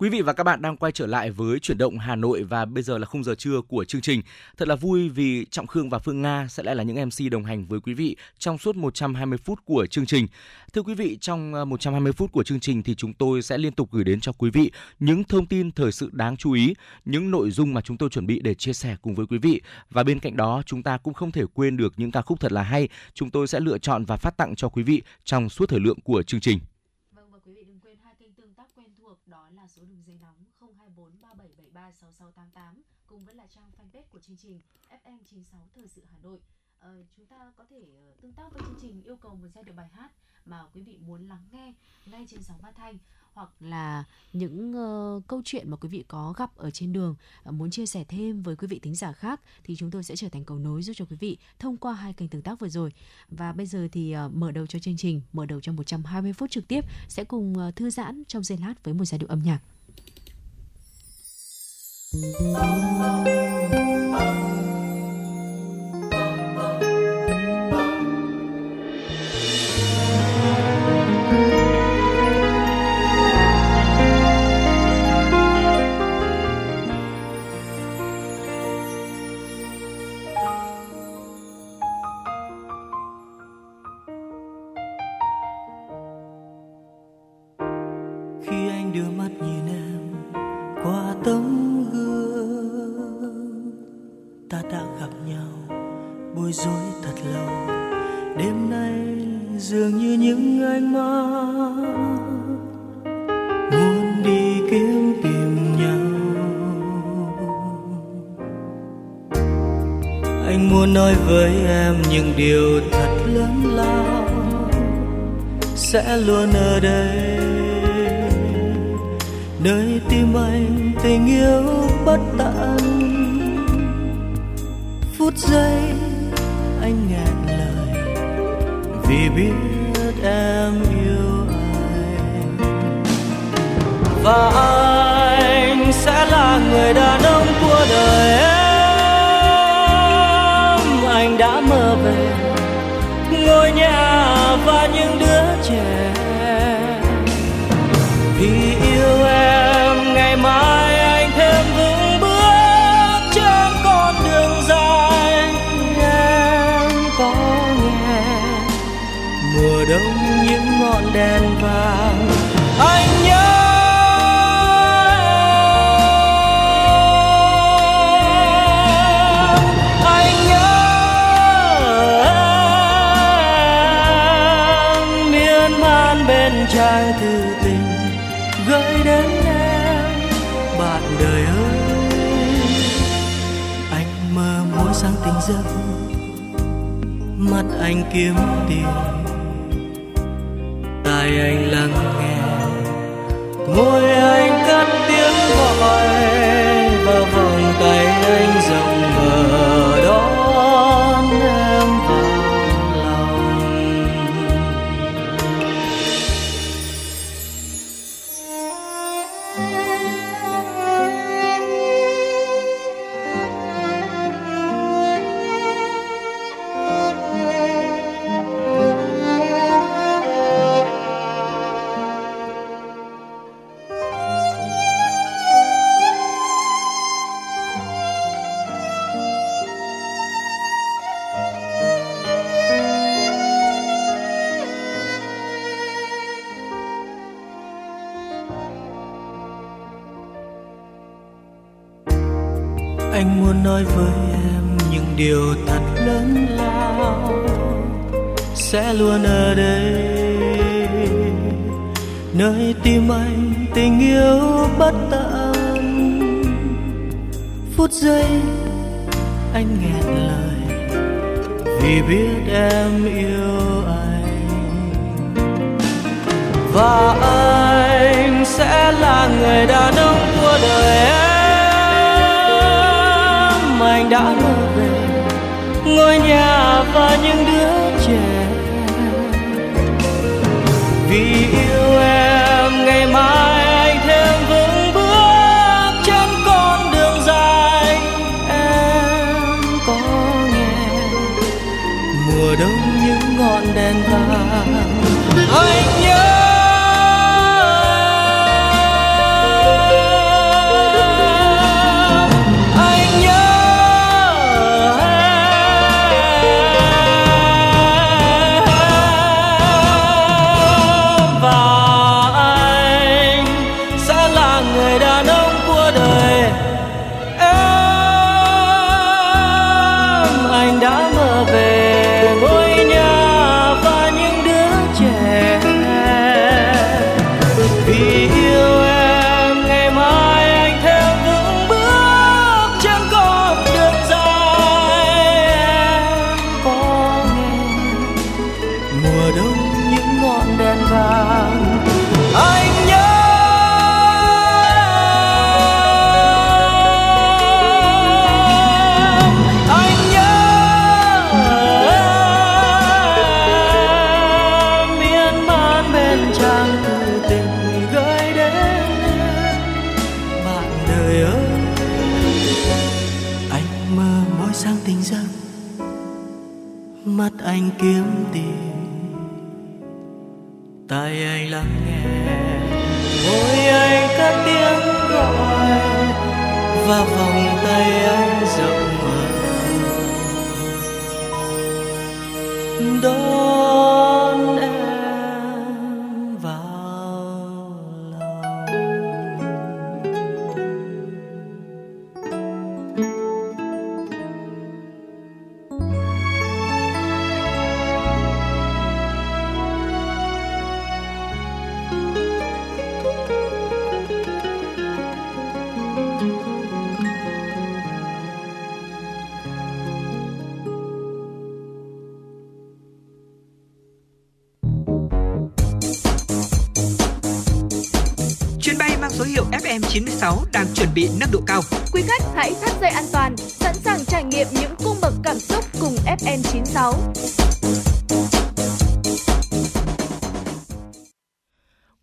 Quý vị và các bạn đang quay trở lại với chuyển động Hà Nội và bây giờ là khung giờ trưa của chương trình. Thật là vui vì Trọng Khương và Phương Nga sẽ lại là những MC đồng hành với quý vị trong suốt 120 phút của chương trình. Thưa quý vị, trong ờ, 120 phút của chương trình thì chúng tôi sẽ liên tục gửi đến cho quý vị những thông tin thời sự đáng chú ý, những nội dung mà chúng tôi chuẩn bị để chia sẻ cùng với quý vị. Và bên cạnh đó, chúng ta cũng không thể quên được những ca khúc thật là hay chúng tôi sẽ lựa chọn và phát tặng cho quý vị trong suốt thời lượng của chương trình số đường dây nóng 024 3773 6688 cùng với là trang fanpage của chương trình FM 96 Thời sự Hà Nội. Uh, chúng ta có thể uh, tương tác với chương trình yêu cầu một giai điệu bài hát mà quý vị muốn lắng nghe ngay trên sóng phát thanh hoặc là những uh, câu chuyện mà quý vị có gặp ở trên đường uh, muốn chia sẻ thêm với quý vị thính giả khác thì chúng tôi sẽ trở thành cầu nối giúp cho quý vị thông qua hai kênh tương tác vừa rồi. Và bây giờ thì uh, mở đầu cho chương trình, mở đầu cho 120 phút trực tiếp sẽ cùng uh, thư giãn trong giây lát với một giai điệu âm nhạc. Thank you.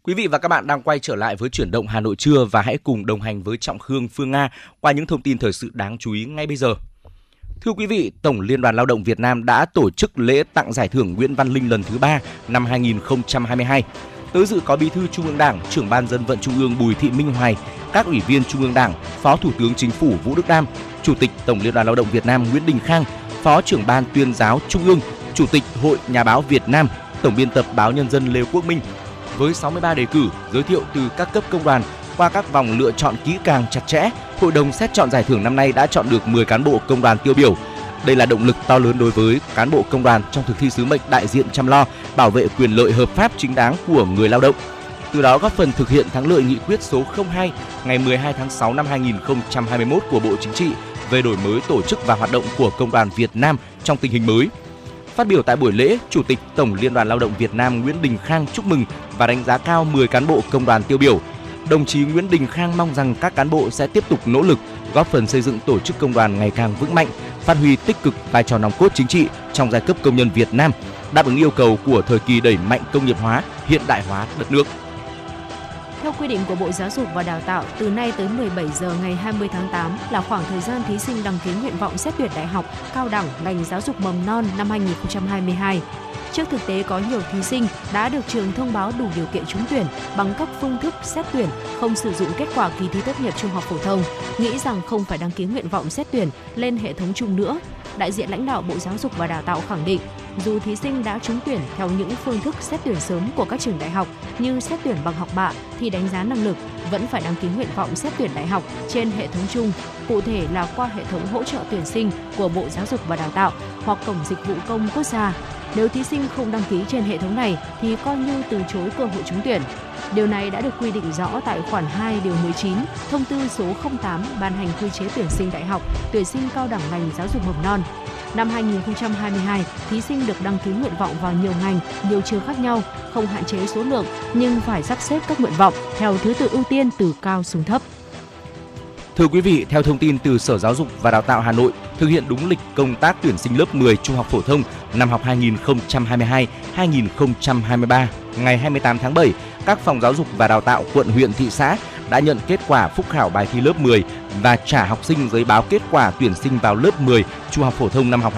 Quý vị và các bạn đang quay trở lại với chuyển động Hà Nội trưa và hãy cùng đồng hành với Trọng Khương Phương Nga qua những thông tin thời sự đáng chú ý ngay bây giờ. Thưa quý vị, Tổng Liên đoàn Lao động Việt Nam đã tổ chức lễ tặng giải thưởng Nguyễn Văn Linh lần thứ 3 năm 2022. Tới dự có Bí thư Trung ương Đảng, trưởng ban dân vận Trung ương Bùi Thị Minh Hoài, các ủy viên Trung ương Đảng, Phó Thủ tướng Chính phủ Vũ Đức Đam, Chủ tịch Tổng Liên đoàn Lao động Việt Nam Nguyễn Đình Khang, Phó trưởng ban tuyên giáo Trung ương, Chủ tịch Hội Nhà báo Việt Nam, Tổng biên tập báo Nhân dân Lê Quốc Minh. Với 63 đề cử giới thiệu từ các cấp công đoàn qua các vòng lựa chọn kỹ càng chặt chẽ, Hội đồng xét chọn giải thưởng năm nay đã chọn được 10 cán bộ công đoàn tiêu biểu. Đây là động lực to lớn đối với cán bộ công đoàn trong thực thi sứ mệnh đại diện chăm lo, bảo vệ quyền lợi hợp pháp chính đáng của người lao động. Từ đó góp phần thực hiện thắng lợi nghị quyết số 02 ngày 12 tháng 6 năm 2021 của Bộ Chính trị về đổi mới tổ chức và hoạt động của công đoàn Việt Nam trong tình hình mới. Phát biểu tại buổi lễ, Chủ tịch Tổng Liên đoàn Lao động Việt Nam Nguyễn Đình Khang chúc mừng và đánh giá cao 10 cán bộ công đoàn tiêu biểu. Đồng chí Nguyễn Đình Khang mong rằng các cán bộ sẽ tiếp tục nỗ lực góp phần xây dựng tổ chức công đoàn ngày càng vững mạnh, phát huy tích cực vai trò nòng cốt chính trị trong giai cấp công nhân Việt Nam, đáp ứng yêu cầu của thời kỳ đẩy mạnh công nghiệp hóa, hiện đại hóa đất nước. Theo quy định của Bộ Giáo dục và Đào tạo, từ nay tới 17 giờ ngày 20 tháng 8 là khoảng thời gian thí sinh đăng ký nguyện vọng xét tuyển đại học, cao đẳng, ngành giáo dục mầm non năm 2022. Trước thực tế có nhiều thí sinh đã được trường thông báo đủ điều kiện trúng tuyển bằng các phương thức xét tuyển, không sử dụng kết quả kỳ thi tốt nghiệp trung học phổ thông, nghĩ rằng không phải đăng ký nguyện vọng xét tuyển lên hệ thống chung nữa. Đại diện lãnh đạo Bộ Giáo dục và Đào tạo khẳng định, dù thí sinh đã trúng tuyển theo những phương thức xét tuyển sớm của các trường đại học như xét tuyển bằng học bạ thì đánh giá năng lực, vẫn phải đăng ký nguyện vọng xét tuyển đại học trên hệ thống chung, cụ thể là qua hệ thống hỗ trợ tuyển sinh của Bộ Giáo dục và Đào tạo hoặc cổng dịch vụ công quốc gia. Nếu thí sinh không đăng ký trên hệ thống này thì coi như từ chối cơ hội trúng tuyển. Điều này đã được quy định rõ tại khoản 2 điều 19 thông tư số 08 ban hành quy chế tuyển sinh đại học, tuyển sinh cao đẳng ngành giáo dục mầm non. Năm 2022, thí sinh được đăng ký nguyện vọng vào nhiều ngành, nhiều trường khác nhau, không hạn chế số lượng nhưng phải sắp xếp các nguyện vọng theo thứ tự ưu tiên từ cao xuống thấp. Thưa quý vị, theo thông tin từ Sở Giáo dục và Đào tạo Hà Nội, thực hiện đúng lịch công tác tuyển sinh lớp 10 trung học phổ thông năm học 2022-2023, ngày 28 tháng 7, các phòng giáo dục và đào tạo quận huyện thị xã đã nhận kết quả phúc khảo bài thi lớp 10 và trả học sinh giấy báo kết quả tuyển sinh vào lớp 10 trung học phổ thông năm học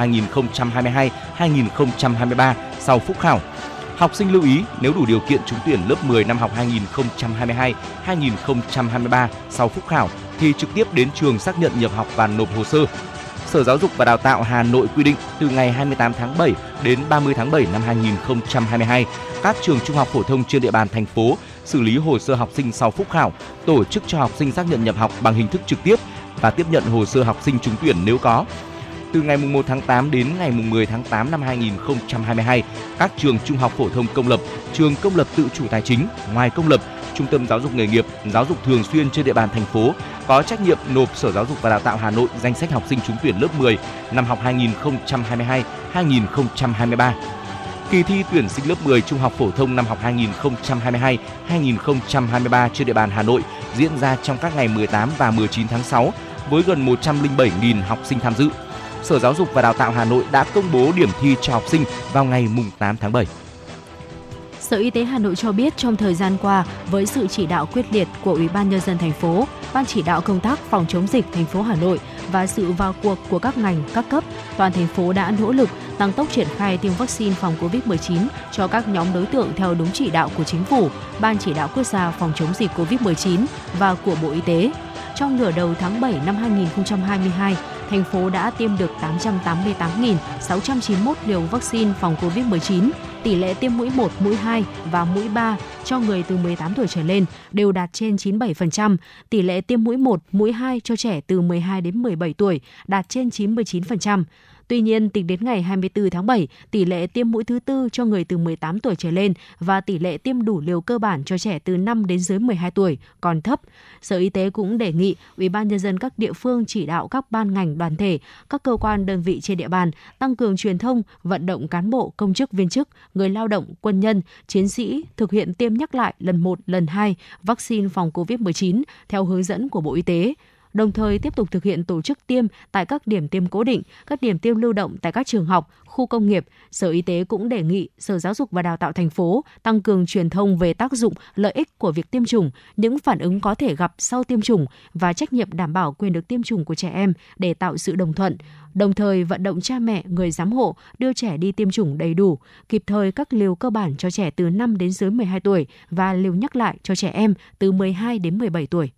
2022-2023 sau phúc khảo. Học sinh lưu ý, nếu đủ điều kiện trúng tuyển lớp 10 năm học 2022-2023 sau phúc khảo thì trực tiếp đến trường xác nhận nhập học và nộp hồ sơ. Sở Giáo dục và Đào tạo Hà Nội quy định từ ngày 28 tháng 7 đến 30 tháng 7 năm 2022, các trường trung học phổ thông trên địa bàn thành phố xử lý hồ sơ học sinh sau phúc khảo, tổ chức cho học sinh xác nhận nhập học bằng hình thức trực tiếp và tiếp nhận hồ sơ học sinh trúng tuyển nếu có. Từ ngày 1 tháng 8 đến ngày 10 tháng 8 năm 2022, các trường trung học phổ thông công lập, trường công lập tự chủ tài chính, ngoài công lập, trung tâm giáo dục nghề nghiệp, giáo dục thường xuyên trên địa bàn thành phố có trách nhiệm nộp Sở Giáo dục và Đào tạo Hà Nội danh sách học sinh trúng tuyển lớp 10 năm học 2022-2023. Kỳ thi tuyển sinh lớp 10 trung học phổ thông năm học 2022-2023 trên địa bàn Hà Nội diễn ra trong các ngày 18 và 19 tháng 6 với gần 107.000 học sinh tham dự. Sở Giáo dục và Đào tạo Hà Nội đã công bố điểm thi cho học sinh vào ngày mùng 8 tháng 7. Sở Y tế Hà Nội cho biết trong thời gian qua, với sự chỉ đạo quyết liệt của Ủy ban nhân dân thành phố, Ban chỉ đạo công tác phòng chống dịch thành phố Hà Nội và sự vào cuộc của các ngành, các cấp, toàn thành phố đã nỗ lực tăng tốc triển khai tiêm vaccine phòng COVID-19 cho các nhóm đối tượng theo đúng chỉ đạo của Chính phủ, Ban chỉ đạo quốc gia phòng chống dịch COVID-19 và của Bộ Y tế. Trong nửa đầu tháng 7 năm 2022, thành phố đã tiêm được 888.691 liều vaccine phòng COVID-19. Tỷ lệ tiêm mũi 1, mũi 2 và mũi 3 cho người từ 18 tuổi trở lên đều đạt trên 97%. Tỷ lệ tiêm mũi 1, mũi 2 cho trẻ từ 12 đến 17 tuổi đạt trên 99%. Tuy nhiên, tính đến ngày 24 tháng 7, tỷ lệ tiêm mũi thứ tư cho người từ 18 tuổi trở lên và tỷ lệ tiêm đủ liều cơ bản cho trẻ từ 5 đến dưới 12 tuổi còn thấp. Sở Y tế cũng đề nghị Ủy ban nhân dân các địa phương chỉ đạo các ban ngành đoàn thể, các cơ quan đơn vị trên địa bàn tăng cường truyền thông, vận động cán bộ, công chức viên chức, người lao động, quân nhân, chiến sĩ thực hiện tiêm nhắc lại lần 1, lần 2 vaccine phòng COVID-19 theo hướng dẫn của Bộ Y tế đồng thời tiếp tục thực hiện tổ chức tiêm tại các điểm tiêm cố định, các điểm tiêm lưu động tại các trường học, khu công nghiệp. Sở Y tế cũng đề nghị Sở Giáo dục và Đào tạo thành phố tăng cường truyền thông về tác dụng, lợi ích của việc tiêm chủng, những phản ứng có thể gặp sau tiêm chủng và trách nhiệm đảm bảo quyền được tiêm chủng của trẻ em để tạo sự đồng thuận. Đồng thời vận động cha mẹ, người giám hộ đưa trẻ đi tiêm chủng đầy đủ, kịp thời các liều cơ bản cho trẻ từ 5 đến dưới 12 tuổi và liều nhắc lại cho trẻ em từ 12 đến 17 tuổi.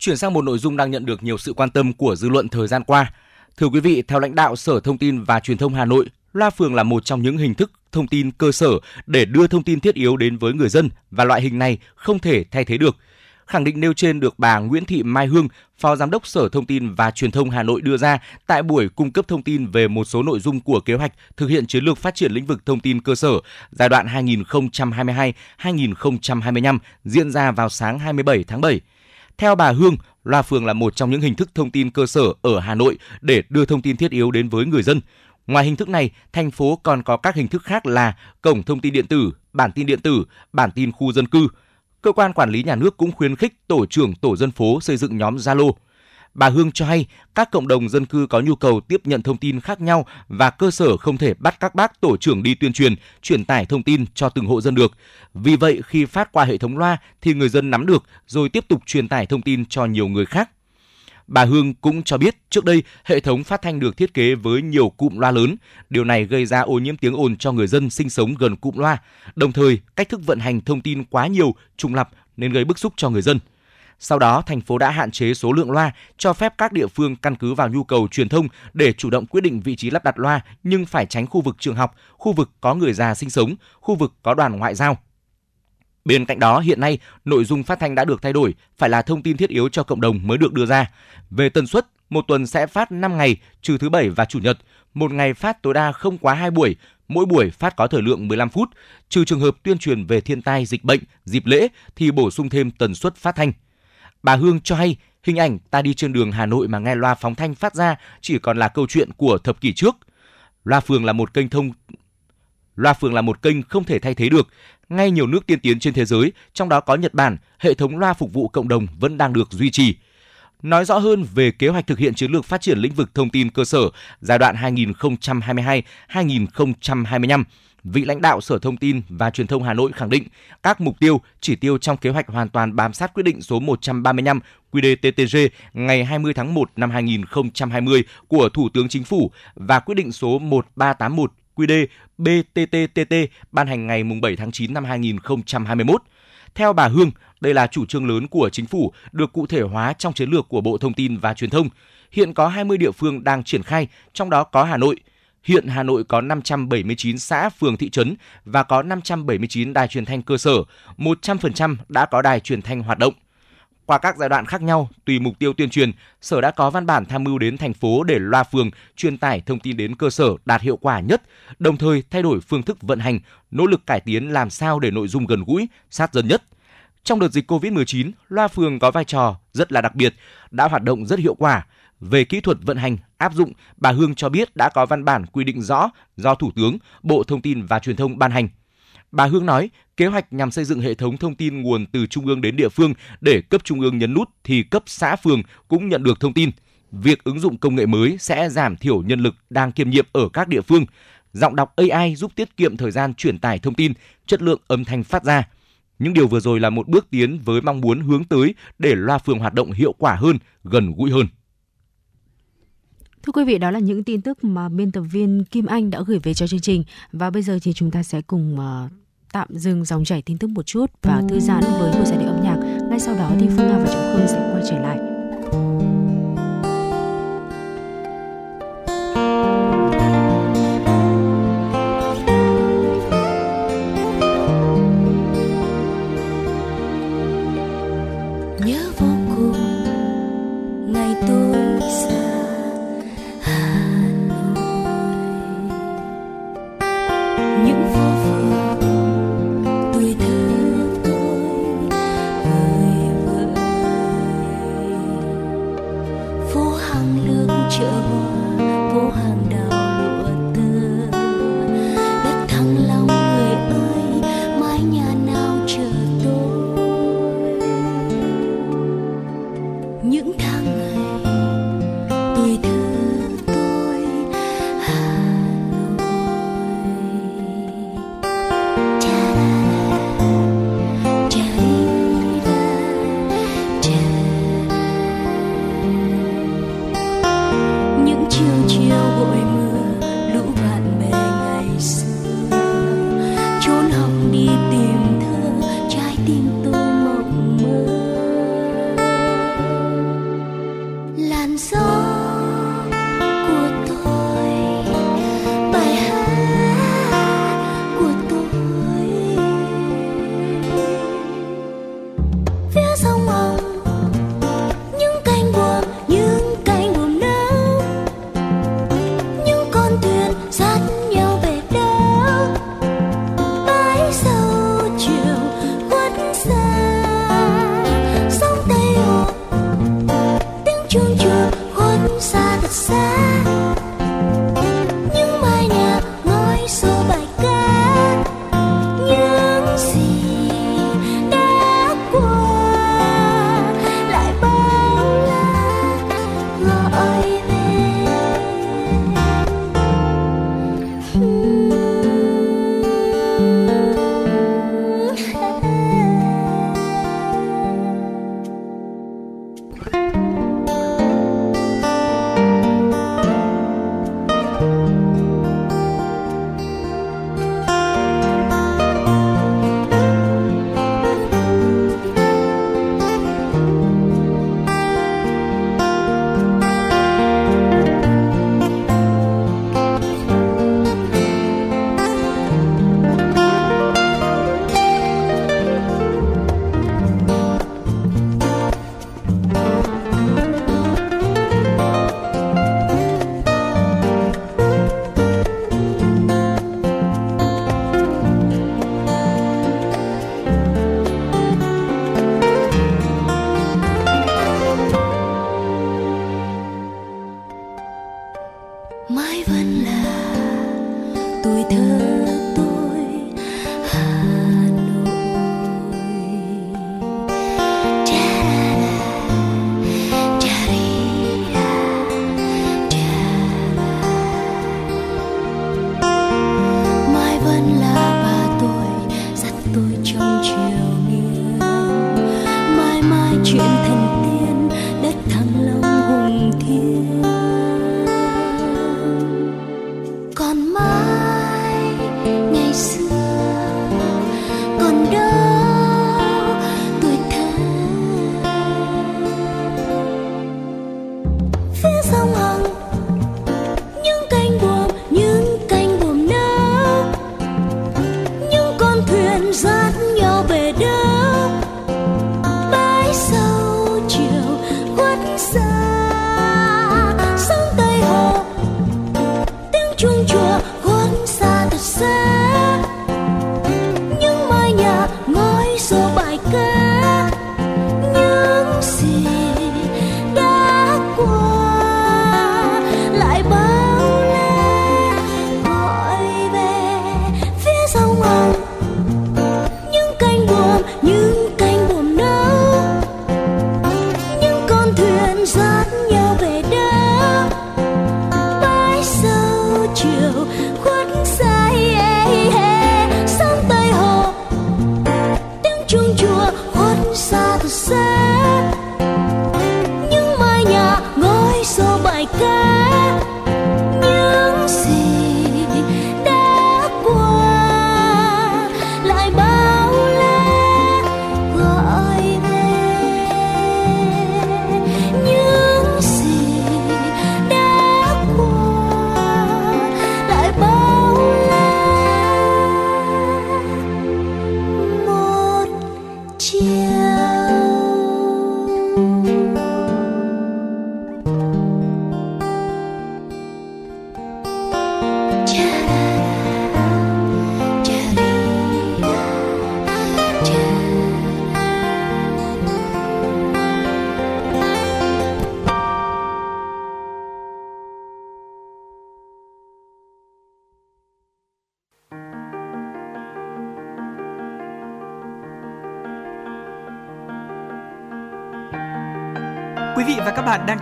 Chuyển sang một nội dung đang nhận được nhiều sự quan tâm của dư luận thời gian qua. Thưa quý vị, theo lãnh đạo Sở Thông tin và Truyền thông Hà Nội, loa phường là một trong những hình thức thông tin cơ sở để đưa thông tin thiết yếu đến với người dân và loại hình này không thể thay thế được. Khẳng định nêu trên được bà Nguyễn Thị Mai Hương, Phó Giám đốc Sở Thông tin và Truyền thông Hà Nội đưa ra tại buổi cung cấp thông tin về một số nội dung của kế hoạch thực hiện chiến lược phát triển lĩnh vực thông tin cơ sở giai đoạn 2022-2025 diễn ra vào sáng 27 tháng 7. Theo bà Hương, loa phường là một trong những hình thức thông tin cơ sở ở Hà Nội để đưa thông tin thiết yếu đến với người dân. Ngoài hình thức này, thành phố còn có các hình thức khác là cổng thông tin điện tử, bản tin điện tử, bản tin khu dân cư. Cơ quan quản lý nhà nước cũng khuyến khích tổ trưởng tổ dân phố xây dựng nhóm Zalo, Bà Hương cho hay các cộng đồng dân cư có nhu cầu tiếp nhận thông tin khác nhau và cơ sở không thể bắt các bác tổ trưởng đi tuyên truyền, truyền tải thông tin cho từng hộ dân được. Vì vậy khi phát qua hệ thống loa thì người dân nắm được rồi tiếp tục truyền tải thông tin cho nhiều người khác. Bà Hương cũng cho biết trước đây hệ thống phát thanh được thiết kế với nhiều cụm loa lớn. Điều này gây ra ô nhiễm tiếng ồn cho người dân sinh sống gần cụm loa. Đồng thời, cách thức vận hành thông tin quá nhiều, trùng lặp nên gây bức xúc cho người dân. Sau đó, thành phố đã hạn chế số lượng loa, cho phép các địa phương căn cứ vào nhu cầu truyền thông để chủ động quyết định vị trí lắp đặt loa, nhưng phải tránh khu vực trường học, khu vực có người già sinh sống, khu vực có đoàn ngoại giao. Bên cạnh đó, hiện nay, nội dung phát thanh đã được thay đổi, phải là thông tin thiết yếu cho cộng đồng mới được đưa ra. Về tần suất, một tuần sẽ phát 5 ngày, trừ thứ Bảy và Chủ nhật. Một ngày phát tối đa không quá 2 buổi, mỗi buổi phát có thời lượng 15 phút. Trừ trường hợp tuyên truyền về thiên tai, dịch bệnh, dịp lễ thì bổ sung thêm tần suất phát thanh. Bà Hương cho hay hình ảnh ta đi trên đường Hà Nội mà nghe loa phóng thanh phát ra chỉ còn là câu chuyện của thập kỷ trước. Loa phường là một kênh thông Loa phường là một kênh không thể thay thế được. Ngay nhiều nước tiên tiến trên thế giới, trong đó có Nhật Bản, hệ thống loa phục vụ cộng đồng vẫn đang được duy trì. Nói rõ hơn về kế hoạch thực hiện chiến lược phát triển lĩnh vực thông tin cơ sở giai đoạn 2022-2025, vị lãnh đạo Sở Thông tin và Truyền thông Hà Nội khẳng định các mục tiêu, chỉ tiêu trong kế hoạch hoàn toàn bám sát quyết định số 135 QĐ-TTG ngày 20 tháng 1 năm 2020 của Thủ tướng Chính phủ và quyết định số 1381 QĐ BTTTT ban hành ngày 7 tháng 9 năm 2021. Theo bà Hương, đây là chủ trương lớn của chính phủ được cụ thể hóa trong chiến lược của Bộ Thông tin và Truyền thông. Hiện có 20 địa phương đang triển khai, trong đó có Hà Nội. Hiện Hà Nội có 579 xã, phường, thị trấn và có 579 đài truyền thanh cơ sở, 100% đã có đài truyền thanh hoạt động. Qua các giai đoạn khác nhau, tùy mục tiêu tuyên truyền, Sở đã có văn bản tham mưu đến thành phố để loa phường truyền tải thông tin đến cơ sở đạt hiệu quả nhất, đồng thời thay đổi phương thức vận hành, nỗ lực cải tiến làm sao để nội dung gần gũi, sát dân nhất. Trong đợt dịch COVID-19, loa phường có vai trò rất là đặc biệt, đã hoạt động rất hiệu quả. Về kỹ thuật vận hành, áp dụng, bà Hương cho biết đã có văn bản quy định rõ do Thủ tướng, Bộ Thông tin và Truyền thông ban hành. Bà Hương nói, kế hoạch nhằm xây dựng hệ thống thông tin nguồn từ trung ương đến địa phương để cấp trung ương nhấn nút thì cấp xã phường cũng nhận được thông tin. Việc ứng dụng công nghệ mới sẽ giảm thiểu nhân lực đang kiêm nhiệm ở các địa phương. Giọng đọc AI giúp tiết kiệm thời gian truyền tải thông tin, chất lượng âm thanh phát ra. Những điều vừa rồi là một bước tiến với mong muốn hướng tới để loa phường hoạt động hiệu quả hơn, gần gũi hơn. Thưa quý vị, đó là những tin tức mà biên tập viên Kim Anh đã gửi về cho chương trình. Và bây giờ thì chúng ta sẽ cùng uh, tạm dừng dòng chảy tin tức một chút và thư giãn với một giai điệu âm nhạc. Ngay sau đó thì Phương Nga và Trọng Khương sẽ quay trở lại.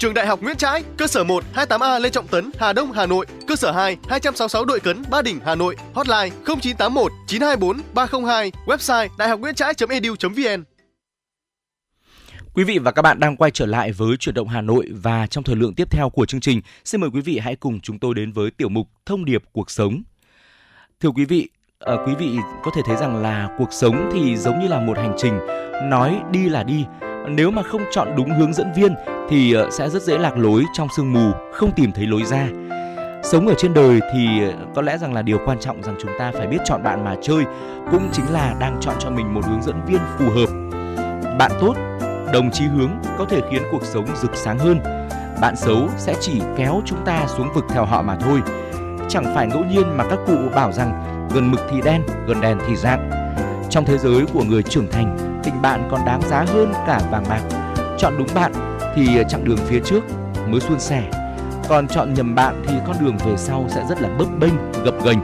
Trường Đại học Nguyễn Trãi, cơ sở 1 28A Lê Trọng Tấn, Hà Đông, Hà Nội, cơ sở 2 266 Đội Cấn, Ba Đình, Hà Nội, hotline 0981 924 302, website đạihocnguyentrai.edu.vn. Quý vị và các bạn đang quay trở lại với chuyển động Hà Nội và trong thời lượng tiếp theo của chương trình, xin mời quý vị hãy cùng chúng tôi đến với tiểu mục Thông điệp cuộc sống. Thưa quý vị, à, quý vị có thể thấy rằng là cuộc sống thì giống như là một hành trình, nói đi là đi. Nếu mà không chọn đúng hướng dẫn viên thì ờ, sẽ rất dễ lạc lối trong sương mù, không tìm thấy lối ra. Sống ở trên đời thì ờ, có lẽ rằng là điều quan trọng rằng chúng ta phải biết chọn bạn mà chơi, cũng chính là đang chọn cho mình một hướng dẫn viên phù hợp. Bạn tốt đồng chí hướng có thể khiến cuộc sống rực sáng hơn bạn xấu sẽ chỉ kéo chúng ta xuống vực theo họ mà thôi chẳng phải ngẫu nhiên mà các cụ bảo rằng gần mực thì đen gần đèn thì dạng trong thế giới của người trưởng thành tình bạn còn đáng giá hơn cả vàng bạc chọn đúng bạn thì chặng đường phía trước mới suôn sẻ còn chọn nhầm bạn thì con đường về sau sẽ rất là bấp bênh gập ghềnh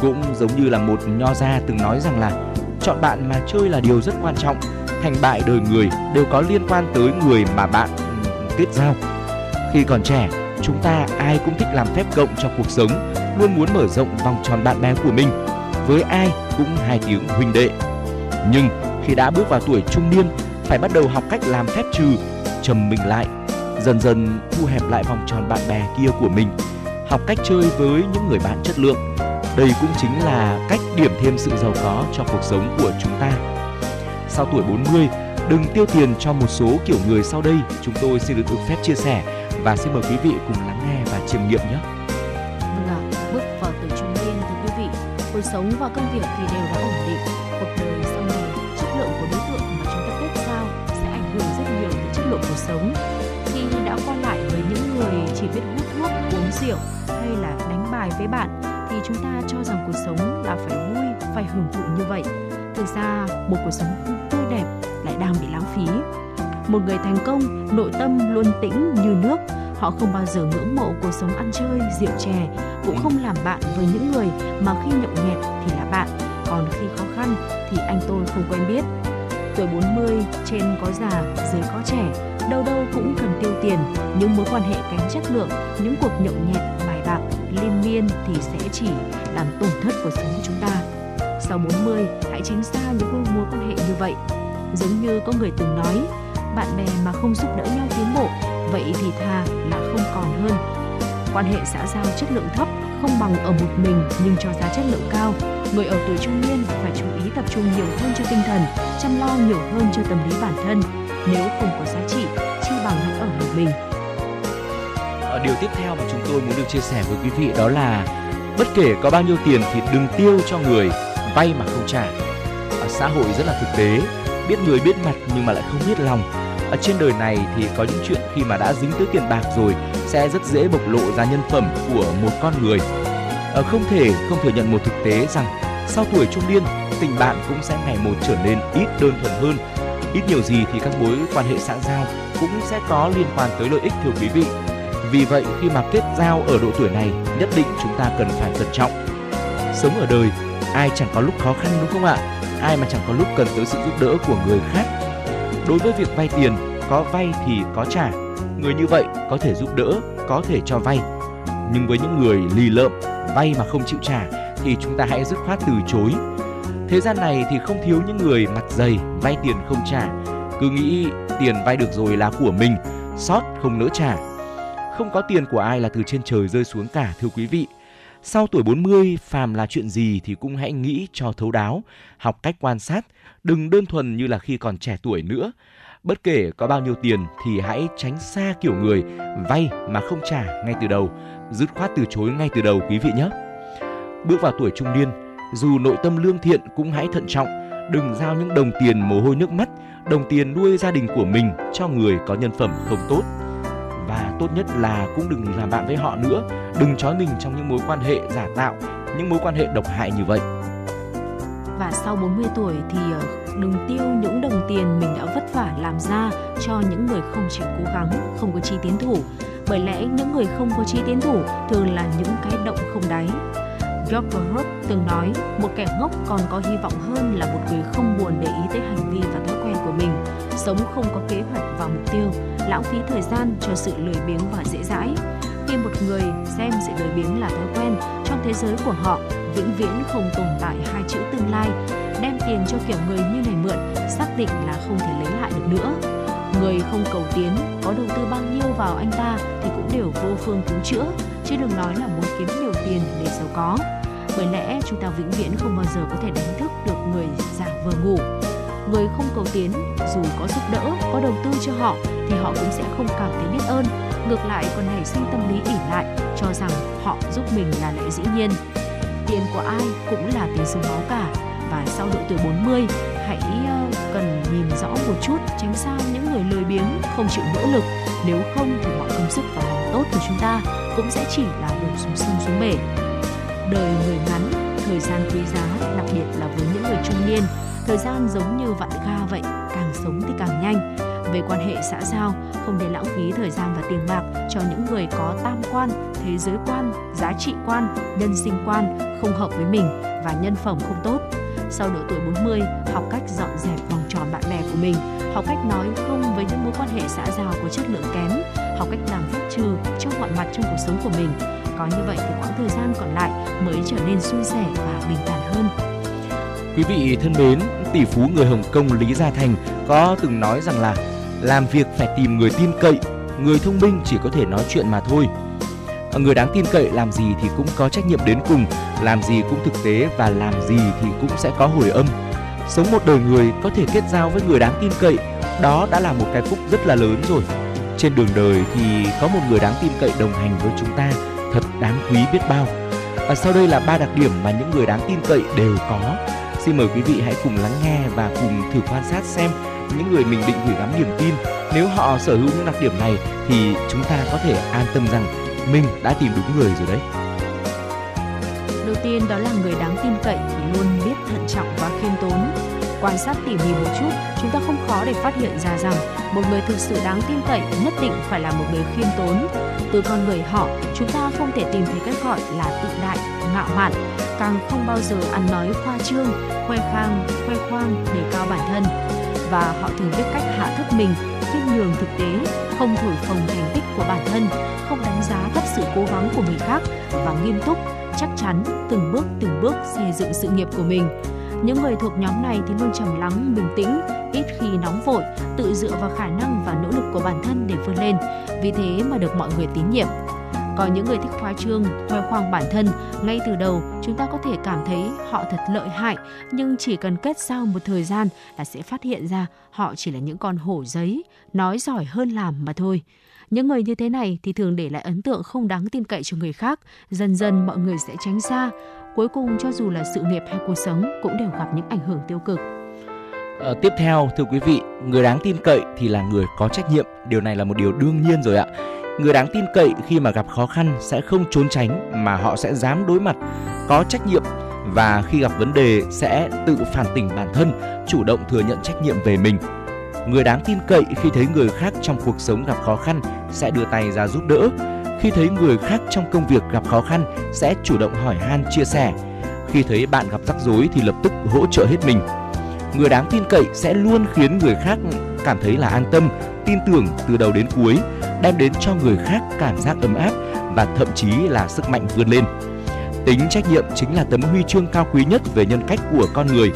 cũng giống như là một nho gia từng nói rằng là chọn bạn mà chơi là điều rất quan trọng thành bại đời người đều có liên quan tới người mà bạn ừ, kết giao. Khi còn trẻ, chúng ta ai cũng thích làm phép cộng cho cuộc sống, luôn muốn mở rộng vòng tròn bạn bè của mình. Với ai cũng hai tiếng huynh đệ. Nhưng khi đã bước vào tuổi trung niên, phải bắt đầu học cách làm phép trừ, trầm mình lại, dần dần thu hẹp lại vòng tròn bạn bè kia của mình, học cách chơi với những người bạn chất lượng. Đây cũng chính là cách điểm thêm sự giàu có cho cuộc sống của chúng ta sau tuổi 40 đừng tiêu tiền cho một số kiểu người sau đây chúng tôi xin được được phép chia sẻ và xin mời quý vị cùng lắng nghe và chiêm nghiệm nhé sống và công việc thì đều đã ổn định. Cuộc đời sau này, chất lượng của đối tượng mà chúng ta kết giao sẽ ảnh hưởng rất nhiều tới chất lượng cuộc sống. Khi đã qua lại với những người chỉ biết hút thuốc, uống rượu hay là đánh bài với bạn thì chúng ta cho rằng cuộc sống là phải vui, phải hưởng thụ như vậy. Thực ra, một cuộc sống tươi đẹp lại đang bị lãng phí. Một người thành công, nội tâm luôn tĩnh như nước, họ không bao giờ ngưỡng mộ cuộc sống ăn chơi, rượu chè, cũng không làm bạn với những người mà khi nhậu nhẹt thì là bạn, còn khi khó khăn thì anh tôi không quen biết. Tuổi 40, trên có già, dưới có trẻ, đâu đâu cũng cần tiêu tiền, những mối quan hệ kém chất lượng, những cuộc nhậu nhẹt, bài bạc, liên miên thì sẽ chỉ làm tổn thất cuộc sống của chúng ta. Sau 40, hãy tránh xa những mối quan hệ như vậy. Giống như có người từng nói, bạn bè mà không giúp đỡ nhau tiến bộ, vậy thì thà là không còn hơn. Quan hệ xã giao chất lượng thấp không bằng ở một mình nhưng cho ra chất lượng cao. Người ở tuổi trung niên phải chú ý tập trung nhiều hơn cho tinh thần, chăm lo nhiều hơn cho tâm lý bản thân. Nếu không có giá trị, chi bằng hãy ở một mình. Ở điều tiếp theo mà chúng tôi muốn được chia sẻ với quý vị đó là bất kể có bao nhiêu tiền thì đừng tiêu cho người vay mà không trả. Ở xã hội rất là thực tế, biết người biết mặt nhưng mà lại không biết lòng. Ở trên đời này thì có những chuyện khi mà đã dính tới tiền bạc rồi sẽ rất dễ bộc lộ ra nhân phẩm của một con người. Ở không thể không thừa nhận một thực tế rằng sau tuổi trung niên, tình bạn cũng sẽ ngày một trở nên ít đơn thuần hơn. Ít nhiều gì thì các mối quan hệ xã giao cũng sẽ có liên quan tới lợi ích, thưa quý vị. Vì vậy, khi mà kết giao ở độ tuổi này, nhất định chúng ta cần phải cẩn trọng. Sống ở đời, ai chẳng có lúc khó khăn, đúng không ạ? ai mà chẳng có lúc cần tới sự giúp đỡ của người khác. Đối với việc vay tiền, có vay thì có trả. Người như vậy có thể giúp đỡ, có thể cho vay. Nhưng với những người lì lợm, vay mà không chịu trả thì chúng ta hãy dứt khoát từ chối. Thế gian này thì không thiếu những người mặt dày, vay tiền không trả, cứ nghĩ tiền vay được rồi là của mình, sót không nỡ trả. Không có tiền của ai là từ trên trời rơi xuống cả thưa quý vị. Sau tuổi 40, phàm là chuyện gì thì cũng hãy nghĩ cho thấu đáo, học cách quan sát, đừng đơn thuần như là khi còn trẻ tuổi nữa. Bất kể có bao nhiêu tiền thì hãy tránh xa kiểu người vay mà không trả ngay từ đầu, dứt khoát từ chối ngay từ đầu quý vị nhé. Bước vào tuổi trung niên, dù nội tâm lương thiện cũng hãy thận trọng, đừng giao những đồng tiền mồ hôi nước mắt, đồng tiền nuôi gia đình của mình cho người có nhân phẩm không tốt. Và tốt nhất là cũng đừng làm bạn với họ nữa, đừng trói mình trong những mối quan hệ giả tạo, những mối quan hệ độc hại như vậy. Và sau 40 tuổi thì ờ, đừng tiêu những đồng tiền mình đã vất vả làm ra cho những người không chịu cố gắng, không có chi tiến thủ. Bởi lẽ những người không có chi tiến thủ thường là những cái động không đáy George Baruch từng nói, một kẻ ngốc còn có hy vọng hơn là một người không buồn để ý tới hành vi và thói quen của mình, sống không có kế hoạch và mục tiêu, lãng phí thời gian cho sự lười biếng và dễ dãi. Khi một người xem sự lười biếng là thói quen, trong thế giới của họ vĩnh viễn không tồn tại hai chữ tương lai, đem tiền cho kiểu người như này mượn, xác định là không thể lấy lại được nữa. Người không cầu tiến, có đầu tư bao nhiêu vào anh ta thì cũng đều vô phương cứu chữa, chứ đừng nói là muốn kiếm nhiều tiền để giàu có. Bởi lẽ chúng ta vĩnh viễn không bao giờ có thể đánh thức được người giả vừa ngủ. Người không cầu tiến, dù có giúp đỡ, có đầu tư cho họ thì họ cũng sẽ không cảm thấy biết ơn. Ngược lại còn nảy sinh tâm lý ỉ lại, cho rằng họ giúp mình là lẽ dĩ nhiên. Tiền của ai cũng là tiền sương máu cả. Và sau độ tuổi 40 hãy ờ, cần nhìn rõ một chút, tránh xa những người lười biếng, không chịu nỗ lực. Nếu không thì mọi công sức và lòng tốt của chúng ta cũng sẽ chỉ là đổ xuống sông xuống bể. Đời người ngắn, thời gian quý giá, đặc biệt là với những người trung niên. Thời gian giống như vạn ga vậy, càng sống thì càng nhanh. Về quan hệ xã giao, không để lãng phí thời gian và tiền bạc cho những người có tam quan, thế giới quan, giá trị quan, nhân sinh quan không hợp với mình và nhân phẩm không tốt. Sau độ tuổi 40 học cách dọn dẹp vòng tròn bạn bè của mình học cách nói không với những mối quan hệ xã giao có chất lượng kém học cách làm phép trừ trong mọi mặt trong cuộc sống của mình. Có như vậy thì quãng thời gian còn lại mới trở nên suôn sẻ và bình thản hơn. Quý vị thân mến, tỷ phú người Hồng Kông Lý Gia Thành có từng nói rằng là làm việc phải tìm người tin cậy, người thông minh chỉ có thể nói chuyện mà thôi. Ờ, người đáng tin cậy làm gì thì cũng có trách nhiệm đến cùng, làm gì cũng thực tế và làm gì thì cũng sẽ có hồi âm. Sống một đời người có thể kết giao với người đáng tin cậy, đó đã là một cái phúc rất là lớn rồi. Trên đường đời thì có một người đáng tin cậy đồng hành với chúng ta thật đáng quý biết bao. Và sau đây là ba đặc điểm mà những người đáng tin cậy đều có. Xin mời quý vị hãy cùng lắng nghe và cùng thử quan sát xem những người mình định gửi gắm niềm tin nếu họ sở hữu những đặc điểm này thì chúng ta có thể an tâm rằng mình đã tìm đúng người rồi đấy. Đầu tiên đó là người đáng tin cậy thì luôn biết thận trọng và khiêm tốn. Quan sát tỉ mỉ một chút, chúng ta không khó để phát hiện ra rằng một người thực sự đáng tin cậy nhất định phải là một người khiêm tốn. Từ con người họ, chúng ta không thể tìm thấy cách gọi là tự đại, ngạo mạn, càng không bao giờ ăn nói khoa trương, khoe khang, khoe khoang để cao bản thân. Và họ thường biết cách hạ thấp mình, nhường thực tế, không thổi phồng thành tích của bản thân, không đánh giá thấp sự cố gắng của người khác và nghiêm túc, chắc chắn từng bước từng bước xây dựng sự nghiệp của mình. Những người thuộc nhóm này thì luôn trầm lắng, bình tĩnh, ít khi nóng vội, tự dựa vào khả năng và nỗ lực của bản thân để vươn lên. Vì thế mà được mọi người tín nhiệm. Có những người thích khoa trương, khoe khoang bản thân, ngay từ đầu chúng ta có thể cảm thấy họ thật lợi hại, nhưng chỉ cần kết giao một thời gian là sẽ phát hiện ra họ chỉ là những con hổ giấy, nói giỏi hơn làm mà thôi. Những người như thế này thì thường để lại ấn tượng không đáng tin cậy cho người khác, dần dần mọi người sẽ tránh xa. Cuối cùng cho dù là sự nghiệp hay cuộc sống cũng đều gặp những ảnh hưởng tiêu cực. À, tiếp theo thưa quý vị, người đáng tin cậy thì là người có trách nhiệm, điều này là một điều đương nhiên rồi ạ. Người đáng tin cậy khi mà gặp khó khăn sẽ không trốn tránh mà họ sẽ dám đối mặt, có trách nhiệm và khi gặp vấn đề sẽ tự phản tỉnh bản thân, chủ động thừa nhận trách nhiệm về mình. Người đáng tin cậy khi thấy người khác trong cuộc sống gặp khó khăn sẽ đưa tay ra giúp đỡ. Khi thấy người khác trong công việc gặp khó khăn sẽ chủ động hỏi han chia sẻ. Khi thấy bạn gặp rắc rối thì lập tức hỗ trợ hết mình. Người đáng tin cậy sẽ luôn khiến người khác cảm thấy là an tâm, tin tưởng từ đầu đến cuối, đem đến cho người khác cảm giác ấm áp và thậm chí là sức mạnh vươn lên. Tính trách nhiệm chính là tấm huy chương cao quý nhất về nhân cách của con người.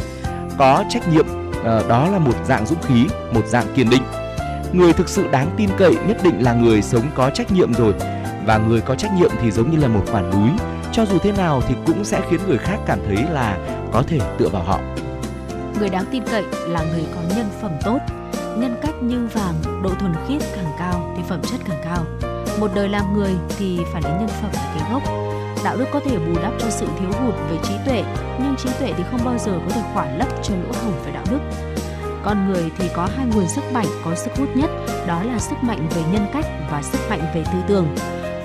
Có trách nhiệm ờ, đó là một dạng dũng khí, một dạng kiên định. Người thực sự đáng tin cậy nhất định là người sống có trách nhiệm rồi và người có trách nhiệm thì giống như là một quả núi, cho dù thế nào thì cũng sẽ khiến người khác cảm thấy là có thể tựa vào họ. Người đáng tin cậy là người có nhân phẩm tốt, nhân cách như vàng, độ thuần khiết càng cao thì phẩm chất càng cao. Một đời làm người thì phải lấy nhân phẩm là cái gốc. Đạo đức có thể bù đắp cho sự thiếu hụt về trí tuệ, nhưng trí tuệ thì không bao giờ có thể khỏa lấp cho lỗ hổng về đạo đức. Con người thì có hai nguồn sức mạnh có sức hút nhất, đó là sức mạnh về nhân cách và sức mạnh về tư tưởng.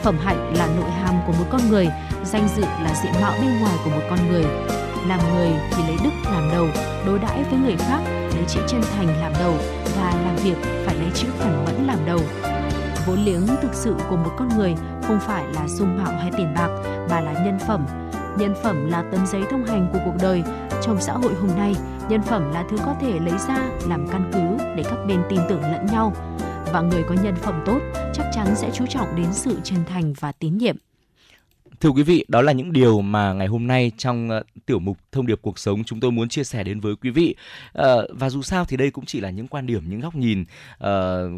Phẩm hạnh là nội hàm của một con người, danh dự là diện mạo bên ngoài của một con người. Làm người thì lấy đức làm đầu, đối đãi với người khác lấy chữ chân thành làm đầu và làm việc phải lấy chữ khẩn mẫn làm đầu. Vốn liếng thực sự của một con người không phải là dung mạo hay tiền bạc mà là nhân phẩm. Nhân phẩm là tấm giấy thông hành của cuộc đời. Trong xã hội hôm nay, nhân phẩm là thứ có thể lấy ra làm căn cứ để các bên tin tưởng lẫn nhau. Và người có nhân phẩm tốt chắc chắn sẽ chú trọng đến sự chân thành và tín nhiệm. Thưa quý vị, đó là những điều mà ngày hôm nay trong uh, tiểu mục thông điệp cuộc sống chúng tôi muốn chia sẻ đến với quý vị. Uh, và dù sao thì đây cũng chỉ là những quan điểm, những góc nhìn uh,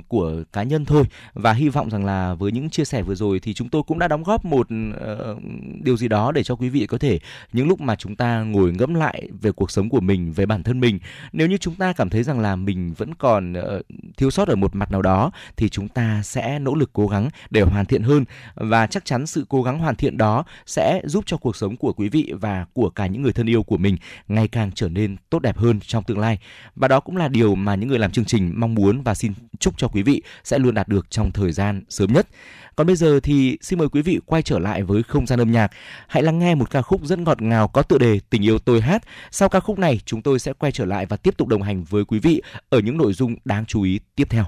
của cá nhân thôi và hy vọng rằng là với những chia sẻ vừa rồi thì chúng tôi cũng đã đóng góp một uh, điều gì đó để cho quý vị có thể những lúc mà chúng ta ngồi ngẫm lại về cuộc sống của mình, về bản thân mình, nếu như chúng ta cảm thấy rằng là mình vẫn còn uh, thiếu sót ở một mặt nào đó thì chúng ta sẽ nỗ lực cố gắng để hoàn thiện hơn và chắc chắn sự cố gắng hoàn thiện đó sẽ giúp cho cuộc sống của quý vị và của cả những người thân yêu của mình ngày càng trở nên tốt đẹp hơn trong tương lai. Và đó cũng là điều mà những người làm chương trình mong muốn và xin chúc cho quý vị sẽ luôn đạt được trong thời gian sớm nhất. Còn bây giờ thì xin mời quý vị quay trở lại với không gian âm nhạc. Hãy lắng nghe một ca khúc rất ngọt ngào có tựa đề Tình yêu tôi hát. Sau ca khúc này, chúng tôi sẽ quay trở lại và tiếp tục đồng hành với quý vị ở những nội dung đáng chú ý tiếp theo.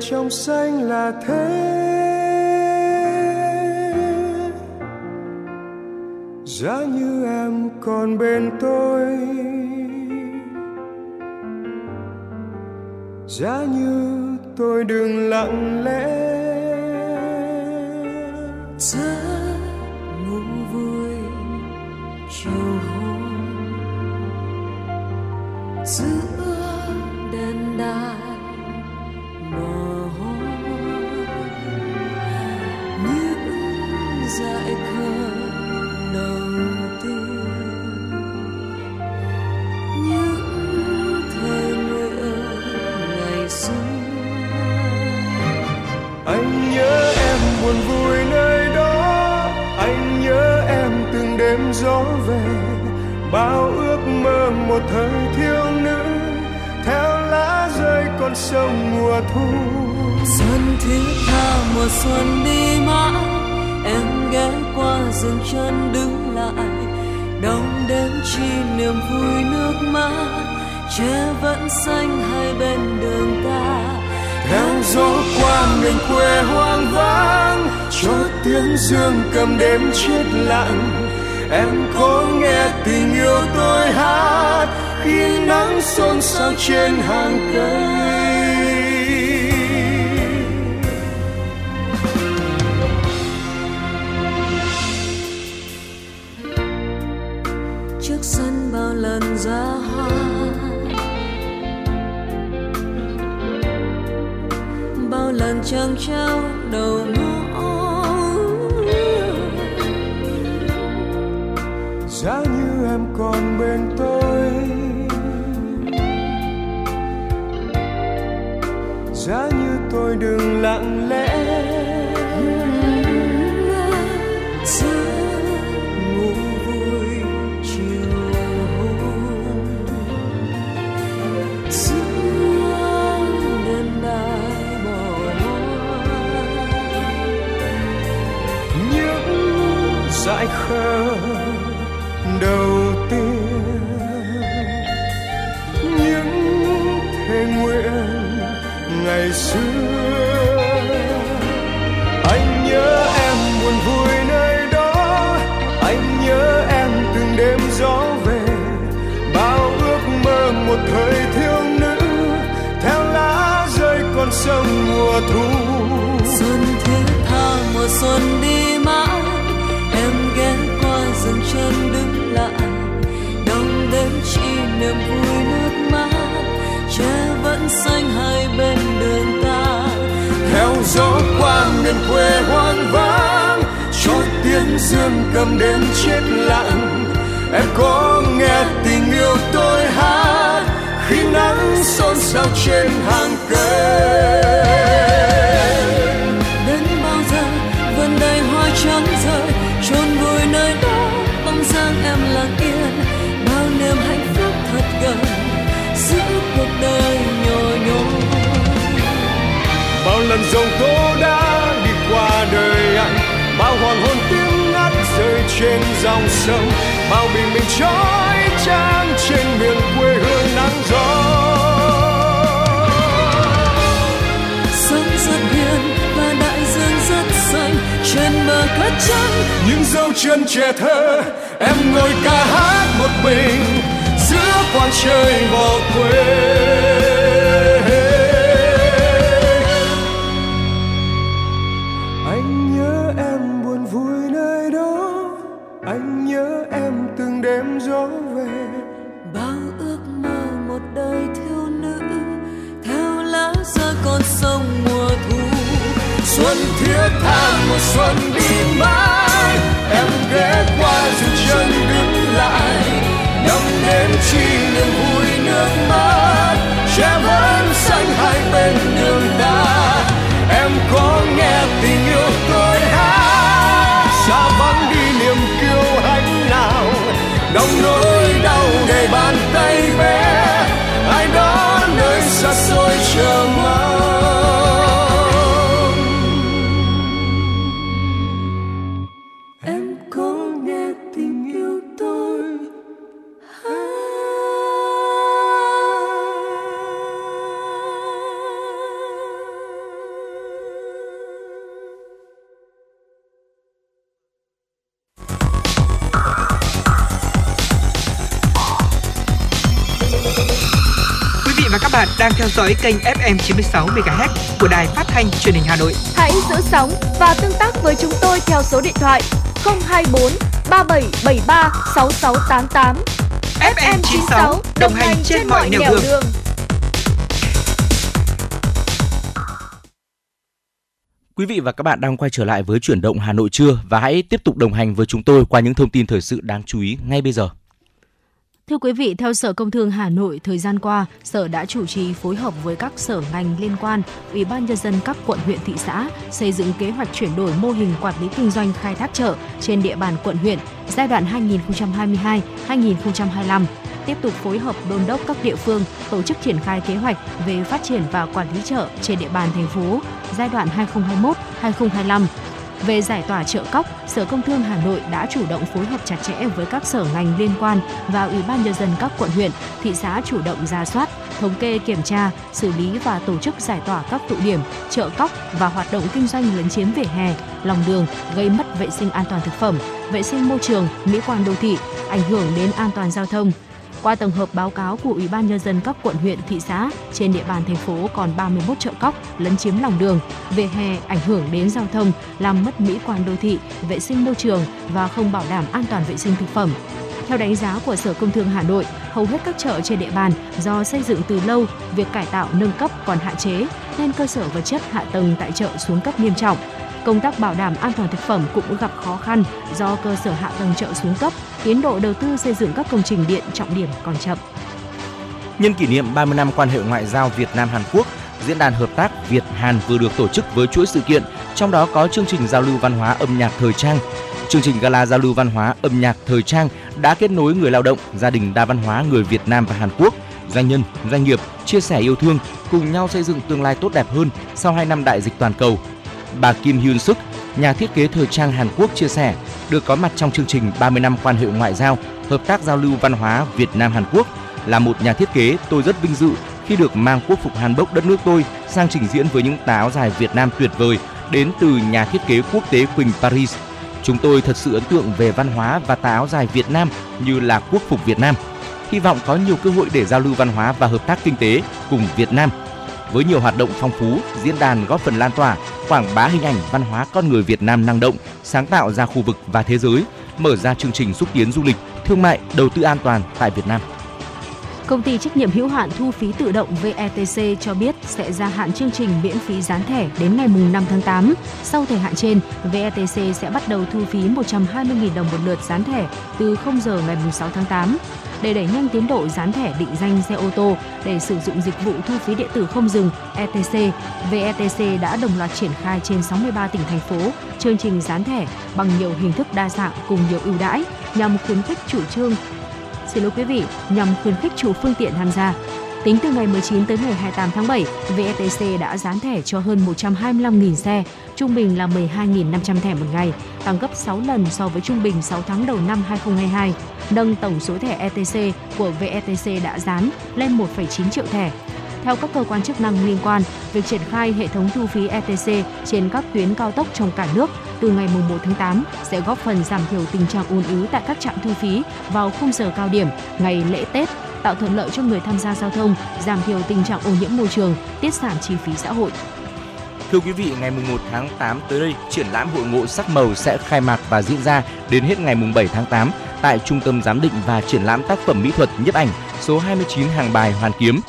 Trong xanh là thế. Giá như em còn bên tôi. Giá như tôi đừng lặng lẽ. Giá ra như tôi đừng lặng lẽ. Giấc ngủ vui chiều hôm giữa đêm đài bỏ những dại khờ mùa thu. Xuân thiết tha mùa xuân đi mãi em ghé qua dừng chân đứng lại. Đông đến chỉ niềm vui nước mắt tre vẫn xanh hai bên đường ta. Theo gió qua miền quê hoang vắng cho tiếng dương cầm đến chết lặng. Em có nghe tình yêu tôi hát khi nắng xôn xao trên hàng cây dòng tố đã đi qua đời anh. Bao hoàng hôn tiếng ngắt rơi trên dòng sông. Bao bình minh trói trang trên miền quê hương nắng gió. Sông rất hiền và đại dương rất xanh trên bờ cát trắng. Những dấu chân trẻ thơ em ngồi ca hát một mình. Giữa quang trời bỏ quê tha dõi kênh FM 96 MHz của đài phát thanh truyền hình Hà Nội. Hãy giữ sóng và tương tác với chúng tôi theo số điện thoại 024 3773 6688. FM 96 đồng hành trên mọi nẻo đường. Quý vị và các bạn đang quay trở lại với chuyển động Hà Nội trưa và hãy tiếp tục đồng hành với chúng tôi qua những thông tin thời sự đáng chú ý ngay bây giờ. Thưa quý vị, theo Sở Công Thương Hà Nội, thời gian qua, Sở đã chủ trì phối hợp với các sở ngành liên quan, Ủy ban Nhân dân các quận huyện thị xã xây dựng kế hoạch chuyển đổi mô hình quản lý kinh doanh khai thác chợ trên địa bàn quận huyện giai đoạn 2022-2025 tiếp tục phối hợp đôn đốc các địa phương tổ chức triển khai kế hoạch về phát triển và quản lý chợ trên địa bàn thành phố giai đoạn 2021-2025 về giải tỏa chợ cóc, Sở Công Thương Hà Nội đã chủ động phối hợp chặt chẽ với các sở ngành liên quan và Ủy ban nhân dân các quận huyện, thị xã chủ động ra soát, thống kê kiểm tra, xử lý và tổ chức giải tỏa các tụ điểm, chợ cóc và hoạt động kinh doanh lấn chiếm vỉa hè, lòng đường gây mất vệ sinh an toàn thực phẩm, vệ sinh môi trường, mỹ quan đô thị, ảnh hưởng đến an toàn giao thông. Qua tổng hợp báo cáo của Ủy ban nhân dân các quận huyện, thị xã, trên địa bàn thành phố còn 31 chợ cóc lấn chiếm lòng đường, vỉa hè ảnh hưởng đến giao thông, làm mất mỹ quan đô thị, vệ sinh môi trường và không bảo đảm an toàn vệ sinh thực phẩm. Theo đánh giá của Sở Công Thương Hà Nội, hầu hết các chợ trên địa bàn do xây dựng từ lâu, việc cải tạo nâng cấp còn hạn chế nên cơ sở vật chất hạ tầng tại chợ xuống cấp nghiêm trọng. Công tác bảo đảm an toàn thực phẩm cũng gặp khó khăn do cơ sở hạ tầng chợ xuống cấp, tiến độ đầu tư xây dựng các công trình điện trọng điểm còn chậm. Nhân kỷ niệm 30 năm quan hệ ngoại giao Việt Nam Hàn Quốc, diễn đàn hợp tác Việt Hàn vừa được tổ chức với chuỗi sự kiện, trong đó có chương trình giao lưu văn hóa âm nhạc thời trang. Chương trình gala giao lưu văn hóa âm nhạc thời trang đã kết nối người lao động, gia đình đa văn hóa người Việt Nam và Hàn Quốc, doanh nhân, doanh nghiệp chia sẻ yêu thương, cùng nhau xây dựng tương lai tốt đẹp hơn sau 2 năm đại dịch toàn cầu. Bà Kim Hyun Suk, nhà thiết kế thời trang Hàn Quốc chia sẻ, được có mặt trong chương trình 30 năm quan hệ ngoại giao, hợp tác giao lưu văn hóa Việt Nam Hàn Quốc. Là một nhà thiết kế, tôi rất vinh dự khi được mang quốc phục Hàn Bốc đất nước tôi sang trình diễn với những táo dài Việt Nam tuyệt vời đến từ nhà thiết kế quốc tế Quỳnh Paris. Chúng tôi thật sự ấn tượng về văn hóa và tà áo dài Việt Nam như là quốc phục Việt Nam. Hy vọng có nhiều cơ hội để giao lưu văn hóa và hợp tác kinh tế cùng Việt Nam. Với nhiều hoạt động phong phú, diễn đàn góp phần lan tỏa, quảng bá hình ảnh văn hóa con người Việt Nam năng động, sáng tạo ra khu vực và thế giới, mở ra chương trình xúc tiến du lịch, thương mại, đầu tư an toàn tại Việt Nam. Công ty trách nhiệm hữu hạn thu phí tự động VETC cho biết sẽ gia hạn chương trình miễn phí dán thẻ đến ngày 5 tháng 8. Sau thời hạn trên, VETC sẽ bắt đầu thu phí 120.000 đồng một lượt dán thẻ từ 0 giờ ngày 6 tháng 8 để đẩy nhanh tiến độ dán thẻ định danh xe ô tô để sử dụng dịch vụ thu phí điện tử không dừng ETC, VETC đã đồng loạt triển khai trên 63 tỉnh thành phố chương trình dán thẻ bằng nhiều hình thức đa dạng cùng nhiều ưu đãi nhằm khuyến khích chủ trương xin lỗi quý vị, nhằm khuyến khích chủ phương tiện tham gia. Tính từ ngày 19 tới ngày 28 tháng 7, VETC đã dán thẻ cho hơn 125.000 xe, trung bình là 12.500 thẻ một ngày, tăng gấp 6 lần so với trung bình 6 tháng đầu năm 2022, nâng tổng số thẻ ETC của VETC đã dán lên 1,9 triệu thẻ. Theo các cơ quan chức năng liên quan, việc triển khai hệ thống thu phí ETC trên các tuyến cao tốc trong cả nước từ ngày 1 tháng 8 sẽ góp phần giảm thiểu tình trạng ùn ứ tại các trạm thu phí vào khung giờ cao điểm, ngày lễ Tết, tạo thuận lợi cho người tham gia giao thông, giảm thiểu tình trạng ô nhiễm môi trường, tiết giảm chi phí xã hội. Thưa quý vị, ngày 1 tháng 8 tới đây, triển lãm hội ngộ sắc màu sẽ khai mạc và diễn ra đến hết ngày 7 tháng 8 tại Trung tâm Giám định và Triển lãm tác phẩm mỹ thuật Nhấp ảnh số 29 Hàng Bài Hoàn Kiếm.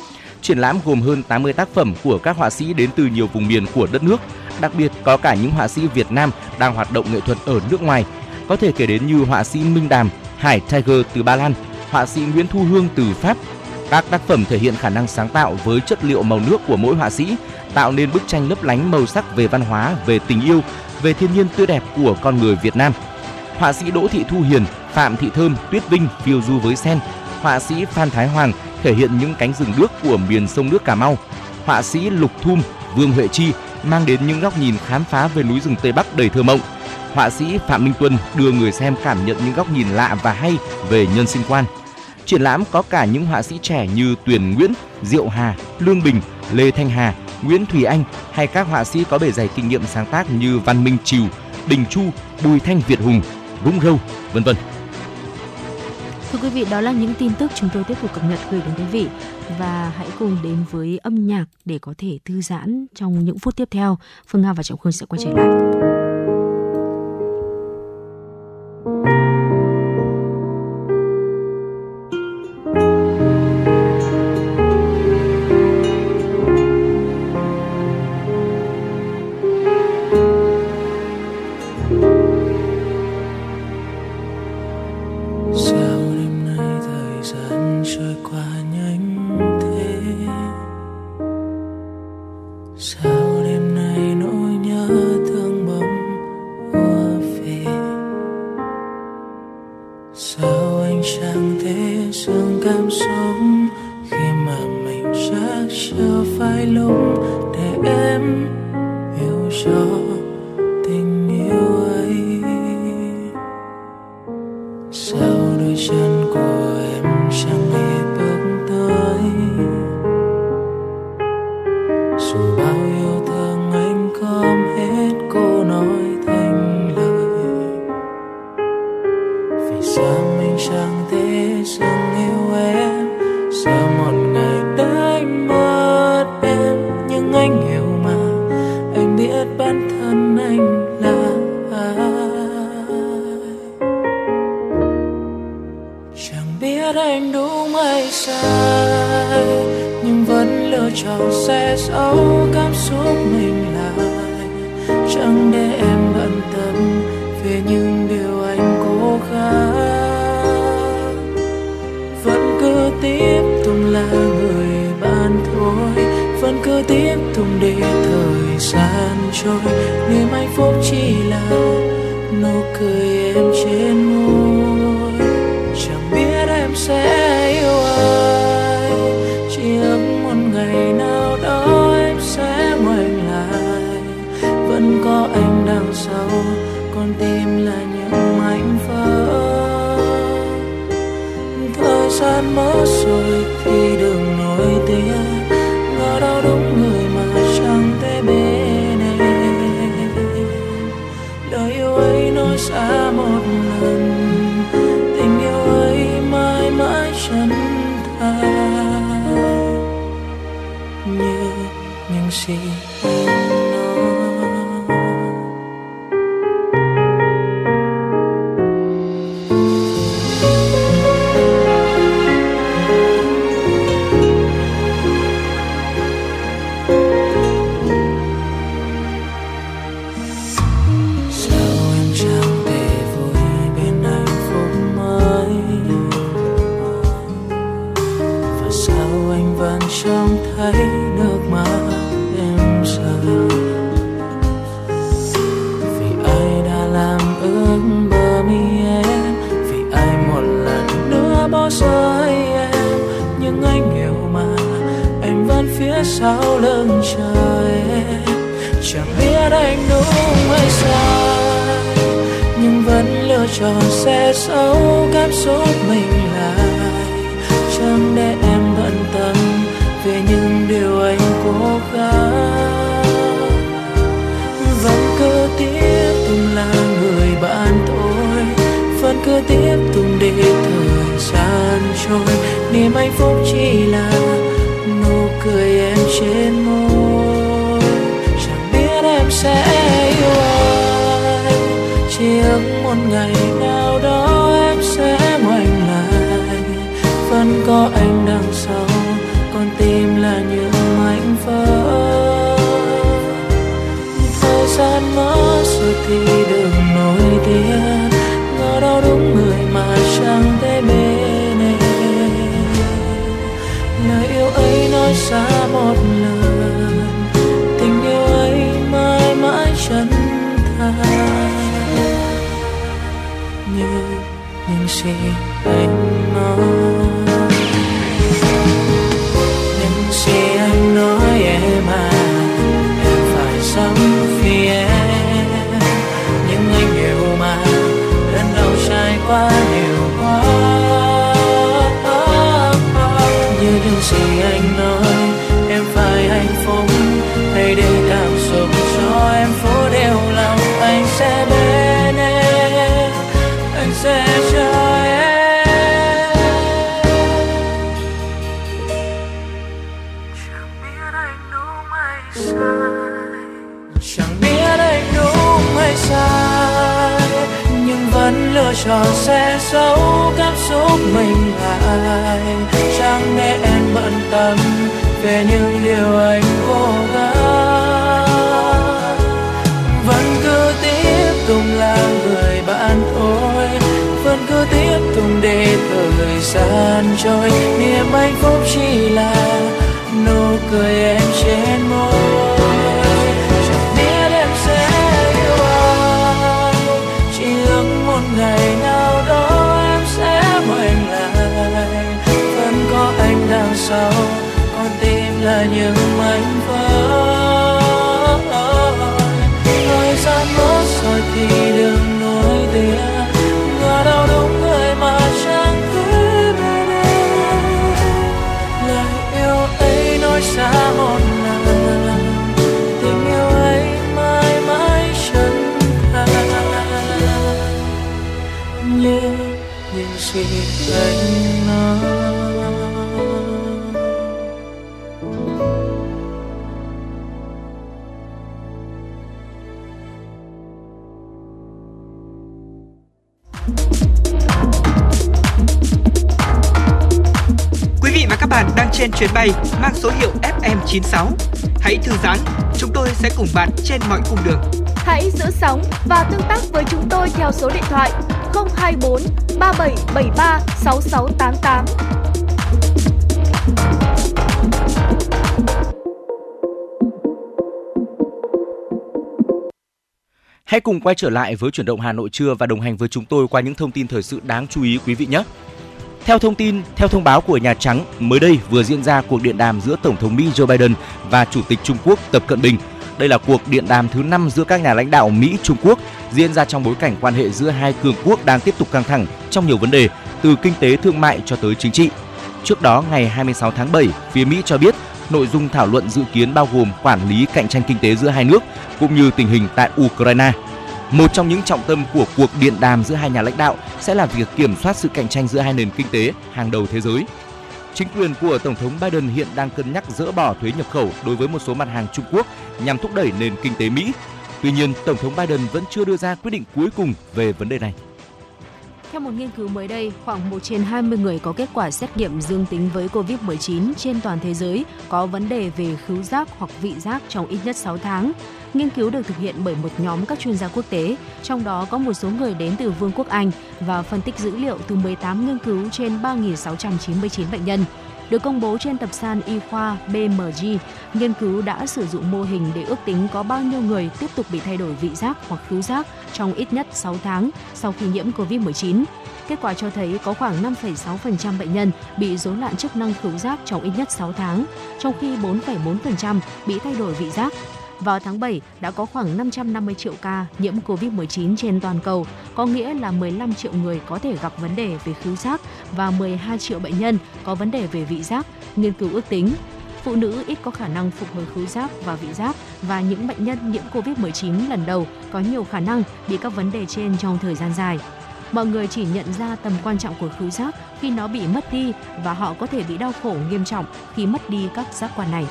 Triển lãm gồm hơn 80 tác phẩm của các họa sĩ đến từ nhiều vùng miền của đất nước, đặc biệt có cả những họa sĩ Việt Nam đang hoạt động nghệ thuật ở nước ngoài. Có thể kể đến như họa sĩ Minh Đàm, Hải Tiger từ Ba Lan, họa sĩ Nguyễn Thu Hương từ Pháp. Các tác phẩm thể hiện khả năng sáng tạo với chất liệu màu nước của mỗi họa sĩ, tạo nên bức tranh lấp lánh màu sắc về văn hóa, về tình yêu, về thiên nhiên tươi đẹp của con người Việt Nam. Họa sĩ Đỗ Thị Thu Hiền, Phạm Thị Thơm, Tuyết Vinh phiêu du với sen, họa sĩ Phan Thái Hoàng thể hiện những cánh rừng nước của miền sông nước Cà Mau. Họa sĩ Lục Thum, Vương Huệ Chi mang đến những góc nhìn khám phá về núi rừng Tây Bắc đầy thơ mộng. Họa sĩ Phạm Minh Tuân đưa người xem cảm nhận những góc nhìn lạ và hay về nhân sinh quan. Triển lãm có cả những họa sĩ trẻ như Tuyền Nguyễn, Diệu Hà, Lương Bình, Lê Thanh Hà, Nguyễn Thùy Anh hay các họa sĩ có bề dày kinh nghiệm sáng tác như Văn Minh Triều, Đình Chu, Bùi Thanh Việt Hùng, Rung Râu, vân vân. Thưa quý vị, đó là những tin tức chúng tôi tiếp tục cập nhật gửi đến quý vị và hãy cùng đến với âm nhạc để có thể thư giãn trong những phút tiếp theo. Phương Nga và Trọng Khương sẽ quay trở lại. Sao anh vẫn chẳng thấy nước mắt em rơi? Vì ai đã làm ướt bờ mi em? Vì ai một lần nữa bỏ rơi em? Nhưng anh hiểu mà, anh vẫn phía sau lưng chờ em. Chẳng biết anh đúng hay sai, nhưng vẫn lựa chọn sẽ xấu cảm xúc mình lại. Điều anh cố gắng, vẫn cứ tiếp tục là người bạn tôi, vẫn cứ tiếp tục để thời gian trôi. Niềm hạnh phúc chỉ là nụ cười em trên môi. Chẳng biết em sẽ yêu ai, chỉ ước một ngày nào những sau cảm xúc mình lại. Chẳng để em bận tâm về những điều anh cố gắng. Vẫn cứ tiếp tục là người bạn thôi. Vẫn cứ tiếp tục để thời gian trôi. Niềm hạnh phúc chỉ là nụ cười em trên môi. Sau, con tim là những mảnh vỡ. Thời gian mất rồi thì đừng nổi tiếng ngờ đâu đúng người mà chẳng thấy bên em. Lời yêu ấy nói xa một lần. Tình yêu ấy mãi mãi chân thành. Như những gì anh trên chuyến bay mang số hiệu FM96. Hãy thư giãn, chúng tôi sẽ cùng bạn trên mọi cung đường. Hãy giữ sóng và tương tác với chúng tôi theo số điện thoại 024 3773 6688. Hãy cùng quay trở lại với chuyển động Hà Nội trưa và đồng hành với chúng tôi qua những thông tin thời sự đáng chú ý quý vị nhé. Theo thông tin, theo thông báo của Nhà Trắng, mới đây vừa diễn ra cuộc điện đàm giữa Tổng thống Mỹ Joe Biden và Chủ tịch Trung Quốc Tập Cận Bình. Đây là cuộc điện đàm thứ 5 giữa các nhà lãnh đạo Mỹ Trung Quốc diễn ra trong bối cảnh quan hệ giữa hai cường quốc đang tiếp tục căng thẳng trong nhiều vấn đề, từ kinh tế thương mại cho tới chính trị. Trước đó, ngày 26 tháng 7, phía Mỹ cho biết nội dung thảo luận dự kiến bao gồm quản lý cạnh tranh kinh tế giữa hai nước cũng như tình hình tại Ukraine. Một trong những trọng tâm của cuộc điện đàm giữa hai nhà lãnh đạo sẽ là việc kiểm soát sự cạnh tranh giữa hai nền kinh tế hàng đầu thế giới. Chính quyền của Tổng thống Biden hiện đang cân nhắc dỡ bỏ thuế nhập khẩu đối với một số mặt hàng Trung Quốc nhằm thúc đẩy nền kinh tế Mỹ. Tuy nhiên, Tổng thống Biden vẫn chưa đưa ra quyết định cuối cùng về vấn đề này. Theo một nghiên cứu mới đây, khoảng 1 trên 20 người có kết quả xét nghiệm dương tính với COVID-19 trên toàn thế giới có vấn đề về khứu giác hoặc vị giác trong ít nhất 6 tháng. Nghiên cứu được thực hiện bởi một nhóm các chuyên gia quốc tế, trong đó có một số người đến từ Vương quốc Anh và phân tích dữ liệu từ 18 nghiên cứu trên 3.699 bệnh nhân. Được công bố trên tập san y khoa BMG, nghiên cứu đã sử dụng mô hình để ước tính có bao nhiêu người tiếp tục bị thay đổi vị giác hoặc khứu giác trong ít nhất 6 tháng sau khi nhiễm COVID-19. Kết quả cho thấy có khoảng 5,6% bệnh nhân bị rối loạn chức năng khứu giác trong ít nhất 6 tháng, trong khi 4,4% bị thay đổi vị giác vào tháng 7 đã có khoảng 550 triệu ca nhiễm COVID-19 trên toàn cầu, có nghĩa là 15 triệu người có thể gặp vấn đề về khứu giác và 12 triệu bệnh nhân có vấn đề về vị giác, nghiên cứu ước tính. Phụ nữ ít có khả năng phục hồi khứu giác và vị giác và những bệnh nhân nhiễm COVID-19 lần đầu có nhiều khả năng bị các vấn đề trên trong thời gian dài mọi người chỉ nhận ra tầm quan trọng của khứu giác khi nó bị mất đi và họ có thể bị đau khổ nghiêm trọng khi mất đi các giác quan này.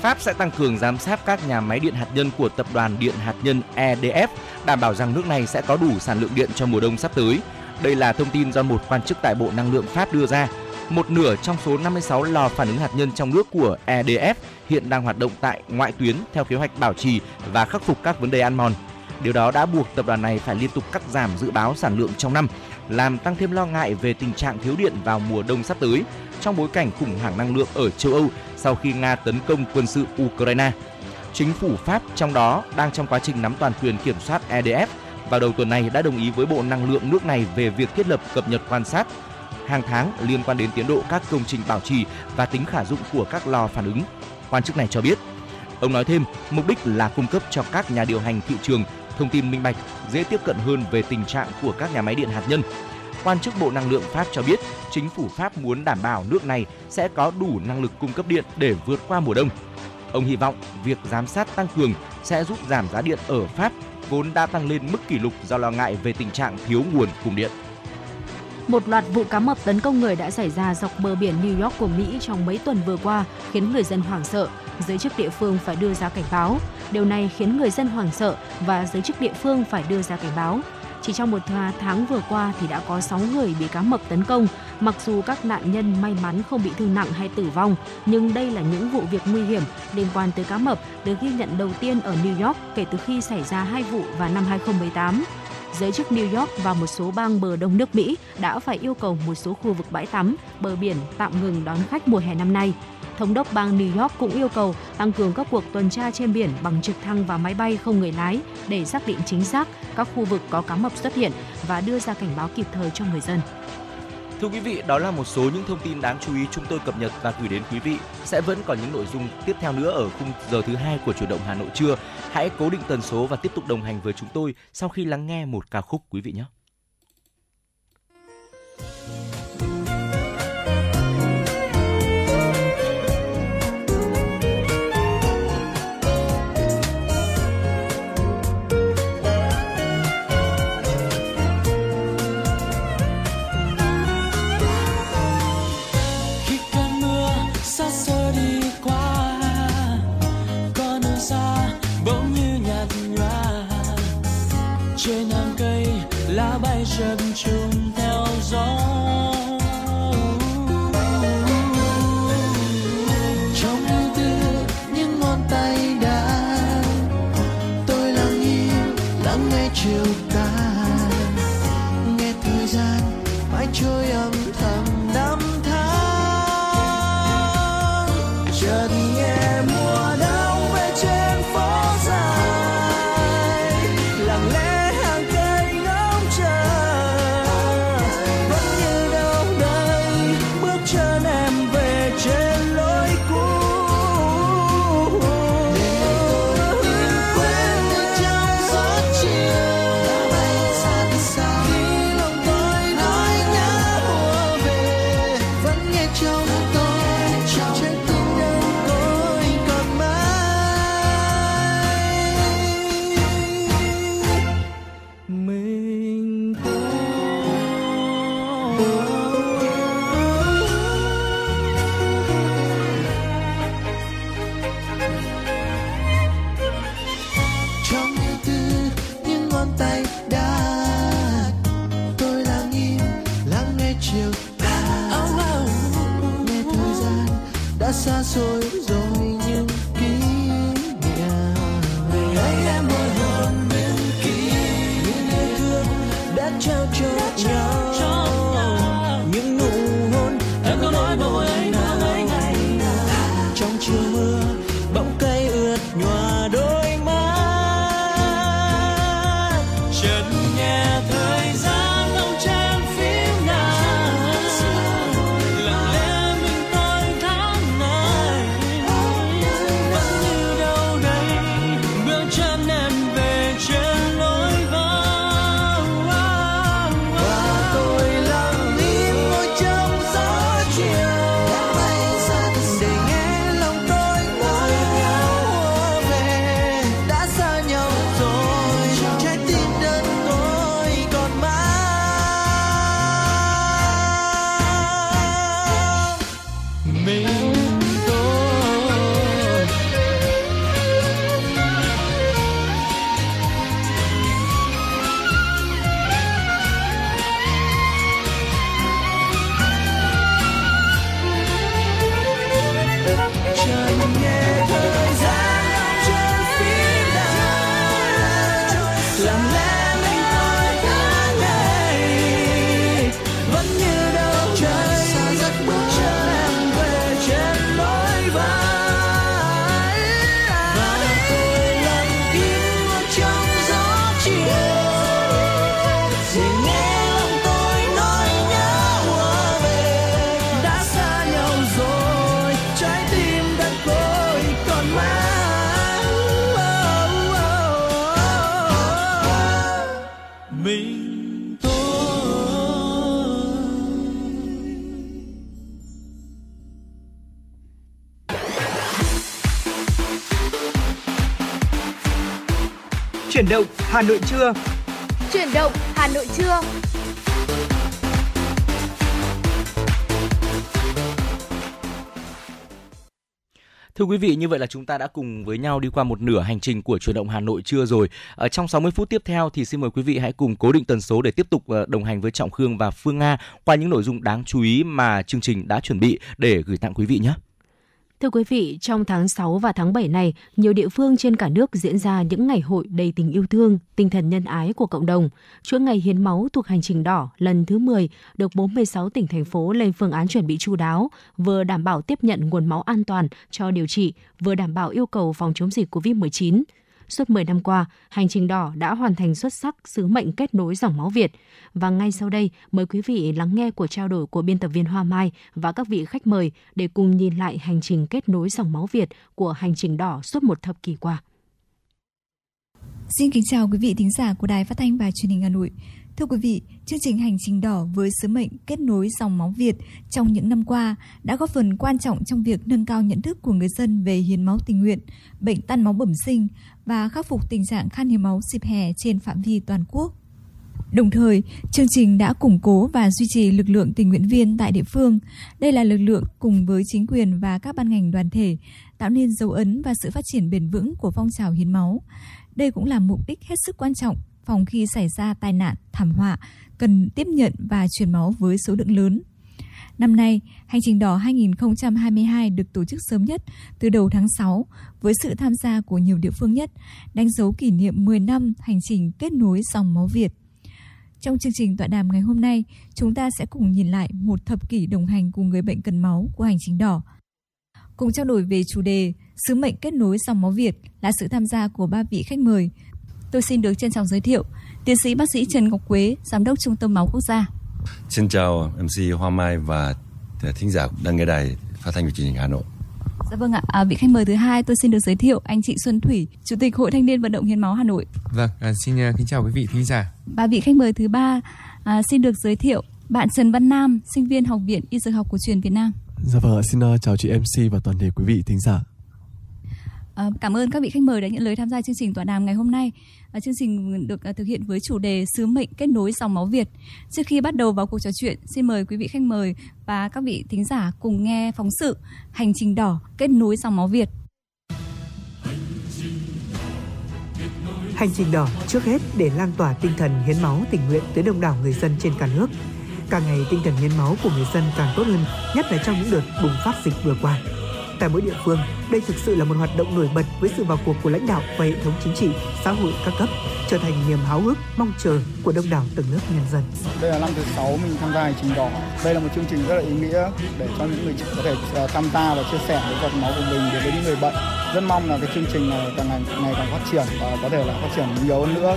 Pháp sẽ tăng cường giám sát các nhà máy điện hạt nhân của tập đoàn điện hạt nhân EDF, đảm bảo rằng nước này sẽ có đủ sản lượng điện cho mùa đông sắp tới. Đây là thông tin do một quan chức tại Bộ Năng lượng Pháp đưa ra. Một nửa trong số 56 lò phản ứng hạt nhân trong nước của EDF hiện đang hoạt động tại ngoại tuyến theo kế hoạch bảo trì và khắc phục các vấn đề ăn mòn. Điều đó đã buộc tập đoàn này phải liên tục cắt giảm dự báo sản lượng trong năm, làm tăng thêm lo ngại về tình trạng thiếu điện vào mùa đông sắp tới trong bối cảnh khủng hoảng năng lượng ở châu Âu sau khi Nga tấn công quân sự Ukraine. Chính phủ Pháp trong đó đang trong quá trình nắm toàn quyền kiểm soát EDF vào đầu tuần này đã đồng ý với Bộ Năng lượng nước này về việc thiết lập cập nhật quan sát hàng tháng liên quan đến tiến độ các công trình bảo trì và tính khả dụng của các lò phản ứng. Quan chức này cho biết, ông nói thêm, mục đích là cung cấp cho các nhà điều hành thị trường thông tin minh bạch, dễ tiếp cận hơn về tình trạng của các nhà máy điện hạt nhân Quan chức Bộ Năng lượng Pháp cho biết, chính phủ Pháp muốn đảm bảo nước này sẽ có đủ năng lực cung cấp điện để vượt qua mùa đông. Ông hy vọng việc giám sát tăng cường sẽ giúp giảm giá điện ở Pháp vốn đã tăng lên mức kỷ lục do lo ngại về tình trạng thiếu nguồn cung điện. Một loạt vụ cá mập tấn công người đã xảy ra dọc bờ biển New York của Mỹ trong mấy tuần vừa qua, khiến người dân hoảng sợ. Giới chức địa phương phải đưa ra cảnh báo. Điều này khiến người dân hoảng sợ và giới chức địa phương phải đưa ra cảnh báo. Chỉ trong một tháng vừa qua thì đã có 6 người bị cá mập tấn công. Mặc dù các nạn nhân may mắn không bị thương nặng hay tử vong, nhưng đây là những vụ việc nguy hiểm liên quan tới cá mập được ghi nhận đầu tiên ở New York kể từ khi xảy ra hai vụ vào năm 2018 giới chức New York và một số bang bờ đông nước Mỹ đã phải yêu cầu một số khu vực bãi tắm, bờ biển tạm ngừng đón khách mùa hè năm nay. Thống đốc bang New York cũng yêu cầu tăng cường các cuộc tuần tra trên biển bằng trực thăng và máy bay không người lái để xác định chính xác các khu vực có cá mập xuất hiện và đưa ra cảnh báo kịp thời cho người dân. Thưa quý vị, đó là một số những thông tin đáng chú ý chúng tôi cập nhật và gửi đến quý vị. Sẽ vẫn còn những nội dung tiếp theo nữa ở khung giờ thứ hai của chủ động Hà Nội trưa. Hãy cố định tần số và tiếp tục đồng hành với chúng tôi sau khi lắng nghe một ca khúc quý vị nhé. Hà Nội trưa. Chuyển động Hà Nội trưa. Thưa quý vị, như vậy là chúng ta đã cùng với nhau đi qua một nửa hành trình của chuyển động Hà Nội trưa rồi. Ở trong 60 phút tiếp theo thì xin mời quý vị hãy cùng cố định tần số để tiếp tục ờ, đồng hành với Trọng Khương và Phương Nga qua những nội dung đáng chú ý mà chương trình đã chuẩn bị để gửi tặng quý vị nhé. Thưa quý vị, trong tháng 6 và tháng 7 này, nhiều địa phương trên cả nước diễn ra những ngày hội đầy tình yêu thương, tinh thần nhân ái của cộng đồng. Chuỗi ngày hiến máu thuộc hành trình đỏ lần thứ 10 được 46 tỉnh thành phố lên phương án chuẩn bị chu đáo, vừa đảm bảo tiếp nhận nguồn máu an toàn cho điều trị, vừa đảm bảo yêu cầu phòng chống dịch COVID-19. Suốt 10 năm qua, Hành trình đỏ đã hoàn thành xuất sắc sứ mệnh kết nối dòng máu Việt. Và ngay sau đây, mời quý vị lắng nghe cuộc trao đổi của biên tập viên Hoa Mai và các vị khách mời để cùng nhìn lại hành trình kết nối dòng máu Việt của Hành trình đỏ suốt một thập kỷ qua. Xin kính chào quý vị thính giả của Đài Phát thanh và Truyền hình Hà Nội. Thưa quý vị, chương trình Hành trình đỏ với sứ mệnh kết nối dòng máu Việt trong những năm qua đã góp phần quan trọng trong việc nâng cao nhận thức của người dân về hiến máu tình nguyện, bệnh tan máu bẩm sinh và khắc phục tình trạng khan hiếm máu dịp hè trên phạm vi toàn quốc. Đồng thời, chương trình đã củng cố và duy trì lực lượng tình nguyện viên tại địa phương. Đây là lực lượng cùng với chính quyền và các ban ngành đoàn thể tạo nên dấu ấn và sự phát triển bền vững của phong trào hiến máu. Đây cũng là mục đích hết sức quan trọng phòng khi xảy ra tai nạn, thảm họa, cần tiếp nhận và truyền máu với số lượng lớn. Năm nay, Hành trình đỏ 2022 được tổ chức sớm nhất từ đầu tháng 6 với sự tham gia của nhiều địa phương nhất, đánh dấu kỷ niệm 10 năm hành trình kết nối dòng máu Việt. Trong chương trình tọa đàm ngày hôm nay, chúng ta sẽ cùng nhìn lại một thập kỷ đồng hành cùng người bệnh cần máu của Hành trình đỏ. Cùng trao đổi về chủ đề Sứ mệnh kết nối dòng máu Việt là sự tham gia của ba vị khách mời. Tôi xin được trân trọng giới thiệu tiến sĩ bác sĩ Trần Ngọc Quế, giám đốc Trung tâm máu quốc gia. Xin chào MC Hoa Mai và thính giả đang nghe đài phát thanh và truyền hình Hà Nội. Dạ vâng ạ, à, vị khách mời thứ hai tôi xin được giới thiệu anh chị Xuân Thủy, Chủ tịch Hội Thanh niên Vận động Hiến máu Hà Nội. Vâng, à, xin uh, kính chào quý vị thính giả. Ba vị khách mời thứ ba à, xin được giới thiệu bạn Trần Văn Nam, sinh viên Học viện Y Dược học cổ truyền Việt Nam. Dạ vâng ạ, xin uh, chào chị MC và toàn thể quý vị thính giả. À, cảm ơn các vị khách mời đã nhận lời tham gia chương trình tọa đàm ngày hôm nay. À, chương trình được à, thực hiện với chủ đề sứ mệnh kết nối dòng máu Việt. Trước khi bắt đầu vào cuộc trò chuyện, xin mời quý vị khách mời và các vị thính giả cùng nghe phóng sự Hành trình đỏ kết nối dòng máu Việt. Hành trình đỏ trước hết để lan tỏa tinh thần hiến máu tình nguyện tới đông đảo người dân trên cả nước. Càng ngày tinh thần hiến máu của người dân càng tốt hơn, nhất là trong những đợt bùng phát dịch vừa qua tại mỗi địa phương. Đây thực sự là một hoạt động nổi bật với sự vào cuộc của lãnh đạo và hệ thống chính trị, xã hội các cấp, trở thành niềm háo hức, mong chờ của đông đảo tầng lớp nhân dân. Đây là năm thứ 6 mình tham gia hành trình đỏ. Đây là một chương trình rất là ý nghĩa để cho những người có thể ờ, tham gia và chia sẻ với giọt máu của mình đến với những người bệnh. Rất mong là cái chương trình này càng ngày, ngày càng phát triển và có thể là phát triển nhiều hơn nữa.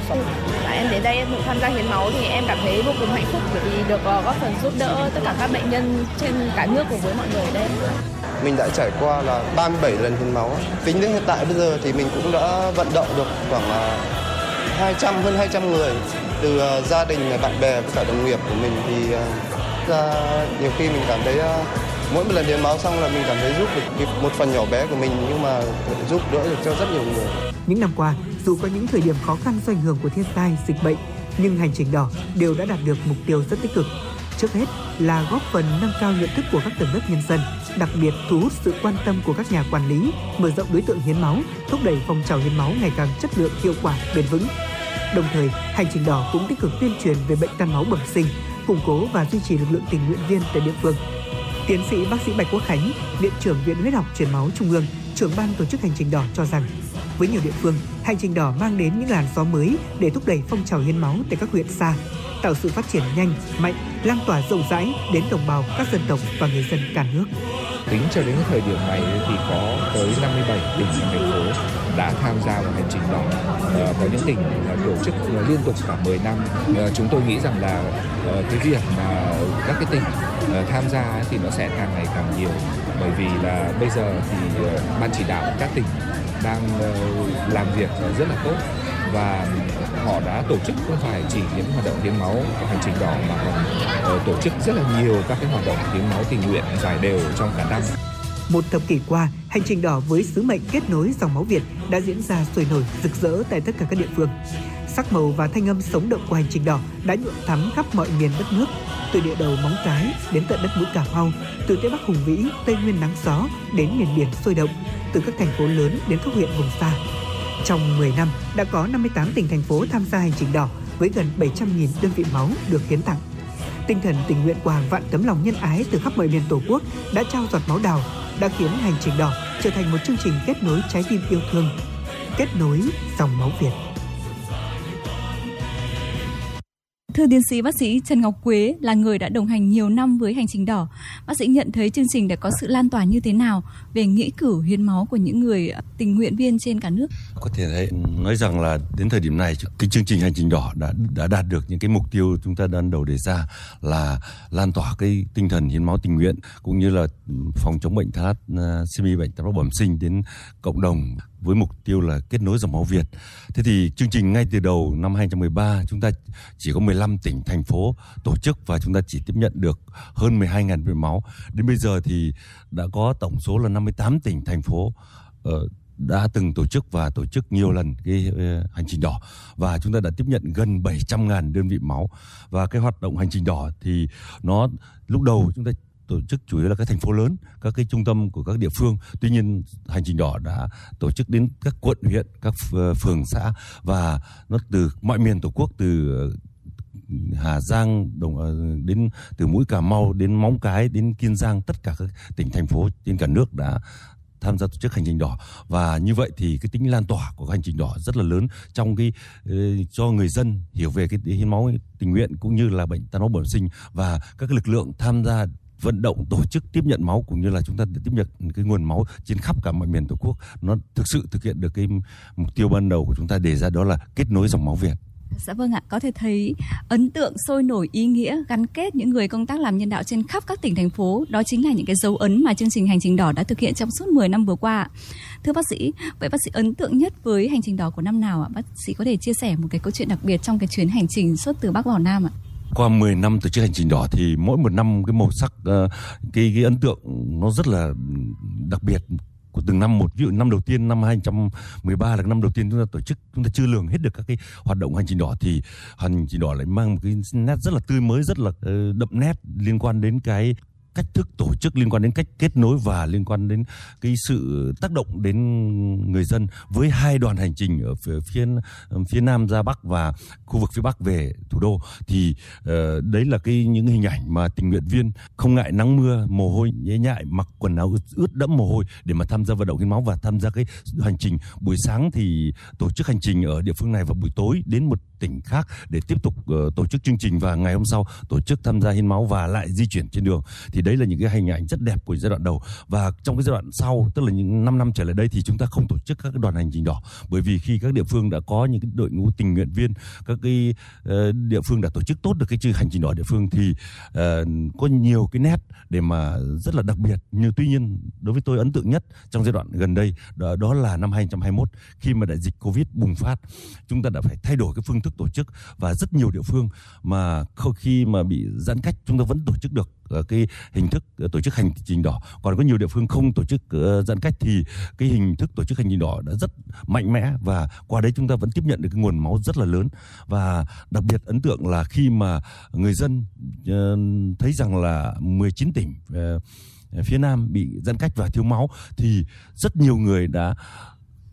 Em đến đây em được tham gia hiến máu thì em cảm thấy vô cùng hạnh phúc bởi vì được ờ, góp phần giúp đỡ tất cả các bệnh nhân trên cả nước cùng với mọi người ở đây. Mình đã trải qua là 37 lần hiến máu. Tính đến hiện tại bây giờ thì mình cũng đã vận động được khoảng à, 200 hơn 200 người từ à, gia đình, à, bạn bè với cả đồng nghiệp của mình thì ra nhiều khi mình cảm thấy mỗi một lần hiến máu xong là mình cảm thấy giúp được một phần nhỏ bé của mình nhưng mà giúp đỡ được cho rất nhiều người. Những năm qua, dù có những thời điểm khó khăn do ảnh hưởng của thiên tai, dịch bệnh, nhưng hành trình đỏ đều đã đạt được mục tiêu rất tích cực. Trước hết là góp phần nâng cao nhận thức của các tầng lớp nhân dân, đặc biệt thu hút sự quan tâm của các nhà quản lý, mở rộng đối tượng hiến máu, thúc đẩy phong trào hiến máu ngày càng chất lượng, hiệu quả, bền vững. Đồng thời, hành trình đỏ cũng tích cực tuyên truyền về bệnh tan máu bẩm sinh, củng cố và duy trì lực lượng tình nguyện viên tại địa phương. Tiến sĩ bác sĩ Bạch Quốc Khánh, Viện trưởng Viện Huyết học Truyền máu Trung ương, trưởng ban tổ chức hành trình đỏ cho rằng với nhiều địa phương, hành trình đỏ mang đến những làn gió mới để thúc đẩy phong trào hiến máu tại các huyện xa, tạo sự phát triển nhanh, mạnh, lan tỏa rộng rãi đến đồng bào các dân tộc và người dân cả nước. Tính cho đến thời điểm này thì có tới 57 tỉnh thành phố đã tham gia vào hành trình đó ờ, có những tỉnh ờ, tổ chức ờ, liên tục cả 10 năm. Chúng tôi nghĩ rằng là cái việc mà các cái tỉnh tham gia thì nó sẽ càng ngày càng nhiều bởi vì là bây giờ thì ban chỉ đạo các tỉnh đang làm việc rất là tốt và họ đã tổ chức không phải chỉ những hoạt động hiến máu của hành trình đỏ mà còn tổ chức rất là nhiều các cái hoạt động hiến máu tình nguyện giải đều trong cả năm. Một thập kỷ qua, hành trình đỏ với sứ mệnh kết nối dòng máu Việt đã diễn ra sôi nổi rực rỡ tại tất cả các địa phương. Sắc màu và thanh âm sống động của hành trình đỏ đã nhuộm thắm khắp mọi miền đất nước, từ địa đầu móng cái đến tận đất mũi Cà Mau, từ Tây Bắc hùng vĩ, Tây Nguyên nắng gió đến miền biển sôi động, từ các thành phố lớn đến các huyện vùng xa. Trong 10 năm, đã có 58 tỉnh thành phố tham gia hành trình đỏ với gần 700.000 đơn vị máu được hiến tặng. Tinh thần tình nguyện của hàng vạn tấm lòng nhân ái từ khắp mọi miền Tổ quốc đã trao giọt máu đào, đã khiến hành trình đỏ trở thành một chương trình kết nối trái tim yêu thương, kết nối dòng máu Việt. Thưa tiến sĩ bác sĩ Trần Ngọc Quế là người đã đồng hành nhiều năm với hành trình đỏ. Bác sĩ nhận thấy chương trình đã có sự lan tỏa như thế nào về nghĩa cử hiến máu của những người tình nguyện viên trên cả nước? Có thể thấy, nói rằng là đến thời điểm này cái chương trình hành trình đỏ đã đã đạt được những cái mục tiêu chúng ta ban đầu đề ra là lan tỏa cái tinh thần hiến máu tình nguyện cũng như là phòng chống bệnh thalassemia à, bệnh thalassemia bẩm sinh đến cộng đồng với mục tiêu là kết nối dòng máu Việt. Thế thì chương trình ngay từ đầu năm 2013 chúng ta chỉ có 15 tỉnh thành phố tổ chức và chúng ta chỉ tiếp nhận được hơn 12.000 viên máu. Đến bây giờ thì đã có tổng số là 58 tỉnh thành phố uh, đã từng tổ chức và tổ chức nhiều lần cái ờ, hành trình đỏ và chúng ta đã tiếp nhận gần 700.000 đơn vị máu và cái hoạt động hành trình đỏ thì nó lúc đầu chúng ta tổ chức chủ yếu là các thành phố lớn, các cái trung tâm của các địa phương. Tuy nhiên hành trình đỏ đã tổ chức đến các quận huyện, các phường xã và nó từ mọi miền tổ quốc từ ờ, Hà Giang đồng ờ, đến từ mũi Cà Mau đến Móng Cái đến Kiên Giang tất cả các tỉnh thành phố trên cả nước đã tham gia tổ chức hành trình đỏ và như vậy thì cái tính lan tỏa của hành trình đỏ rất là lớn trong cái ờ, cho người dân hiểu về cái hiến máu tình nguyện cũng như là bệnh tan máu bẩm sinh và các lực lượng tham gia vận động tổ chức tiếp nhận máu cũng như là chúng ta tiếp nhận cái nguồn máu trên khắp cả mọi miền tổ quốc nó thực sự thực hiện được cái mục tiêu ban đầu của chúng ta đề ra đó là kết nối dòng máu Việt. Dạ vâng ạ, có thể thấy ấn tượng sôi nổi ý nghĩa gắn kết những người công tác làm nhân đạo trên khắp các tỉnh thành phố, đó chính là những cái dấu ấn mà chương trình hành trình đỏ đã thực hiện trong suốt 10 năm vừa qua. Thưa bác sĩ, vậy bác sĩ ấn tượng nhất với hành trình đỏ của năm nào ạ? Bác sĩ có thể chia sẻ một cái câu chuyện đặc biệt trong cái chuyến hành trình suốt từ Bắc vào Nam ạ? Qua 10 năm tổ chức hành trình đỏ thì mỗi một năm cái màu sắc ờ, cái cái ấn tượng nó rất là đặc biệt của từng năm. Một, ví dụ năm đầu tiên, năm 2013 là năm đầu tiên chúng ta tổ chức, chúng ta chưa lường hết được các cái hoạt động hành trình đỏ thì hành trình đỏ lại mang một cái nét rất là tươi mới, rất là ờ, đậm nét liên quan đến cái cách thức tổ chức liên quan đến cách kết nối và liên quan đến cái sự tác động đến người dân với hai đoàn hành trình ở phía phía, phía nam ra bắc và khu vực phía bắc về thủ đô. Thì uh, đấy là cái những hình ảnh mà tình nguyện viên không ngại nắng mưa mồ hôi nhễ nhại mặc quần áo ướt đẫm mồ hôi để mà tham gia vận động hiến máu và tham gia cái hành trình. Buổi sáng thì tổ chức hành trình ở địa phương này và buổi tối đến một tỉnh khác để tiếp tục uh, tổ chức chương trình và ngày hôm sau tổ chức tham gia hiến máu và lại di chuyển trên đường. Thì đấy là những cái hình ảnh rất đẹp của giai đoạn đầu. Và trong cái giai đoạn sau tức là những 5 năm trở lại đây thì chúng ta không tổ chức các cái đoàn hành trình đỏ. Bởi vì khi các địa phương đã có những cái đội ngũ tình nguyện viên các cái uh, địa phương đã tổ chức tốt được cái chương hành trình đỏ địa phương thì uh, có nhiều cái nét để mà rất là đặc biệt. Nhưng tuy nhiên đối với tôi ấn tượng nhất trong giai đoạn gần đây đó, đó là năm 2021 khi mà đại dịch Covid bùng phát chúng ta đã phải thay đổi cái phương thức tổ chức. Và rất nhiều địa phương mà khi mà bị giãn cách chúng ta vẫn tổ chức được. Ờ, cái hình thức ờ, tổ chức hành trình đỏ. Còn có nhiều địa phương không tổ chức ờ, giãn cách thì cái hình thức tổ chức hành trình đỏ đã rất mạnh mẽ và qua đấy chúng ta vẫn tiếp nhận được cái nguồn máu rất là lớn. Và đặc biệt ấn tượng là khi mà người dân thấy rằng là 19 tỉnh phía Nam bị giãn cách và thiếu máu thì rất nhiều người đã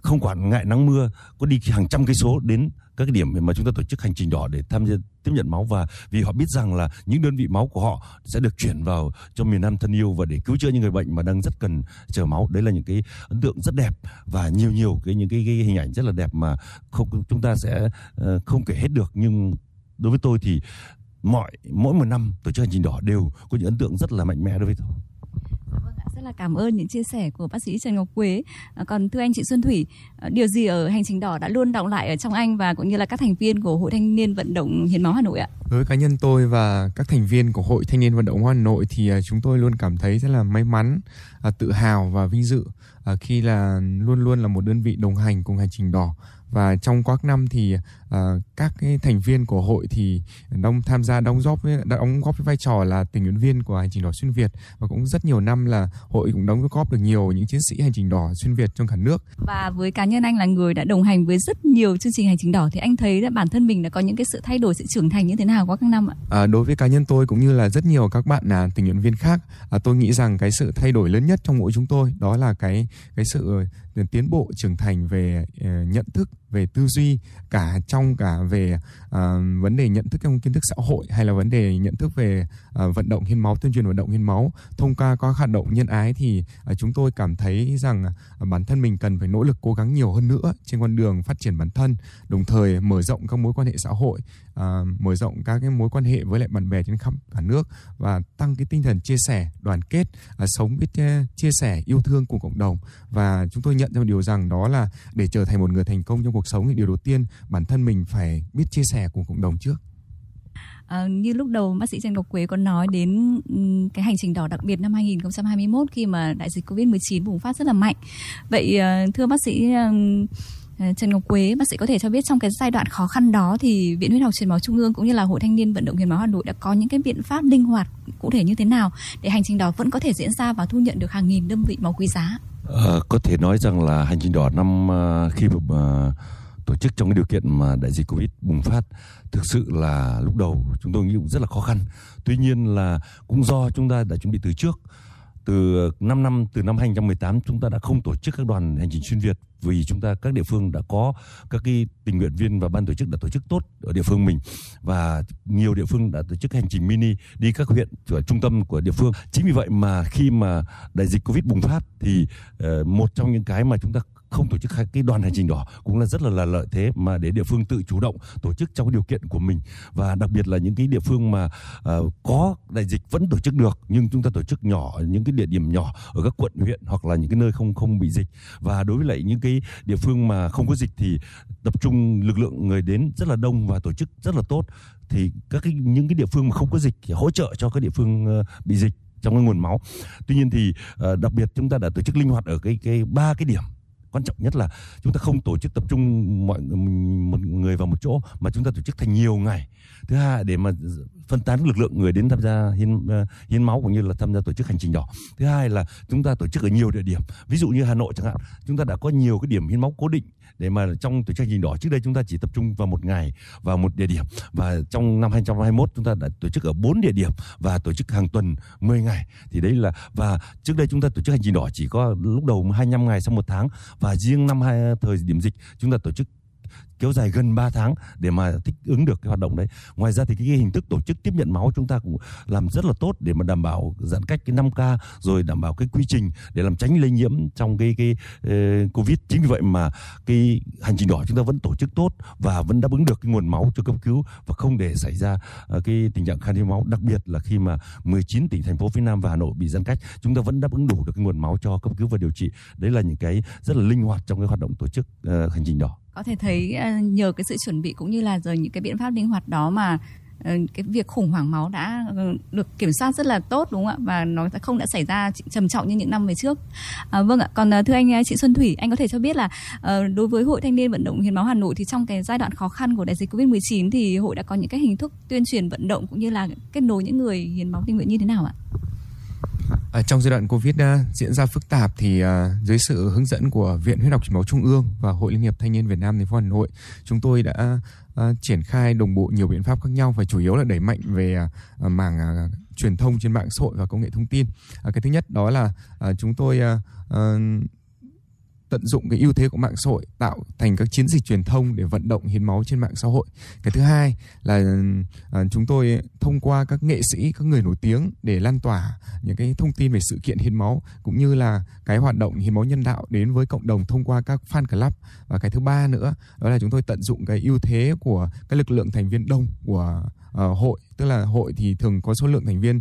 không quản ngại nắng mưa, có đi hàng trăm cây số đến các cái điểm mà chúng ta tổ chức hành trình đỏ để tham gia tiếp nhận máu. Và vì họ biết rằng là những đơn vị máu của họ sẽ được chuyển vào cho miền Nam thân yêu và để cứu chữa những người bệnh mà đang rất cần chờ máu. Đấy là những cái ấn tượng rất đẹp và nhiều nhiều cái những cái, cái hình ảnh rất là đẹp mà không chúng ta sẽ uh, không kể hết được. Nhưng đối với tôi thì mọi mỗi một năm tổ chức hành trình đỏ đều có những ấn tượng rất là mạnh mẽ đối với tôi. Vâng rất là cảm ơn những chia sẻ của bác sĩ Trần Ngọc Quế. À, còn thưa anh chị Xuân Thủy, à, điều gì ở hành trình đỏ đã luôn động lại ở trong anh và cũng như là các thành viên của Hội Thanh niên vận động hiến máu Hà Nội ạ? Đối với cá nhân tôi và các thành viên của Hội Thanh niên vận động Hà Nội thì à, chúng tôi luôn cảm thấy rất là may mắn, à, tự hào và vinh dự à, khi là luôn luôn là một đơn vị đồng hành cùng hành trình đỏ và trong các năm thì uh, các cái thành viên của hội thì đóng tham gia đóng góp với, đóng góp với vai trò là tình nguyện viên của hành trình đỏ xuyên Việt và cũng rất nhiều năm là hội cũng đóng góp được nhiều những chiến sĩ hành trình đỏ xuyên Việt trong cả nước. Và với cá nhân anh là người đã đồng hành với rất nhiều chương trình hành trình đỏ thì anh thấy là bản thân mình đã có những cái sự thay đổi sự trưởng thành như thế nào qua các năm ạ? À, đối với cá nhân tôi cũng như là rất nhiều các bạn là tình nguyện viên khác, à, tôi nghĩ rằng cái sự thay đổi lớn nhất trong mỗi chúng tôi đó là cái cái sự tiến bộ trưởng thành về ờ, nhận thức về tư duy cả trong cả về uh, vấn đề nhận thức trong kiến thức xã hội hay là vấn đề nhận thức về À, vận động hiến máu, tuyên truyền vận động hiến máu. Thông qua các hoạt động nhân ái thì à, chúng tôi cảm thấy rằng à, bản thân mình cần phải nỗ lực cố gắng nhiều hơn nữa trên con đường phát triển bản thân, đồng thời mở rộng các mối quan hệ xã hội mở rộng các cái mối quan hệ với lại bạn bè trên khắp cả nước và tăng cái tinh thần chia sẻ, đoàn kết sống biết chia sẻ yêu thương cùng cộng đồng. Và chúng tôi nhận ra một điều rằng đó là để trở thành một người thành công trong cuộc sống thì điều đầu tiên bản thân mình phải biết chia sẻ cùng cộng đồng trước. À, như lúc đầu bác sĩ Trần Ngọc Quế có nói đến ừ, cái hành trình đỏ đặc biệt năm 2021 khi mà đại dịch Covid-19 bùng phát rất là mạnh. Vậy ờ, thưa bác sĩ ờ, Trần Ngọc Quế, bác sĩ có thể cho biết trong cái giai đoạn khó khăn đó thì Viện Huyết học Truyền máu Trung ương cũng như là Hội Thanh niên Vận động Hiến máu Hà Nội đã có những cái biện pháp linh hoạt cụ thể như thế nào để hành trình đỏ vẫn có thể diễn ra và thu nhận được hàng nghìn đơn vị máu quý giá? À, có thể nói rằng là hành trình đỏ năm khi mà tổ chức trong cái điều kiện mà đại dịch Covid bùng phát thực sự là lúc đầu chúng tôi nghĩ cũng rất là khó khăn. Tuy nhiên là cũng do chúng ta đã chuẩn bị từ trước, từ 5 năm, từ năm 2018 chúng ta đã không tổ chức các đoàn hành trình xuyên Việt vì chúng ta các địa phương đã có các cái tình nguyện viên và ban tổ chức đã tổ chức tốt ở địa phương mình và nhiều địa phương đã tổ chức hành trình mini đi các huyện ở trung tâm của địa phương chính vì vậy mà khi mà đại dịch covid bùng phát thì ờ, một trong những cái mà chúng ta không tổ chức cái đoàn hành trình đỏ cũng là rất là, là lợi thế mà để địa phương tự chủ động tổ chức trong điều kiện của mình. Và đặc biệt là những cái địa phương mà uh, có đại dịch vẫn tổ chức được nhưng chúng ta tổ chức nhỏ những cái địa điểm nhỏ ở các quận huyện hoặc là những cái nơi không không bị dịch. Và đối với lại những cái địa phương mà không có dịch thì tập trung lực lượng người đến rất là đông và tổ chức rất là tốt. Thì các cái những cái địa phương mà không có dịch thì hỗ trợ cho các địa phương uh, bị dịch trong cái nguồn máu. Tuy nhiên thì uh, đặc biệt chúng ta đã tổ chức linh hoạt ở cái cái ba cái điểm quan trọng nhất là chúng ta không tổ chức tập trung mọi, một người vào một chỗ, mà chúng ta tổ chức thành nhiều ngày. Thứ hai, để mà phân tán lực lượng người đến tham gia hiến ờ, hiến máu cũng như là tham gia tổ chức hành trình đỏ thứ hai là chúng ta tổ chức ở nhiều địa điểm. Ví dụ như hà nội chẳng hạn, chúng ta đã có nhiều cái điểm hiến máu cố định để mà trong tổ chức hành trình đỏ trước đây chúng ta chỉ tập trung vào một ngày và một địa điểm. Và trong năm 2021 chúng ta đã tổ chức ở bốn địa điểm và tổ chức hàng tuần 10 ngày. Thì đấy là, và trước đây chúng ta tổ chức hành trình đỏ chỉ có lúc đầu 25 ngày sau một tháng. Và riêng năm hai, thời điểm dịch, chúng ta tổ chức kéo dài gần 3 tháng để mà thích ứng được cái hoạt động đấy. Ngoài ra thì cái, hình thức tổ chức tiếp nhận máu chúng ta cũng làm rất là tốt để mà đảm bảo giãn cách cái 5K rồi đảm bảo cái quy trình để làm tránh lây nhiễm trong cái cái uh, Covid. Chính vì vậy mà cái hành trình đỏ chúng ta vẫn tổ chức tốt và vẫn đáp ứng được cái nguồn máu cho cấp cứu và không để xảy ra uh, cái tình trạng khan hiếm máu, đặc biệt là khi mà 19 tỉnh thành phố phía Nam và Hà Nội bị giãn cách, chúng ta vẫn đáp ứng đủ được cái nguồn máu cho cấp cứu và điều trị. Đấy là những cái rất là linh hoạt trong cái hoạt động tổ chức uh, hành trình đỏ có thể thấy ờ, nhờ cái sự chuẩn bị cũng như là rồi những cái biện pháp linh hoạt đó mà ờ, cái việc khủng hoảng máu đã ờ, được kiểm soát rất là tốt đúng không ạ? Và nó sẽ không đã xảy ra trầm trọng như những năm về trước. À, vâng ạ. Còn thưa anh chị Xuân Thủy anh có thể cho biết là đối với hội thanh niên vận động hiến máu Hà Nội thì trong cái giai đoạn khó khăn của đại dịch Covid 19 thì hội đã có những cái hình thức tuyên truyền vận động cũng như là kết nối những người hiến máu tình nguyện như thế nào ạ? À, trong giai đoạn Covid uh, diễn ra phức tạp thì uh, dưới sự hướng dẫn của Viện Huyết học Truyền máu Trung ương và Hội Liên hiệp Thanh niên Việt Nam thành phố Hà Nội, chúng tôi đã uh, triển khai đồng bộ nhiều biện pháp khác nhau và chủ yếu là đẩy mạnh về uh, mảng uh, truyền thông trên mạng xã hội và công nghệ thông tin. Uh, cái thứ nhất đó là uh, chúng tôi uh, uh, tận dụng cái ưu thế của mạng xã hội tạo thành các chiến dịch truyền thông để vận động hiến máu trên mạng xã hội. Cái thứ hai là à, chúng tôi thông qua các nghệ sĩ, các người nổi tiếng để lan tỏa những cái thông tin về sự kiện hiến máu cũng như là cái hoạt động hiến máu nhân đạo đến với cộng đồng thông qua các fan club. Và cái thứ ba nữa đó là chúng tôi tận dụng cái ưu thế của cái lực lượng thành viên đông của uh, hội tức là hội thì thường có số lượng thành viên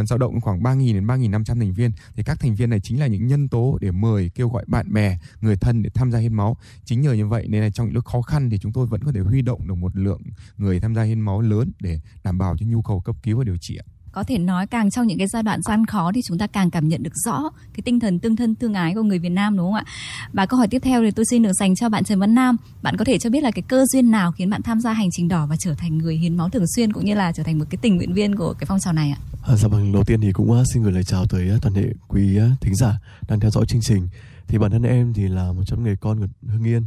uh, dao động khoảng 3.000 đến 3.500 thành viên. Thì các thành viên này chính là những nhân tố để mời kêu gọi bạn bè người thân để tham gia hiến máu. Chính nhờ như vậy nên là trong những lúc khó khăn thì chúng tôi vẫn có thể huy động được một lượng người tham gia hiến máu lớn để đảm bảo cho nhu cầu cấp cứu và điều trị có thể nói càng trong những cái giai đoạn gian khó thì chúng ta càng cảm nhận được rõ cái tinh thần tương thân tương ái của người Việt Nam đúng không ạ? Và câu hỏi tiếp theo thì tôi xin được dành cho bạn Trần Văn Nam. Bạn có thể cho biết là cái cơ duyên nào khiến bạn tham gia hành trình đỏ và trở thành người hiến máu thường xuyên cũng như là trở thành một cái tình nguyện viên của cái phong trào này ạ? À, dạ vâng, đầu tiên thì cũng à, xin gửi lời chào tới à, toàn thể quý à, thính giả đang theo dõi chương trình. Thì bản thân em thì là một trong người con của Hưng Yên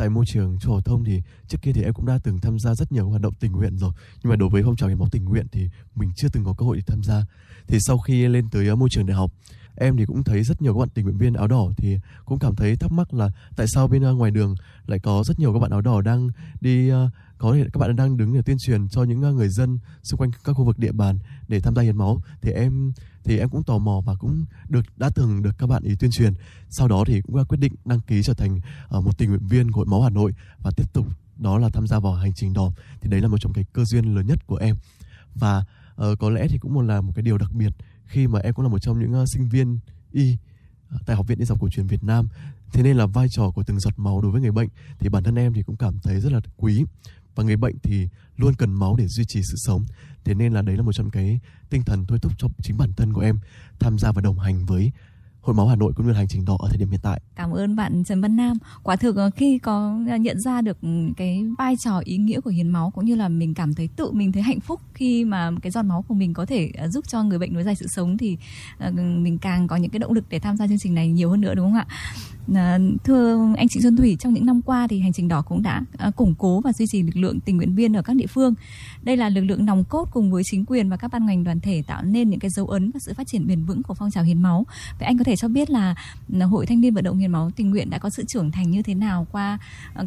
tại môi trường trung học thông thì trước kia thì em cũng đã từng tham gia rất nhiều hoạt động tình nguyện rồi. Nhưng mà đối với phong trào hiến máu tình nguyện thì mình chưa từng có cơ hội để tham gia. Thì sau khi lên tới ờ, môi trường đại học, em thì cũng thấy rất nhiều các bạn tình nguyện viên áo đỏ thì cũng cảm thấy thắc mắc là tại sao bên ờ, ngoài đường lại có rất nhiều các bạn áo đỏ đang đi ờ, có thể các bạn đang đứng để tuyên truyền cho những người dân xung quanh các khu vực địa bàn để tham gia hiến máu. Thì em thì em cũng tò mò và cũng được đã từng được các bạn ý tuyên truyền. Sau đó thì cũng đã quyết định đăng ký trở thành uh, một tình nguyện viên hội máu Hà Nội và tiếp tục đó là tham gia vào hành trình đỏ thì đấy là một trong cái cơ duyên lớn nhất của em. Và uh, có lẽ thì cũng một là một cái điều đặc biệt khi mà em cũng là một trong những uh, sinh viên y tại học viện y học cổ truyền Việt Nam. Thế nên là vai trò của từng giọt máu đối với người bệnh thì bản thân em thì cũng cảm thấy rất là quý. Và người bệnh thì luôn cần máu để duy trì sự sống thế nên là đấy là một trong cái tinh thần thôi thúc cho chính bản thân của em tham gia và đồng hành với Hội máu Hà Nội cũng như hành trình đỏ ở thời điểm hiện tại. Cảm ơn bạn, Trần Văn Nam. Quả thực ờ, khi có ờ, nhận ra được cái vai trò, ý nghĩa của hiến máu cũng như là mình cảm thấy tự mình thấy hạnh phúc khi mà cái giọt máu của mình có thể ờ, giúp cho người bệnh nối dài sự sống thì mình càng có những cái động lực để tham gia chương trình này nhiều hơn nữa, đúng không ạ? Ờ, thưa anh chị Xuân Thủy, trong những năm qua thì hành trình đỏ cũng đã ờ, củng cố và duy trì lực lượng tình nguyện viên ở các địa phương. Đây là lực lượng nòng cốt cùng với chính quyền và các ban ngành đoàn thể tạo nên những cái dấu ấn và sự phát triển bền vững của phong trào hiến máu. Vậy anh có thể cho biết là ờ, Hội Thanh niên vận động hiến máu tình nguyện đã có sự trưởng thành như thế nào qua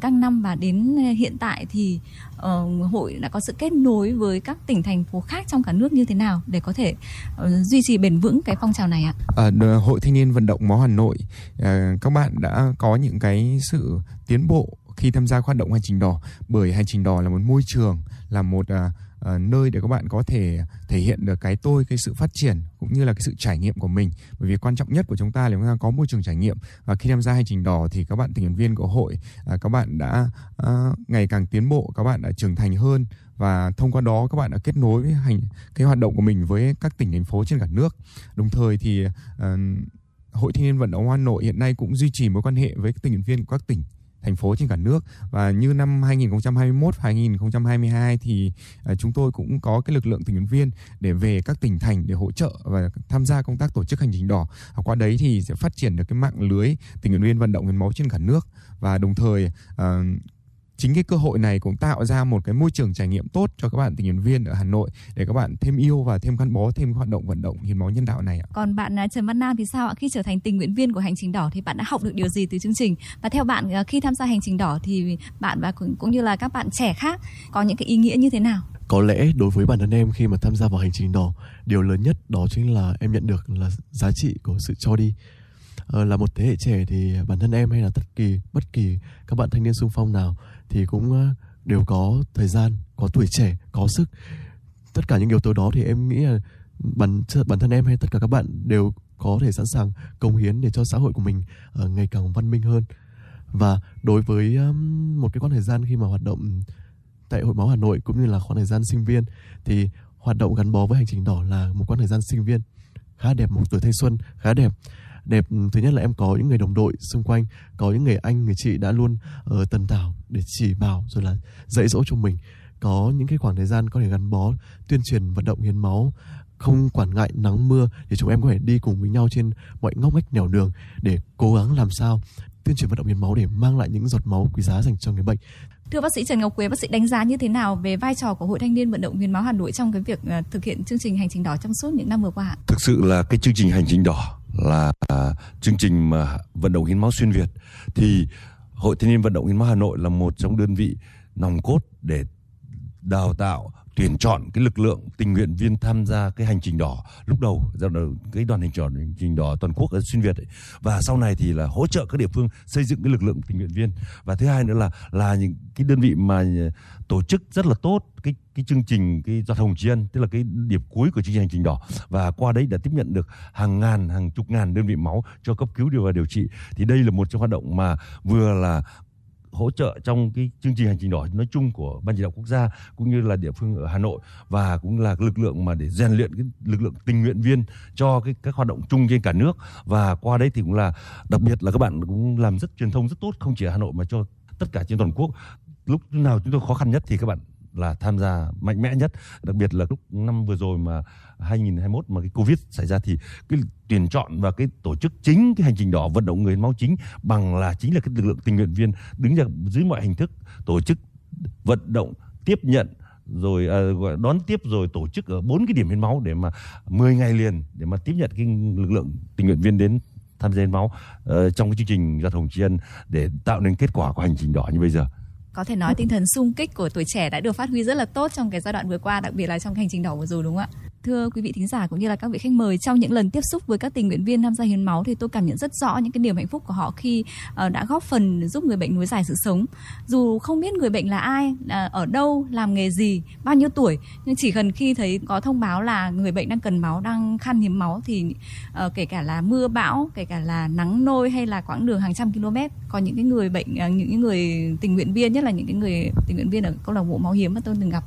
các năm và đến hiện tại thì uh, hội đã có sự kết nối với các tỉnh thành phố khác trong cả nước như thế nào để có thể uh, duy trì bền vững cái phong trào này ạ? À, Hội Thanh niên vận động máu Hà Nội uh, các bạn đã có những cái sự tiến bộ khi tham gia hoạt động hành trình đỏ bởi hành trình đỏ là một môi trường là một uh, uh, nơi để các bạn có thể thể hiện được cái tôi cái sự phát triển cũng như là cái sự trải nghiệm của mình. Bởi vì quan trọng nhất của chúng ta là chúng ta có môi trường trải nghiệm. Và khi tham gia hành trình đỏ thì các bạn thành viên của hội uh, các bạn đã uh, ngày càng tiến bộ các bạn đã trưởng thành hơn. Và thông qua đó các bạn đã kết nối với hành cái hoạt động của mình với các tỉnh thành phố trên cả nước. Đồng thời thì uh, Hội Thanh niên Vận động Hà Nội hiện nay cũng duy trì mối quan hệ với tình nguyện viên của các tỉnh thành phố trên cả nước. Và như năm 2021 2022 thì à, chúng tôi cũng có cái lực lượng tình nguyện viên để về các tỉnh thành để hỗ trợ và tham gia công tác tổ chức hành trình đỏ. Qua đấy thì sẽ phát triển được cái mạng lưới tình nguyện viên vận động hiến máu trên cả nước. Và đồng thời uh, chính cái cơ hội này cũng tạo ra một cái môi trường trải nghiệm tốt cho các bạn tình nguyện viên ở Hà Nội để các bạn thêm yêu và thêm gắn bó thêm hoạt động vận động hiến máu nhân đạo này ạ. Còn bạn à, Trần Văn Nam thì sao ạ? Khi trở thành tình nguyện viên của hành trình đỏ thì bạn đã học được điều gì từ chương trình? Và theo bạn à, khi tham gia hành trình đỏ thì bạn và cũng, cũng như là các bạn trẻ khác có những cái ý nghĩa như thế nào? Có lẽ đối với bản thân em khi mà tham gia vào hành trình đỏ, điều lớn nhất đó chính là em nhận được là giá trị của sự cho đi. Ờ, là một thế hệ trẻ thì bản thân em hay là tất kỳ bất kỳ các bạn thanh niên xung phong nào thì cũng ờ, đều có thời gian có tuổi trẻ có sức. Tất cả những yếu tố đó thì em nghĩ là bản bản thân em hay tất cả các bạn đều có thể sẵn sàng công hiến để cho xã hội của mình uh, ngày càng văn minh hơn. Và đối với um, một cái quãng thời gian khi mà hoạt động tại hội máu Hà Nội cũng như là khoảng thời gian sinh viên thì hoạt động gắn bó với hành trình đỏ là một quãng thời gian sinh viên khá đẹp một tuổi thanh xuân khá đẹp. Đẹp ừ, thứ nhất là em có những người đồng đội xung quanh có những người anh người chị đã luôn ở tần tảo để chỉ bảo rồi là dạy dỗ cho mình có những cái khoảng thời gian có thể gắn bó tuyên truyền vận động hiến máu không quản ngại nắng mưa thì chúng em có thể đi cùng với nhau trên mọi ngóc ngách nẻo đường để cố gắng làm sao tuyên truyền vận động hiến máu để mang lại những giọt máu quý giá dành cho người bệnh. Thưa bác sĩ Trần Ngọc Quế, bác sĩ đánh giá như thế nào về vai trò của Hội Thanh niên Vận động Hiến máu Hà Nội trong cái việc uh, thực hiện chương trình hành trình đỏ trong suốt những năm vừa qua? Thực sự là cái chương trình hành trình đỏ là chương trình mà vận động hiến máu xuyên Việt thì Hội Thanh niên Vận động hiến máu Hà Nội là một trong đơn vị nòng cốt để đào tạo, tuyển chọn cái lực lượng tình nguyện viên tham gia cái hành trình đỏ lúc đầu, do cái đoàn hành tròn, hành trình đỏ toàn quốc ở xuyên việt ấy. và sau này thì là hỗ trợ các địa phương xây dựng cái lực lượng tình nguyện viên và thứ hai nữa là là những cái đơn vị mà tổ chức rất là tốt cái cái chương trình, cái giọt hồng tri ân, tức là cái điểm cuối của chương trình hành trình đỏ. Và qua đấy đã tiếp nhận được hàng ngàn, hàng chục ngàn đơn vị máu cho cấp cứu điều và điều trị. Thì đây là một trong hoạt động mà vừa là hỗ trợ trong cái chương trình hành trình đỏ nói chung của ban chỉ đạo quốc gia cũng như là địa phương ở Hà Nội. Và cũng là lực lượng mà để rèn luyện cái lực lượng tình nguyện viên cho cái, các hoạt động chung trên cả nước. Và qua đấy thì cũng là, đặc biệt là các bạn cũng làm rất truyền thông rất tốt, không chỉ ở Hà Nội mà cho tất cả trên toàn quốc lúc nào chúng tôi khó khăn nhất thì các bạn là tham gia mạnh mẽ nhất. Đặc biệt là lúc năm vừa rồi mà 2021 mà cái covid xảy ra thì cái tuyển chọn và cái tổ chức chính cái hành trình đỏ vận động người máu chính bằng là chính là cái lực lượng tình nguyện viên đứng ra dưới mọi hình thức tổ chức vận động tiếp nhận rồi à, gọi đón tiếp rồi tổ chức ở bốn cái điểm hiến máu để mà 10 ngày liền để mà tiếp nhận cái lực lượng tình nguyện viên đến tham gia hiến máu uh, trong cái chương trình giọt hồng tri ân để tạo nên kết quả của hành trình đỏ như bây giờ có thể nói tinh thần sung kích của tuổi trẻ đã được phát huy rất là tốt trong cái giai đoạn vừa qua, đặc biệt là trong hành trình đỏ vừa rồi, đúng không ạ? Thưa quý vị thính giả cũng như là các vị khách mời trong những lần tiếp xúc với các tình nguyện viên tham gia hiến máu thì tôi cảm nhận rất rõ những cái niềm hạnh phúc của họ khi uh, đã góp phần giúp người bệnh nối dài sự sống. Dù không biết người bệnh là ai à, ở đâu làm nghề gì bao nhiêu tuổi nhưng chỉ cần khi thấy có thông báo là người bệnh đang cần máu đang khan hiếm máu thì uh, kể cả là mưa bão kể cả là nắng nôi hay là quãng đường hàng trăm km có những cái người bệnh uh, những người tình nguyện viên nhất là những cái người tình nguyện viên ở câu lạc bộ máu hiếm mà tôi từng gặp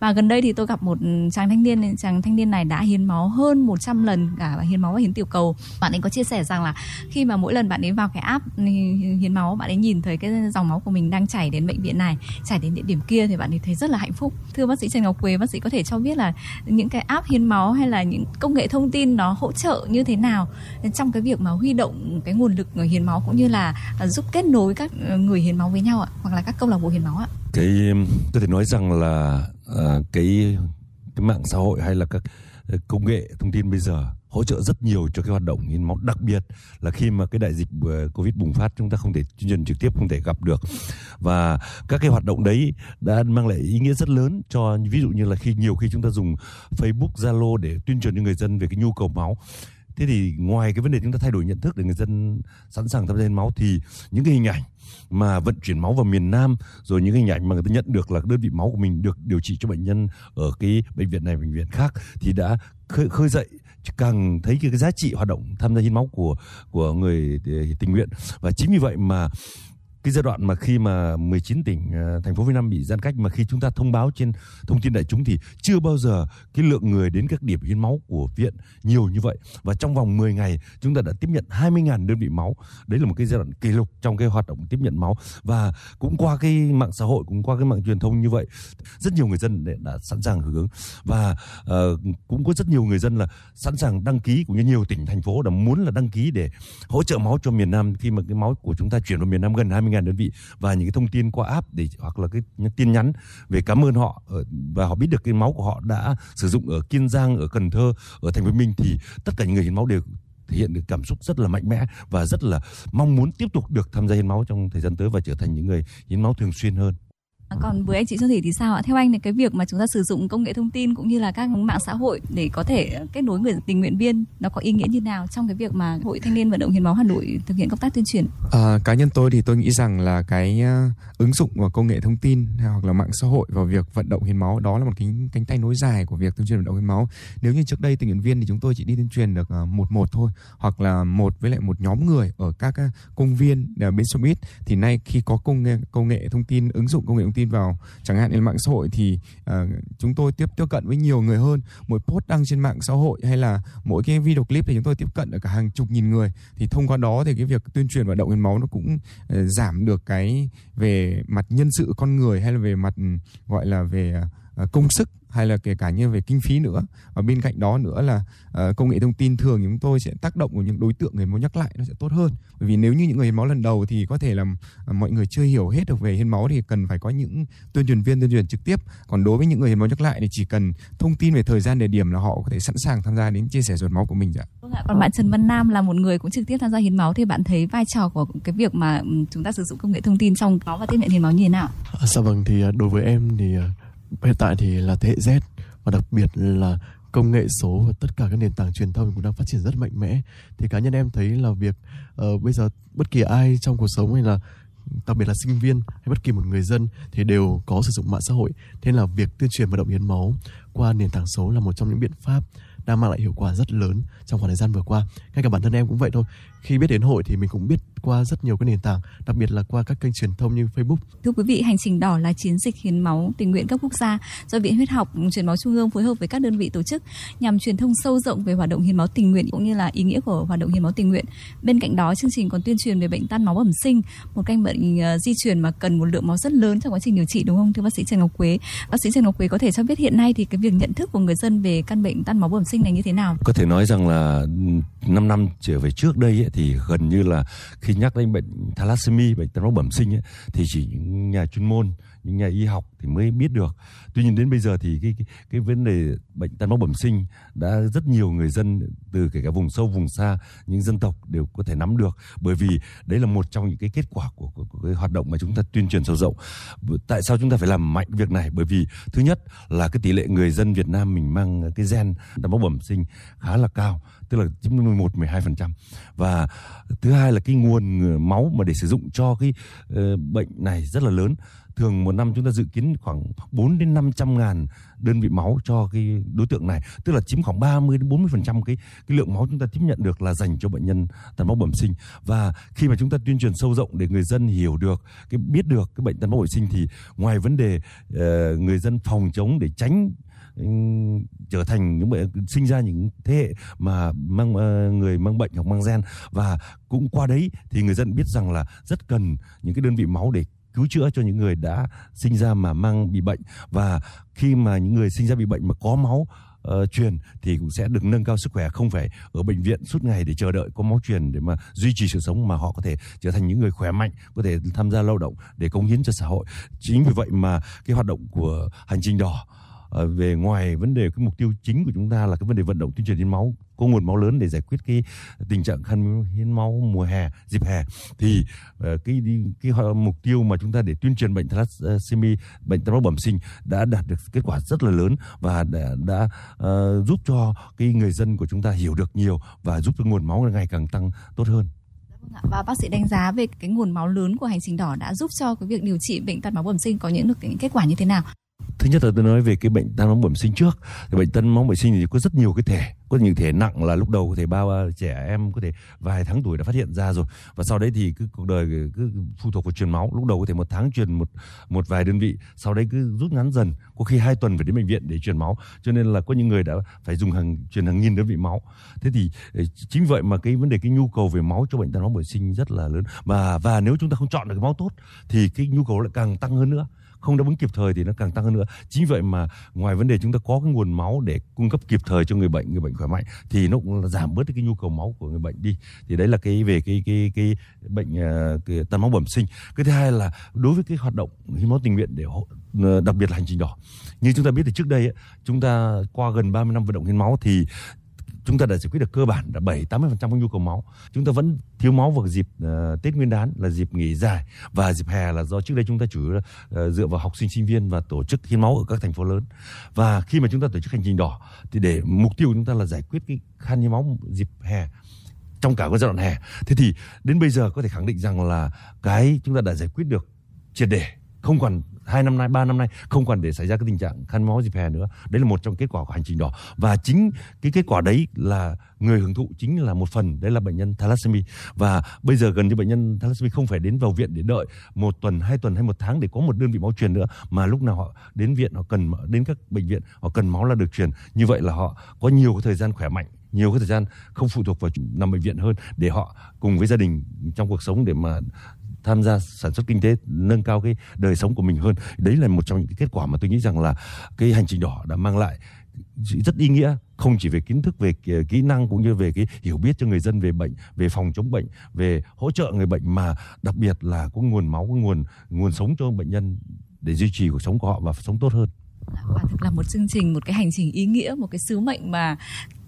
và gần đây thì tôi gặp một chàng thanh niên chàng thanh niên này đã hiến máu hơn 100 lần cả hiến máu và hiến tiểu cầu. Bạn ấy có chia sẻ rằng là khi mà mỗi lần bạn ấy vào cái app ừ, hiến máu, bạn ấy nhìn thấy cái dòng máu của mình đang chảy đến bệnh viện này, chảy đến địa điểm kia thì bạn ấy thấy rất là hạnh phúc. Thưa bác sĩ Trần Ngọc Quế, bác sĩ có thể cho biết là những cái app hiến máu hay là những công nghệ thông tin nó hỗ trợ như thế nào trong cái việc mà huy động cái nguồn lực người hiến máu cũng như là giúp kết nối các người hiến máu với nhau ạ, hoặc là các câu lạc bộ hiến máu ạ? Cái có thể nói rằng là uh, cái cái mạng xã hội hay là các ờ, công nghệ thông tin bây giờ hỗ trợ rất nhiều cho cái hoạt động hiến máu. Đặc biệt là khi mà cái đại dịch ờ, covid bùng phát chúng ta không thể tuyên truyền trực tiếp không thể gặp được. Và các cái hoạt động đấy đã mang lại ý nghĩa rất lớn cho ví dụ như là khi nhiều khi chúng ta dùng Facebook Zalo để tuyên truyền cho người dân về cái nhu cầu máu. Thế thì ngoài cái vấn đề chúng ta thay đổi nhận thức để người dân sẵn sàng tham gia hiến máu thì những cái hình ảnh mà vận chuyển máu vào miền Nam. Rồi những hình ảnh mà người ta nhận được là đơn vị máu của mình được điều trị cho bệnh nhân ở cái bệnh viện này bệnh viện khác thì đã khơi, khơi dậy càng thấy cái, cái giá trị hoạt động tham gia hiến máu của của người ờ, tình nguyện. Và chính vì vậy mà cái giai đoạn mà khi mà 19 tỉnh ờ, thành phố Việt Nam bị giãn cách mà khi chúng ta thông báo trên thông tin đại chúng thì chưa bao giờ cái lượng người đến các điểm hiến máu của viện nhiều như vậy. Và trong vòng 10 ngày chúng ta đã tiếp nhận 20.000 đơn vị máu. Đấy là một cái giai đoạn kỷ lục trong cái hoạt động tiếp nhận máu. Và cũng qua cái mạng xã hội cũng qua cái mạng truyền thông như vậy rất nhiều người dân đã sẵn sàng hưởng ứng. Và uh, cũng có rất nhiều người dân là sẵn sàng đăng ký cũng như nhiều tỉnh thành phố đã muốn là đăng ký để hỗ trợ máu cho miền Nam khi mà cái máu của chúng ta chuyển vào miền Nam gần 20 20.000 đơn vị và những cái thông tin qua app để hoặc là cái tin nhắn về cảm ơn họ ờ, và họ biết được cái máu của họ đã sử dụng ở Kiên Giang, ở Cần Thơ, ở Thành phố Minh thì tất cả những người hiến máu đều thể hiện được cảm xúc rất là mạnh mẽ và rất là mong muốn tiếp tục được tham gia hiến máu trong thời gian tới và trở thành những người hiến máu thường xuyên hơn. À, còn với anh chị Xuân Thủy thì sao ạ? Theo anh thì cái việc mà chúng ta sử dụng công nghệ thông tin cũng như là các mạng xã hội để có thể kết nối người tình nguyện viên nó có ý nghĩa như nào trong cái việc mà Hội Thanh niên Vận động Hiến máu Hà Nội thực hiện công tác tuyên truyền? À, cá nhân tôi thì tôi nghĩ rằng là cái à, ứng dụng của công nghệ thông tin hoặc là mạng xã hội vào việc vận động hiến máu đó là một cái cánh tay nối dài của việc tuyên truyền vận động hiến máu. Nếu như trước đây tình nguyện viên thì chúng tôi chỉ đi tuyên truyền được à, một một thôi hoặc là một với lại một nhóm người ở các công viên ở bên xe buýt thì nay khi có công nghệ công nghệ thông tin ứng dụng công nghệ thông tin vào chẳng hạn như mạng xã hội thì uh, chúng tôi tiếp tiếp cận với nhiều người hơn. Mỗi post đăng trên mạng xã hội hay là mỗi cái video clip thì chúng tôi tiếp cận được cả hàng chục nghìn người. Thì thông qua đó thì cái việc tuyên truyền vận động hiến máu nó cũng uh, giảm được cái về mặt nhân sự con người hay là về mặt ừ, gọi là về uh, công sức hay là kể cả như về kinh phí nữa và bên cạnh đó nữa là uh, công nghệ thông tin thường chúng tôi sẽ tác động của những đối tượng người máu nhắc lại nó sẽ tốt hơn bởi vì nếu như những người hiến máu lần đầu thì có thể là uh, mọi người chưa hiểu hết được về hiến máu thì cần phải có những tuyên truyền viên tuyên truyền trực tiếp còn đối với những người hiến máu nhắc lại thì chỉ cần thông tin về thời gian địa điểm là họ có thể sẵn sàng tham gia đến chia sẻ giọt máu của mình ạ. Vâng ạ. Còn bạn Trần Văn Nam là một người cũng trực tiếp tham gia hiến máu thì bạn thấy vai trò của cái việc mà chúng ta sử dụng công nghệ thông tin trong máu và tiếp nhận hiến máu như thế nào? À, dạ vâng thì đối với em thì hiện tại thì là thế hệ Z và đặc biệt là công nghệ số và tất cả các nền tảng truyền thông cũng đang phát triển rất mạnh mẽ. Thì cá nhân em thấy là việc uh, bây giờ bất kỳ ai trong cuộc sống hay là đặc biệt là sinh viên hay bất kỳ một người dân thì đều có sử dụng mạng xã hội. Thế là việc tuyên truyền vận động hiến máu qua nền tảng số là một trong những biện pháp đang mang lại hiệu quả rất lớn trong khoảng thời gian vừa qua. Ngay cả bản thân em cũng vậy thôi khi biết đến hội thì mình cũng biết qua rất nhiều cái nền tảng đặc biệt là qua các kênh truyền thông như Facebook. Thưa quý vị, hành trình đỏ là chiến dịch hiến máu tình nguyện cấp quốc gia do Viện Huyết học Truyền máu Trung ương phối hợp với các đơn vị tổ chức nhằm truyền thông sâu rộng về hoạt động hiến máu tình nguyện cũng như là ý nghĩa của hoạt động hiến máu tình nguyện. Bên cạnh đó, chương trình còn tuyên truyền về bệnh tan máu bẩm sinh, một căn bệnh uh, di truyền mà cần một lượng máu rất lớn trong quá trình điều trị đúng không thưa bác sĩ Trần Ngọc Quế? Bác sĩ Trần Ngọc Quế có thể cho biết hiện nay thì cái việc nhận thức của người dân về căn bệnh tan máu bẩm sinh này như thế nào? Có thể nói rằng là 5 năm trở về trước đây ấy, thì gần như là khi nhắc đến bệnh thalassemia bệnh táo máu bẩm sinh ấy, thì chỉ những nhà chuyên môn những nhà y học thì mới biết được. Tuy nhiên đến bây giờ thì cái cái, cái vấn đề bệnh tan máu bẩm sinh đã rất nhiều người dân từ kể cả vùng sâu vùng xa những dân tộc đều có thể nắm được. Bởi vì đấy là một trong những cái kết quả của, của, của cái hoạt động mà chúng ta tuyên truyền sâu rộng. Tại sao chúng ta phải làm mạnh việc này? Bởi vì thứ nhất là cái tỷ lệ người dân Việt Nam mình mang cái gen tan máu bẩm sinh khá là cao tức là chiếm 11 12% và thứ hai là cái nguồn máu mà để sử dụng cho cái uh, bệnh này rất là lớn. Thường một năm chúng ta dự kiến khoảng 4 đến 500 ngàn đơn vị máu cho cái đối tượng này. Tức là chiếm khoảng 30 đến 40 phần trăm cái cái lượng máu chúng ta tiếp nhận được là dành cho bệnh nhân tan máu bẩm sinh. Và khi mà chúng ta tuyên truyền sâu rộng để người dân hiểu được cái biết được cái bệnh tan máu bẩm sinh thì ngoài vấn đề uh, người dân phòng chống để tránh trở thành những bệnh sinh ra những thế hệ mà mang ờ, người mang bệnh hoặc mang gen. Và cũng qua đấy thì người dân biết rằng là rất cần những cái đơn vị máu để cứu chữa cho những người đã sinh ra mà mang bị bệnh. Và khi mà những người sinh ra bị bệnh mà có máu uh, truyền thì cũng sẽ được nâng cao sức khỏe không phải ở bệnh viện suốt ngày để chờ đợi có máu truyền để mà duy trì sự sống mà họ có thể trở thành những người khỏe mạnh có thể tham gia lao động để cống hiến cho xã hội. Chính vì vậy mà cái hoạt động của hành trình đỏ uh, Ờ, về ngoài vấn đề cái mục tiêu chính của chúng ta là cái vấn đề vận động tuyên truyền hiến máu có nguồn máu lớn để giải quyết cái tình trạng khan hiến máu mùa hè dịp hè. Thì ờ, cái cái mục tiêu mà chúng ta để tuyên truyền bệnh thalassemia bệnh tan máu bẩm sinh đã đạt được kết quả rất là lớn và đã, đã uh, giúp cho cái người dân của chúng ta hiểu được nhiều và giúp cho nguồn máu ngày càng tăng tốt hơn. Vâng và bác sĩ đánh giá về cái nguồn máu lớn của hành trình đỏ đã giúp cho cái việc điều trị bệnh tan máu bẩm sinh có những được những kết quả như thế nào? Thứ nhất là tôi nói về cái bệnh tan máu bẩm sinh trước. Thì bệnh tan máu bẩm sinh thì có rất nhiều cái thể, có những thể nặng là lúc đầu có thể bao trẻ em có thể vài tháng tuổi đã phát hiện ra rồi. Và sau đấy thì cứ cuộc đời cứ phụ thuộc vào truyền máu. Lúc đầu có thể một tháng truyền một một vài đơn vị, sau đấy cứ rút ngắn dần. Có khi hai tuần phải đến bệnh viện để truyền máu. Cho nên là có những người đã phải dùng hàng, truyền hàng nghìn đơn vị máu. Thế thì ờ, chính vậy mà cái vấn đề, cái nhu cầu về máu cho bệnh tan máu bẩm sinh rất là lớn. Và và nếu chúng ta không chọn được cái máu tốt thì cái nhu cầu lại càng tăng hơn nữa không đáp ứng kịp thời thì nó càng tăng hơn nữa. Chính vậy mà ngoài vấn đề chúng ta có cái nguồn máu để cung cấp kịp thời cho người bệnh người bệnh khỏe mạnh thì nó cũng giảm bớt cái nhu cầu máu của người bệnh đi. Thì đấy là cái về cái cái cái bệnh ờ, cái tan máu bẩm sinh. Cái thứ hai là đối với cái hoạt động hiến máu tình nguyện để hỗ, ờ, đặc biệt là hành trình đỏ. Như chúng ta biết thì trước đây ấy, chúng ta qua gần 30 năm vận động hiến máu thì chúng ta đã giải quyết được cơ bản là 7 80% các nhu cầu máu. Chúng ta vẫn thiếu máu vào dịp uh, Tết Nguyên đán là dịp nghỉ dài và dịp hè là do trước đây chúng ta chủ yếu uh, dựa vào học sinh sinh viên và tổ chức hiến máu ở các thành phố lớn. Và khi mà chúng ta tổ chức hành trình đỏ thì để mục tiêu của chúng ta là giải quyết cái khan hiến máu dịp hè trong cả cái giai đoạn hè. Thế thì đến bây giờ có thể khẳng định rằng là cái chúng ta đã giải quyết được triệt để không còn hai năm nay, ba năm nay, không còn để xảy ra cái tình trạng khăn máu dịp hè nữa. Đấy là một trong kết quả của hành trình đỏ và chính cái kết quả đấy là người hưởng thụ chính là một phần, đấy là bệnh nhân thalassemia. Và bây giờ gần như bệnh nhân thalassemia không phải đến vào viện để đợi một tuần, hai tuần hay một tháng để có một đơn vị máu truyền nữa, mà lúc nào họ đến viện, họ cần đến các bệnh viện, họ cần máu là được truyền. Như vậy là họ có nhiều cái thời gian khỏe mạnh, nhiều cái thời gian không phụ thuộc vào nằm bệnh viện hơn để họ cùng với gia đình trong cuộc sống để mà tham gia sản xuất kinh tế, nâng cao cái đời sống của mình hơn. Đấy là một trong những cái kết quả mà tôi nghĩ rằng là cái hành trình đỏ đã mang lại rất ý nghĩa, không chỉ về kiến thức, về ờ, kỹ năng cũng như về cái hiểu biết cho người dân về bệnh, về phòng chống bệnh, về hỗ trợ người bệnh, mà đặc biệt là có nguồn máu, có nguồn nguồn sống cho bệnh nhân để duy trì cuộc sống của họ và sống tốt hơn. Quả thực là một chương trình, một cái hành trình ý nghĩa, một cái sứ mệnh mà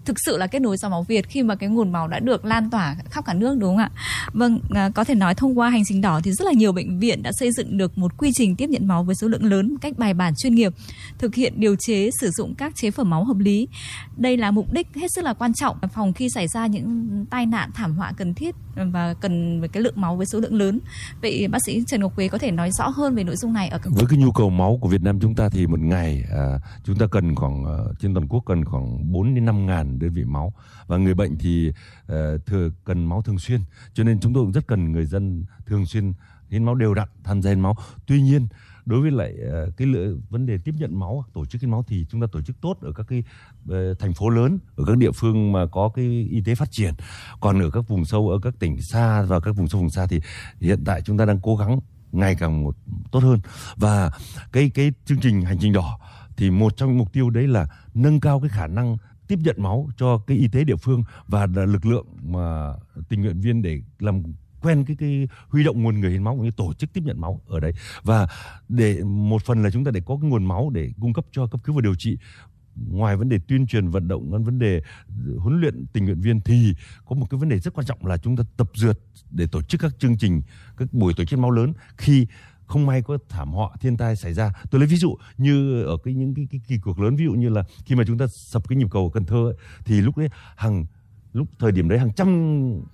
thực sự là kết nối dòng máu Việt khi mà cái nguồn máu đã được lan tỏa khắp cả nước đúng không ạ? Vâng, à, có thể nói thông qua hành trình đỏ thì rất là nhiều bệnh viện đã xây dựng được một quy trình tiếp nhận máu với số lượng lớn một cách bài bản chuyên nghiệp, thực hiện điều chế sử dụng các chế phẩm máu hợp lý. Đây là mục đích hết sức là quan trọng phòng khi xảy ra những tai nạn thảm họa cần thiết và cần với cái lượng máu với số lượng lớn. Vậy bác sĩ Trần Ngọc Quế có thể nói rõ hơn về nội dung này ở với cái nhu cầu máu của Việt Nam chúng ta thì một ngày à, chúng ta cần khoảng à, trên toàn quốc cần khoảng 4 đến 5 ngàn đơn vị máu. Và người bệnh thì uh, thừa cần máu thường xuyên. Cho nên chúng tôi cũng rất cần người dân thường xuyên hiến máu đều đặn tham gia hiến máu. Tuy nhiên đối với lại uh, cái lựa, vấn đề tiếp nhận máu tổ chức hiến máu thì chúng ta tổ chức tốt ở các cái uh, thành phố lớn ở các địa phương mà có cái y tế phát triển. Còn ở các vùng sâu ở các tỉnh xa và các vùng sâu vùng xa thì hiện tại chúng ta đang cố gắng ngày càng một tốt hơn. Và cái cái chương trình hành trình đỏ thì một trong những mục tiêu đấy là nâng cao cái khả năng tiếp nhận máu cho cái y tế địa phương và lực lượng mà tình nguyện viên để làm quen cái cái huy động nguồn người hiến máu cũng như tổ chức tiếp nhận máu ở đấy. Và để, một phần là chúng ta để có cái nguồn máu để cung cấp cho cấp cứu và điều trị. Ngoài vấn đề tuyên truyền vận động vấn đề huấn luyện tình nguyện viên thì có một cái vấn đề rất quan trọng là chúng ta tập dượt để tổ chức các chương trình, các buổi tổ chức máu lớn khi không may có thảm họa thiên tai xảy ra. Tôi lấy ví dụ như ở cái những cái, cái kỳ cuộc lớn ví dụ như là khi mà chúng ta sập cái nhịp cầu ở cần thơ ấy, thì lúc đấy hàng lúc thời điểm đấy hàng trăm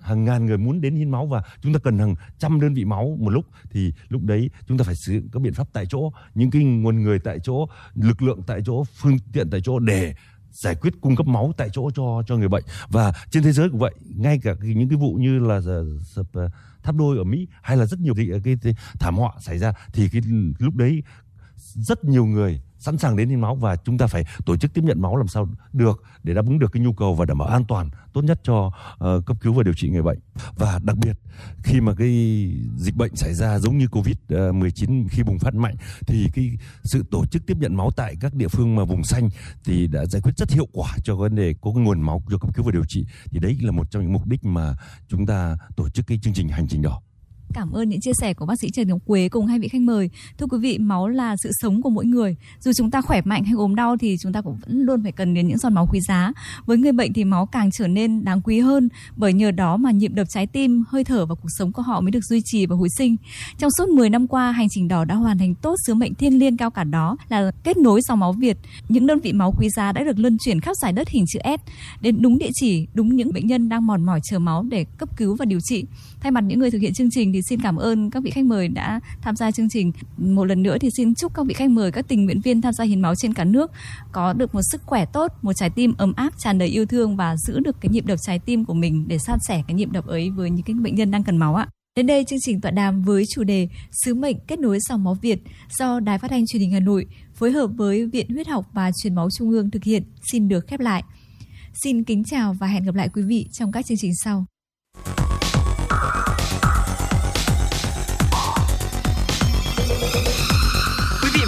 hàng ngàn người muốn đến hiến máu và chúng ta cần hàng trăm đơn vị máu một lúc thì lúc đấy chúng ta phải sử dụng các biện pháp tại chỗ những cái nguồn người tại chỗ lực lượng tại chỗ phương tiện tại chỗ để giải quyết cung cấp máu tại chỗ cho cho người bệnh. Và trên thế giới cũng vậy ngay cả những cái vụ như là sập ờ, tháp đôi ở Mỹ hay là rất nhiều cái, ờ, cái, cái thảm họa xảy ra thì cái lúc đấy rất nhiều người sẵn sàng đến hiến máu và chúng ta phải tổ chức tiếp nhận máu làm sao được để đáp ứng được cái nhu cầu và đảm bảo an toàn tốt nhất cho uh, cấp cứu và điều trị người bệnh. Và đặc biệt khi mà cái dịch bệnh xảy ra giống như covid ờ, 19 khi bùng phát mạnh thì cái sự tổ chức tiếp nhận máu tại các địa phương mà vùng xanh thì đã giải quyết rất hiệu quả cho vấn đề có cái nguồn máu cho cấp cứu và điều trị. Thì đấy là một trong những mục đích mà chúng ta tổ chức cái chương trình hành trình đỏ Cảm ơn những chia sẻ của bác sĩ Trần Ngọc Quế cùng hai vị khách mời. Thưa quý vị, máu là sự sống của mỗi người. Dù chúng ta khỏe mạnh hay ốm đau thì chúng ta cũng vẫn luôn phải cần đến những giọt máu quý giá. Với người bệnh thì máu càng trở nên đáng quý hơn bởi nhờ đó mà nhịp đập trái tim, hơi thở và cuộc sống của họ mới được duy trì và hồi sinh. Trong suốt 10 năm qua, hành trình đỏ đã hoàn thành tốt sứ mệnh thiêng liêng cao cả đó là kết nối dòng máu Việt. Những đơn vị máu quý giá đã được luân chuyển khắp giải đất hình chữ S đến đúng địa chỉ, đúng những bệnh nhân đang mòn mỏi chờ máu để cấp cứu và điều trị. Thay mặt những người thực hiện chương trình thì thì xin cảm ơn các vị khách mời đã tham gia chương trình. Một lần nữa thì xin chúc các vị khách mời, các tình nguyện viên tham gia hiến máu trên cả nước có được một sức khỏe tốt, một trái tim ấm áp, tràn đầy yêu thương và giữ được cái nhịp đập trái tim của mình để san sẻ cái nhịp đập ấy với những cái bệnh nhân đang cần máu ạ. Đến đây chương trình tọa đàm với chủ đề Sứ mệnh kết nối dòng máu Việt do Đài Phát thanh Truyền hình Hà Nội phối hợp với Viện Huyết học và Truyền máu Trung ương thực hiện xin được khép lại. Xin kính chào và hẹn gặp lại quý vị trong các chương trình sau.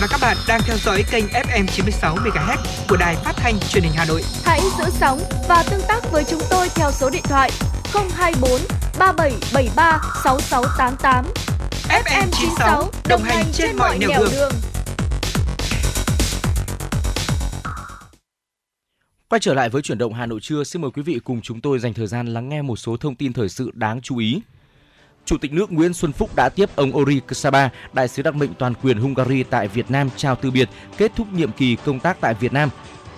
Và các bạn đang theo dõi kênh FM 96 MHz của Đài Phát thanh Truyền hình Hà Nội. Hãy giữ sóng và tương tác với chúng tôi theo số điện thoại 024 3773 6688. FM 96 đồng hành trên mọi nẻo đường. đường. Quay trở lại với chuyển động Hà Nội trưa, xin mời quý vị cùng chúng tôi dành thời gian lắng nghe một số thông tin thời sự đáng chú ý. Chủ tịch nước Nguyễn Xuân Phúc đã tiếp ông Ori Ksaba, đại sứ đặc mệnh toàn quyền Hungary tại Việt Nam chào từ biệt, kết thúc nhiệm kỳ công tác tại Việt Nam.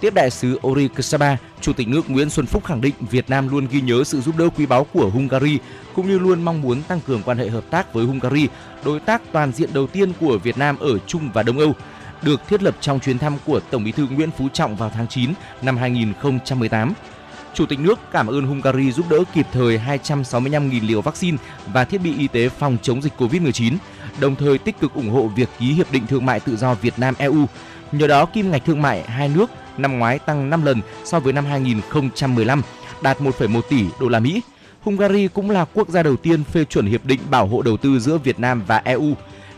Tiếp đại sứ Ori Ksaba, Chủ tịch nước Nguyễn Xuân Phúc khẳng định Việt Nam luôn ghi nhớ sự giúp đỡ quý báu của Hungary cũng như luôn mong muốn tăng cường quan hệ hợp tác với Hungary, đối tác toàn diện đầu tiên của Việt Nam ở Trung và Đông Âu được thiết lập trong chuyến thăm của Tổng Bí thư Nguyễn Phú Trọng vào tháng 9 năm 2018. Chủ tịch nước cảm ơn Hungary giúp đỡ kịp thời 265.000 liều vaccine và thiết bị y tế phòng chống dịch COVID-19, đồng thời tích cực ủng hộ việc ký hiệp định thương mại tự do Việt Nam EU. Nhờ đó kim ngạch thương mại hai nước năm ngoái tăng 5 lần so với năm 2015, đạt 1,1 tỷ đô la Mỹ. Hungary cũng là quốc gia đầu tiên phê chuẩn hiệp định bảo hộ đầu tư giữa Việt Nam và EU.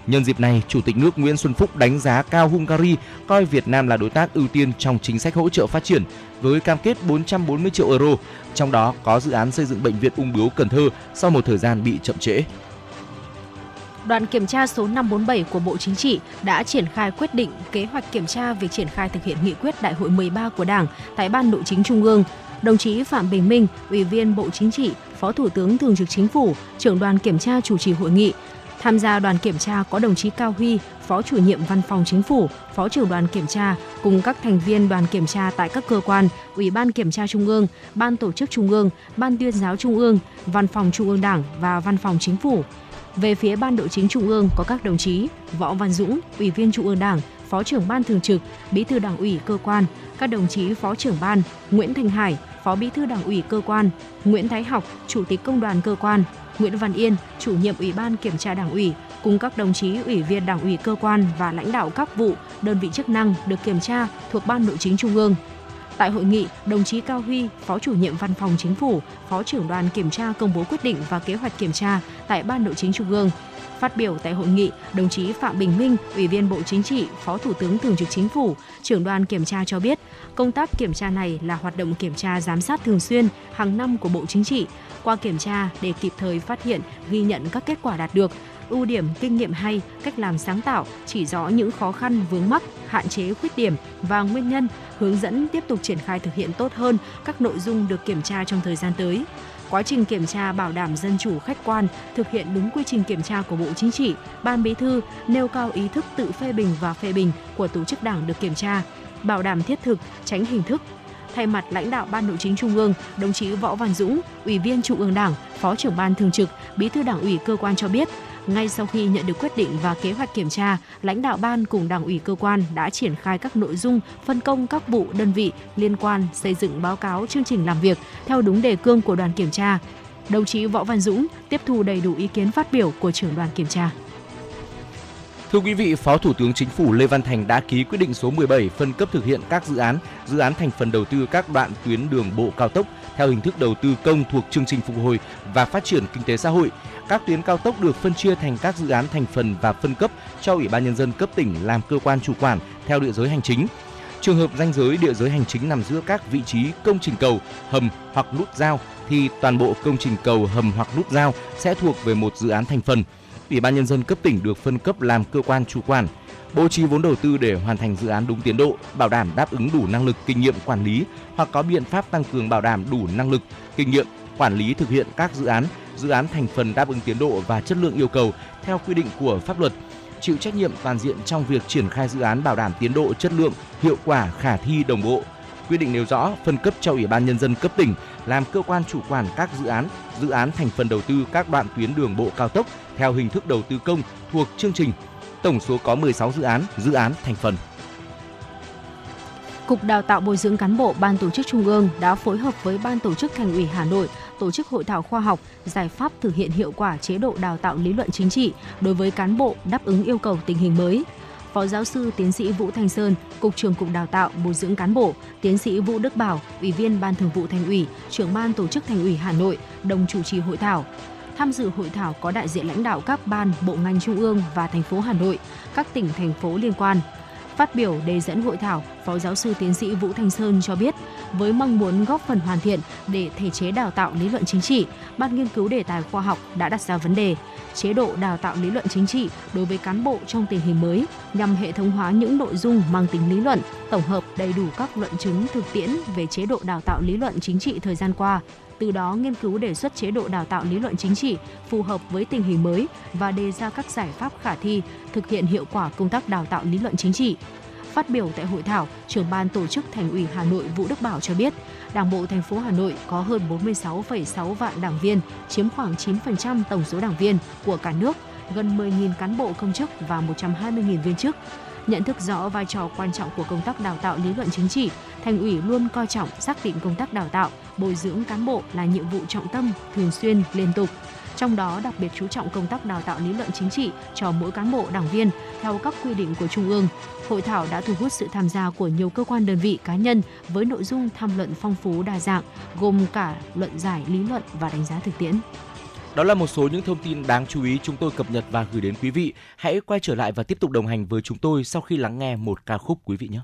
Nhân dịp này, Chủ tịch nước Nguyễn Xuân Phúc đánh giá cao Hungary coi Việt Nam là đối tác ưu tiên trong chính sách hỗ trợ phát triển với cam kết 440 triệu euro, trong đó có dự án xây dựng bệnh viện ung bướu Cần Thơ sau một thời gian bị chậm trễ. Đoàn kiểm tra số 547 của Bộ Chính trị đã triển khai quyết định kế hoạch kiểm tra việc triển khai thực hiện nghị quyết Đại hội 13 của Đảng tại Ban Nội chính Trung ương. Đồng chí Phạm Bình Minh, Ủy viên Bộ Chính trị, Phó Thủ tướng Thường trực Chính phủ, trưởng đoàn kiểm tra chủ trì hội nghị. Tham gia đoàn kiểm tra có đồng chí Cao Huy, Phó chủ nhiệm Văn phòng Chính phủ, Phó trưởng đoàn kiểm tra cùng các thành viên đoàn kiểm tra tại các cơ quan, Ủy ban Kiểm tra Trung ương, Ban Tổ chức Trung ương, Ban Tuyên giáo Trung ương, Văn phòng Trung ương Đảng và Văn phòng Chính phủ. Về phía Ban Nội chính Trung ương có các đồng chí Võ Văn Dũng, Ủy viên Trung ương Đảng, Phó trưởng Ban Thường trực, Bí thư Đảng ủy cơ quan, các đồng chí Phó trưởng Ban Nguyễn Thành Hải, Phó Bí thư Đảng ủy cơ quan, Nguyễn Thái Học, Chủ tịch Công đoàn cơ quan, Nguyễn Văn Yên, chủ nhiệm Ủy ban Kiểm tra Đảng ủy, cùng các đồng chí ủy viên Đảng ủy cơ quan và lãnh đạo các vụ, đơn vị chức năng được kiểm tra thuộc Ban Nội chính Trung ương. Tại hội nghị, đồng chí Cao Huy, Phó chủ nhiệm Văn phòng Chính phủ, Phó trưởng đoàn kiểm tra công bố quyết định và kế hoạch kiểm tra tại Ban Nội chính Trung ương. Phát biểu tại hội nghị, đồng chí Phạm Bình Minh, Ủy viên Bộ Chính trị, Phó Thủ tướng Thường trực Chính phủ, trưởng đoàn kiểm tra cho biết, công tác kiểm tra này là hoạt động kiểm tra giám sát thường xuyên hàng năm của Bộ Chính trị. Qua kiểm tra để kịp thời phát hiện, ghi nhận các kết quả đạt được, ưu điểm, kinh nghiệm hay, cách làm sáng tạo, chỉ rõ những khó khăn vướng mắc, hạn chế khuyết điểm và nguyên nhân, hướng dẫn tiếp tục triển khai thực hiện tốt hơn các nội dung được kiểm tra trong thời gian tới. Quá trình kiểm tra bảo đảm dân chủ khách quan, thực hiện đúng quy trình kiểm tra của Bộ Chính trị, Ban Bí thư nêu cao ý thức tự phê bình và phê bình của tổ chức đảng được kiểm tra, bảo đảm thiết thực, tránh hình thức, thay mặt lãnh đạo Ban Nội chính Trung ương, đồng chí Võ Văn Dũng, Ủy viên Trung ương Đảng, Phó trưởng Ban Thường trực, Bí thư Đảng ủy cơ quan cho biết, ngay sau khi nhận được quyết định và kế hoạch kiểm tra, lãnh đạo ban cùng đảng ủy cơ quan đã triển khai các nội dung phân công các vụ đơn vị liên quan xây dựng báo cáo chương trình làm việc theo đúng đề cương của đoàn kiểm tra. Đồng chí Võ Văn Dũng tiếp thu đầy đủ ý kiến phát biểu của trưởng đoàn kiểm tra. Thưa quý vị, Phó Thủ tướng Chính phủ Lê Văn Thành đã ký quyết định số 17 phân cấp thực hiện các dự án, dự án thành phần đầu tư các đoạn tuyến đường bộ cao tốc theo hình thức đầu tư công thuộc chương trình phục hồi và phát triển kinh tế xã hội. Các tuyến cao tốc được phân chia thành các dự án thành phần và phân cấp cho Ủy ban nhân dân cấp tỉnh làm cơ quan chủ quản theo địa giới hành chính. Trường hợp danh giới địa giới hành chính nằm giữa các vị trí công trình cầu, hầm hoặc nút giao thì toàn bộ công trình cầu, hầm hoặc nút giao sẽ thuộc về một dự án thành phần. Ủy ban nhân dân cấp tỉnh được phân cấp làm cơ quan chủ quản, bố trí vốn đầu tư để hoàn thành dự án đúng tiến độ, bảo đảm đáp ứng đủ năng lực kinh nghiệm quản lý hoặc có biện pháp tăng cường bảo đảm đủ năng lực, kinh nghiệm quản lý thực hiện các dự án, dự án thành phần đáp ứng tiến độ và chất lượng yêu cầu theo quy định của pháp luật, chịu trách nhiệm toàn diện trong việc triển khai dự án bảo đảm tiến độ, chất lượng, hiệu quả, khả thi, đồng bộ. Quy định nêu rõ phân cấp cho Ủy ban nhân dân cấp tỉnh làm cơ quan chủ quản các dự án, dự án thành phần đầu tư các đoạn tuyến đường bộ cao tốc theo hình thức đầu tư công thuộc chương trình. Tổng số có 16 dự án, dự án thành phần. Cục Đào tạo Bồi dưỡng cán bộ Ban Tổ chức Trung ương đã phối hợp với Ban Tổ chức Thành ủy Hà Nội tổ chức hội thảo khoa học giải pháp thực hiện hiệu quả chế độ đào tạo lý luận chính trị đối với cán bộ đáp ứng yêu cầu tình hình mới. Phó giáo sư tiến sĩ Vũ Thành Sơn, Cục trưởng Cục Đào tạo Bồi dưỡng cán bộ, tiến sĩ Vũ Đức Bảo, Ủy viên Ban Thường vụ Thành ủy, trưởng ban tổ chức Thành ủy Hà Nội đồng chủ trì hội thảo. Tham dự hội thảo có đại diện lãnh đạo các ban, bộ ngành trung ương và thành phố Hà Nội, các tỉnh thành phố liên quan. Phát biểu đề dẫn hội thảo, Phó giáo sư tiến sĩ Vũ Thanh Sơn cho biết, với mong muốn góp phần hoàn thiện để thể chế đào tạo lý luận chính trị, Ban nghiên cứu đề tài khoa học đã đặt ra vấn đề chế độ đào tạo lý luận chính trị đối với cán bộ trong tình hình mới nhằm hệ thống hóa những nội dung mang tính lý luận, tổng hợp đầy đủ các luận chứng thực tiễn về chế độ đào tạo lý luận chính trị thời gian qua, từ đó nghiên cứu đề xuất chế độ đào tạo lý luận chính trị phù hợp với tình hình mới và đề ra các giải pháp khả thi thực hiện hiệu quả công tác đào tạo lý luận chính trị. Phát biểu tại hội thảo, trưởng ban tổ chức Thành ủy Hà Nội Vũ Đức Bảo cho biết, Đảng bộ thành phố Hà Nội có hơn 46,6 vạn đảng viên, chiếm khoảng 9% tổng số đảng viên của cả nước, gần 10.000 cán bộ công chức và 120.000 viên chức. Nhận thức rõ vai trò quan trọng của công tác đào tạo lý luận chính trị, Thành ủy luôn coi trọng xác định công tác đào tạo, bồi dưỡng cán bộ là nhiệm vụ trọng tâm, thường xuyên, liên tục trong đó đặc biệt chú trọng công tác đào tạo lý luận chính trị cho mỗi cán bộ đảng viên theo các quy định của Trung ương. Hội thảo đã thu hút sự tham gia của nhiều cơ quan đơn vị cá nhân với nội dung tham luận phong phú đa dạng, gồm cả luận giải lý luận và đánh giá thực tiễn. Đó là một số những thông tin đáng chú ý chúng tôi cập nhật và gửi đến quý vị. Hãy quay trở lại và tiếp tục đồng hành với chúng tôi sau khi lắng nghe một ca khúc quý vị nhé.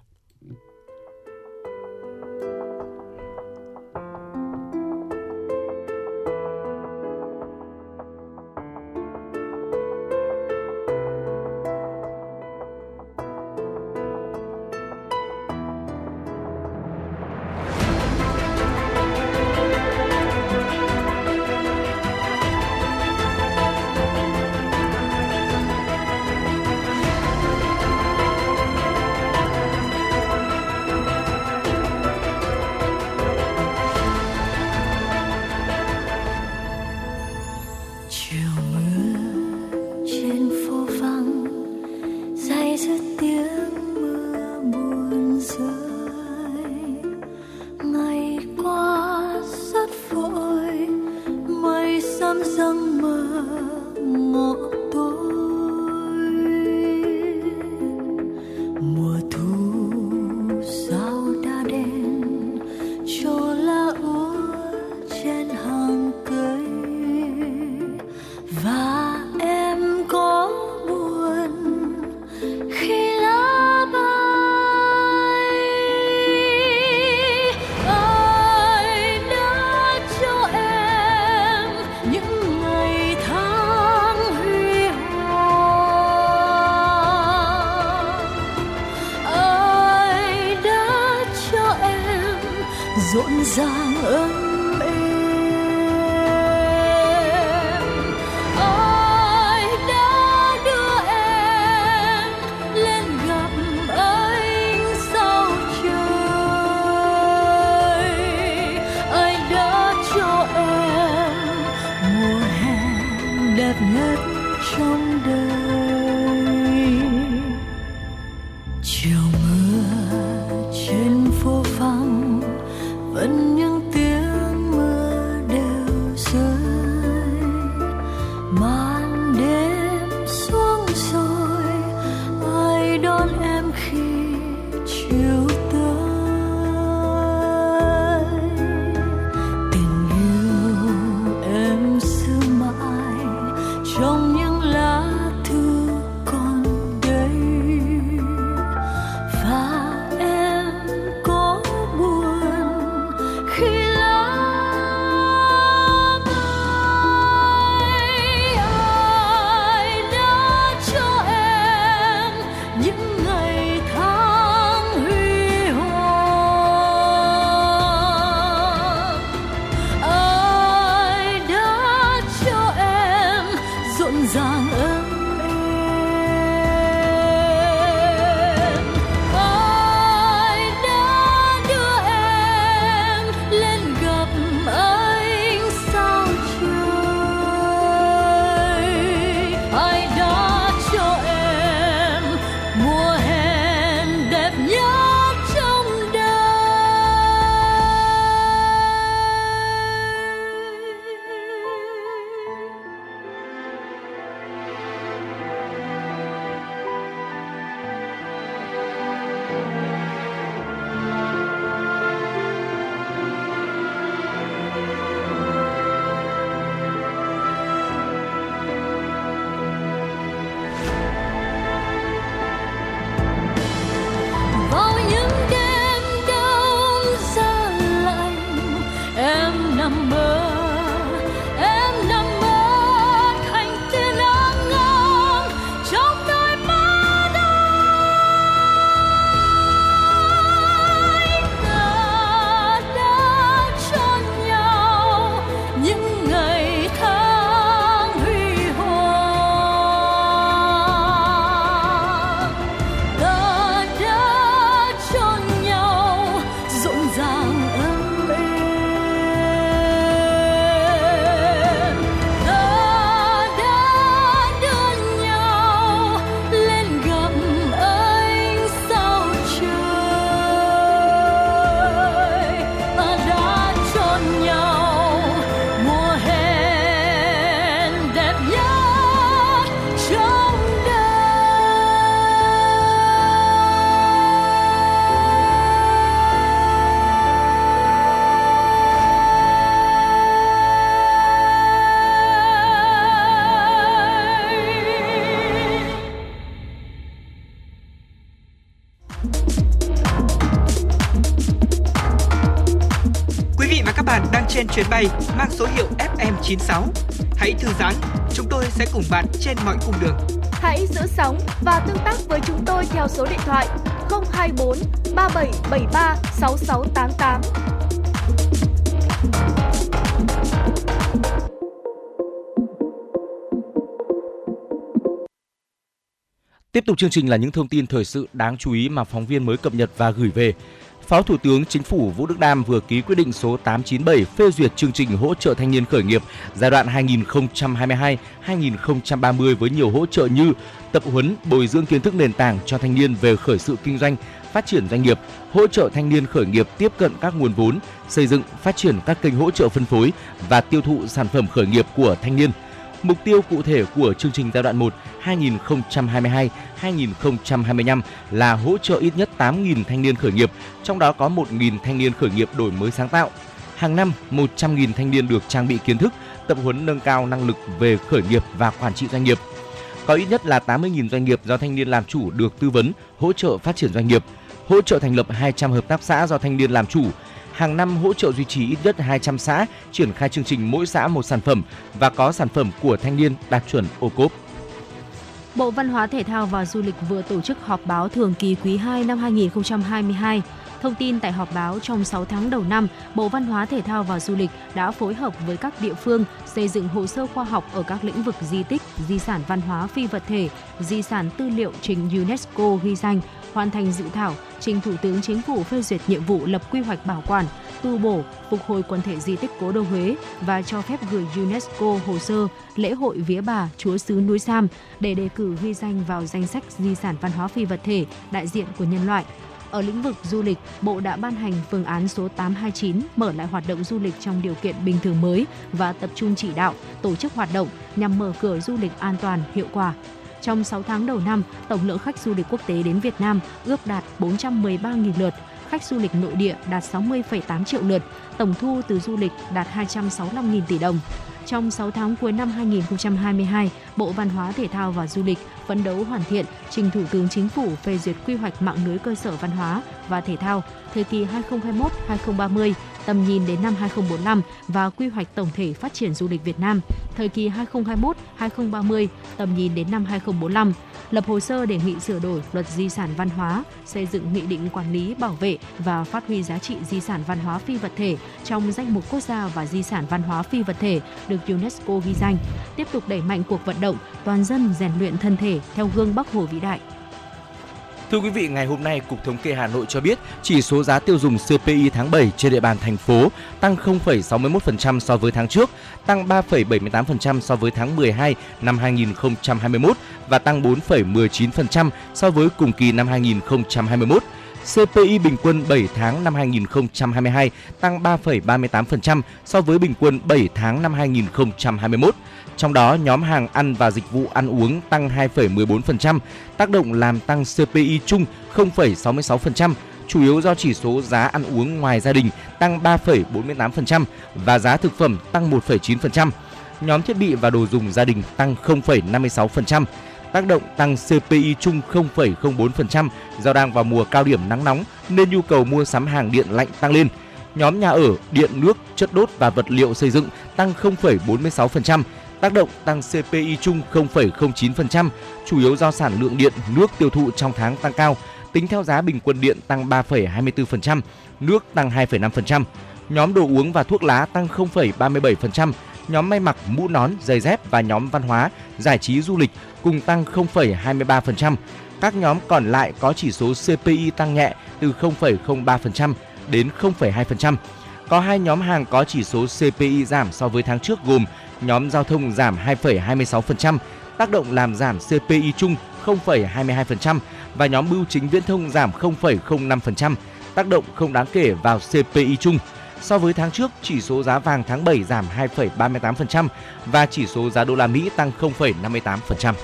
nhất trong đời. Chuyến bay mang số hiệu FM96. Hãy thư giãn, chúng tôi sẽ cùng bạn trên mọi cung đường. Hãy giữ sóng và tương tác với chúng tôi theo số điện thoại 024 3773 6688. Tiếp tục chương trình là những thông tin thời sự đáng chú ý mà phóng viên mới cập nhật và gửi về. Phó Thủ tướng Chính phủ Vũ Đức Đam vừa ký quyết định số 897 phê duyệt chương trình hỗ trợ thanh niên khởi nghiệp giai đoạn 2022-2030 với nhiều hỗ trợ như tập huấn, bồi dưỡng kiến thức nền tảng cho thanh niên về khởi sự kinh doanh, phát triển doanh nghiệp, hỗ trợ thanh niên khởi nghiệp tiếp cận các nguồn vốn, xây dựng, phát triển các kênh hỗ trợ phân phối và tiêu thụ sản phẩm khởi nghiệp của thanh niên. Mục tiêu cụ thể của chương trình giai đoạn 1 2022-2025 là hỗ trợ ít nhất 8.000 thanh niên khởi nghiệp, trong đó có 1.000 thanh niên khởi nghiệp đổi mới sáng tạo. Hàng năm, 100.000 thanh niên được trang bị kiến thức, tập huấn nâng cao năng lực về khởi nghiệp và quản trị doanh nghiệp. Có ít nhất là 80.000 doanh nghiệp do thanh niên làm chủ được tư vấn, hỗ trợ phát triển doanh nghiệp, hỗ trợ thành lập 200 hợp tác xã do thanh niên làm chủ, hàng năm hỗ trợ duy trì ít nhất 200 xã triển khai chương trình mỗi xã một sản phẩm và có sản phẩm của thanh niên đạt chuẩn ô cốp. Bộ Văn hóa Thể thao và Du lịch vừa tổ chức họp báo thường kỳ quý 2 năm 2022. Thông tin tại họp báo trong 6 tháng đầu năm, Bộ Văn hóa Thể thao và Du lịch đã phối hợp với các địa phương xây dựng hồ sơ khoa học ở các lĩnh vực di tích, di sản văn hóa phi vật thể, di sản tư liệu trình UNESCO ghi danh, hoàn thành dự thảo trình Thủ tướng Chính phủ phê duyệt nhiệm vụ lập quy hoạch bảo quản, tu bổ, phục hồi quần thể di tích Cố đô Huế và cho phép gửi UNESCO hồ sơ lễ hội Vía Bà Chúa xứ núi Sam để đề cử ghi danh vào danh sách di sản văn hóa phi vật thể đại diện của nhân loại. Ở lĩnh vực du lịch, Bộ đã ban hành phương án số 829 mở lại hoạt động du lịch trong điều kiện bình thường mới và tập trung chỉ đạo, tổ chức hoạt động nhằm mở cửa du lịch an toàn, hiệu quả. Trong 6 tháng đầu năm, tổng lượng khách du lịch quốc tế đến Việt Nam ước đạt 413.000 lượt, khách du lịch nội địa đạt 60,8 triệu lượt, tổng thu từ du lịch đạt 265.000 tỷ đồng. Trong 6 tháng cuối năm 2022, Bộ Văn hóa Thể thao và Du lịch phấn đấu hoàn thiện trình Thủ tướng Chính phủ phê duyệt quy hoạch mạng lưới cơ sở văn hóa và thể thao thời kỳ 2021-2030, tầm nhìn đến năm 2045 và quy hoạch tổng thể phát triển du lịch Việt Nam thời kỳ 2021-2030, tầm nhìn đến năm 2045, lập hồ sơ đề nghị sửa đổi luật di sản văn hóa, xây dựng nghị định quản lý, bảo vệ và phát huy giá trị di sản văn hóa phi vật thể trong danh mục quốc gia và di sản văn hóa phi vật thể được UNESCO ghi danh, tiếp tục đẩy mạnh cuộc vận động toàn dân rèn luyện thân thể theo gương Bắc Hồ vĩ đại. Thưa quý vị, ngày hôm nay, Cục Thống kê Hà Nội cho biết chỉ số giá tiêu dùng CPI tháng 7 trên địa bàn thành phố tăng 0,61% so với tháng trước, tăng 3,78% so với tháng 12 năm 2021 và tăng 4,19% so với cùng kỳ năm 2021. CPI bình quân 7 tháng năm 2022 tăng 3,38% so với bình quân 7 tháng năm 2021. Trong đó, nhóm hàng ăn và dịch vụ ăn uống tăng 2,14%, tác động làm tăng CPI chung 0,66%, chủ yếu do chỉ số giá ăn uống ngoài gia đình tăng 3,48% và giá thực phẩm tăng 1,9%. Nhóm thiết bị và đồ dùng gia đình tăng 0,56%. Tác động tăng CPI chung 0,04% do đang vào mùa cao điểm nắng nóng nên nhu cầu mua sắm hàng điện lạnh tăng lên. Nhóm nhà ở, điện nước, chất đốt và vật liệu xây dựng tăng 0,46%, tác động tăng CPI chung 0,09%, chủ yếu do sản lượng điện, nước tiêu thụ trong tháng tăng cao, tính theo giá bình quân điện tăng 3,24%, nước tăng 2,5%. Nhóm đồ uống và thuốc lá tăng 0,37%, nhóm may mặc, mũ nón, giày dép và nhóm văn hóa, giải trí du lịch cùng tăng 0,23%. Các nhóm còn lại có chỉ số CPI tăng nhẹ từ 0,03% đến 0,2%. Có hai nhóm hàng có chỉ số CPI giảm so với tháng trước gồm nhóm giao thông giảm 2,26%, tác động làm giảm CPI chung 0,22% và nhóm bưu chính viễn thông giảm 0,05%, tác động không đáng kể vào CPI chung. So với tháng trước, chỉ số giá vàng tháng 7 giảm 2,38% và chỉ số giá đô la Mỹ tăng 0,58%.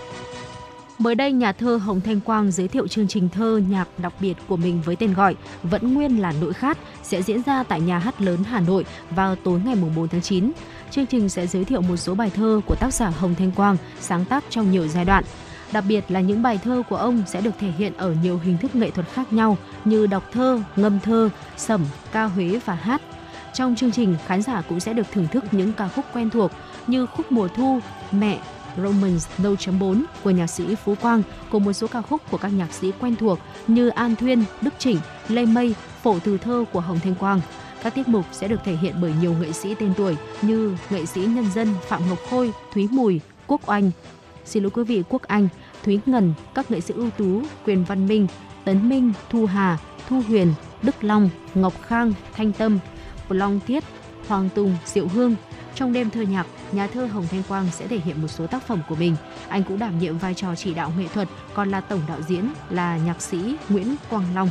Mới đây, nhà thơ Hồng Thanh Quang giới thiệu chương trình thơ nhạc đặc biệt của mình với tên gọi Vẫn Nguyên là Nỗi Khát sẽ diễn ra tại Nhà hát lớn Hà Nội vào tối ngày 4 tháng 9. Chương trình sẽ giới thiệu một số bài thơ của tác giả Hồng Thanh Quang sáng tác trong nhiều giai đoạn. Đặc biệt là những bài thơ của ông sẽ được thể hiện ở nhiều hình thức nghệ thuật khác nhau như đọc thơ, ngâm thơ, sẩm, ca huế và hát. Trong chương trình, khán giả cũng sẽ được thưởng thức những ca khúc quen thuộc như khúc Mùa Thu, Mẹ, Romance No. 4 của nhạc sĩ Phú Quang cùng một số ca khúc của các nhạc sĩ quen thuộc như An Thuyên, Đức Chỉnh, Lê Mây, Phổ Từ Thơ của Hồng Thanh Quang. Các tiết mục sẽ được thể hiện bởi nhiều nghệ sĩ tên tuổi như nghệ sĩ nhân dân Phạm Ngọc Khôi, Thúy Mùi, Quốc Oanh, xin lỗi quý vị Quốc Anh, Thúy Ngân, các nghệ sĩ ưu tú Quyền Văn Minh, Tấn Minh, Thu Hà, Thu Huyền, Đức Long, Ngọc Khang, Thanh Tâm, Long Thiết, Hoàng Tùng, Diệu Hương. Trong đêm thơ nhạc, nhà thơ Hồng Thanh Quang sẽ thể hiện một số tác phẩm của mình. Anh cũng đảm nhiệm vai trò chỉ đạo nghệ thuật, còn là tổng đạo diễn là nhạc sĩ Nguyễn Quang Long.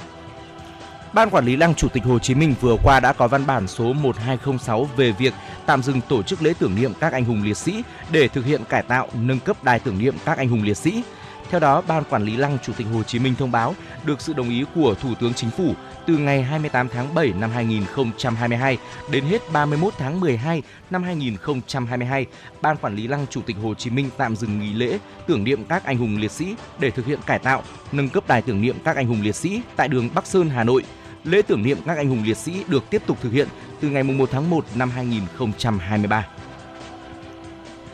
Ban quản lý Lăng Chủ tịch Hồ Chí Minh vừa qua đã có văn bản số 1206 về việc tạm dừng tổ chức lễ tưởng niệm các anh hùng liệt sĩ để thực hiện cải tạo, nâng cấp đài tưởng niệm các anh hùng liệt sĩ. Theo đó, Ban Quản lý Lăng Chủ tịch Hồ Chí Minh thông báo được sự đồng ý của Thủ tướng Chính phủ từ ngày 28 tháng 7 năm 2022 đến hết 31 tháng 12 năm 2022, Ban Quản lý Lăng Chủ tịch Hồ Chí Minh tạm dừng nghỉ lễ tưởng niệm các anh hùng liệt sĩ để thực hiện cải tạo, nâng cấp đài tưởng niệm các anh hùng liệt sĩ tại đường Bắc Sơn, Hà Nội. Lễ tưởng niệm các anh hùng liệt sĩ được tiếp tục thực hiện từ ngày 1 tháng 1 năm 2023.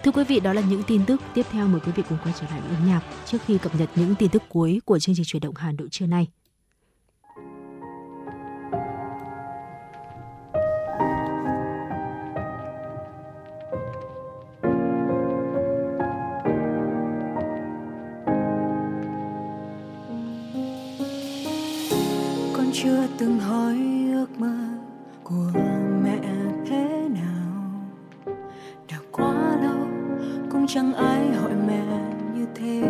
Thưa quý vị, đó là những tin tức. Tiếp theo mời quý vị cùng quay trở lại với âm nhạc trước khi cập nhật những tin tức cuối của chương trình chuyển động Hà Nội trưa nay. Chưa từng hỏi ước mơ của mẹ thế nào. Đã quá lâu, cũng chẳng ai hỏi mẹ như thế.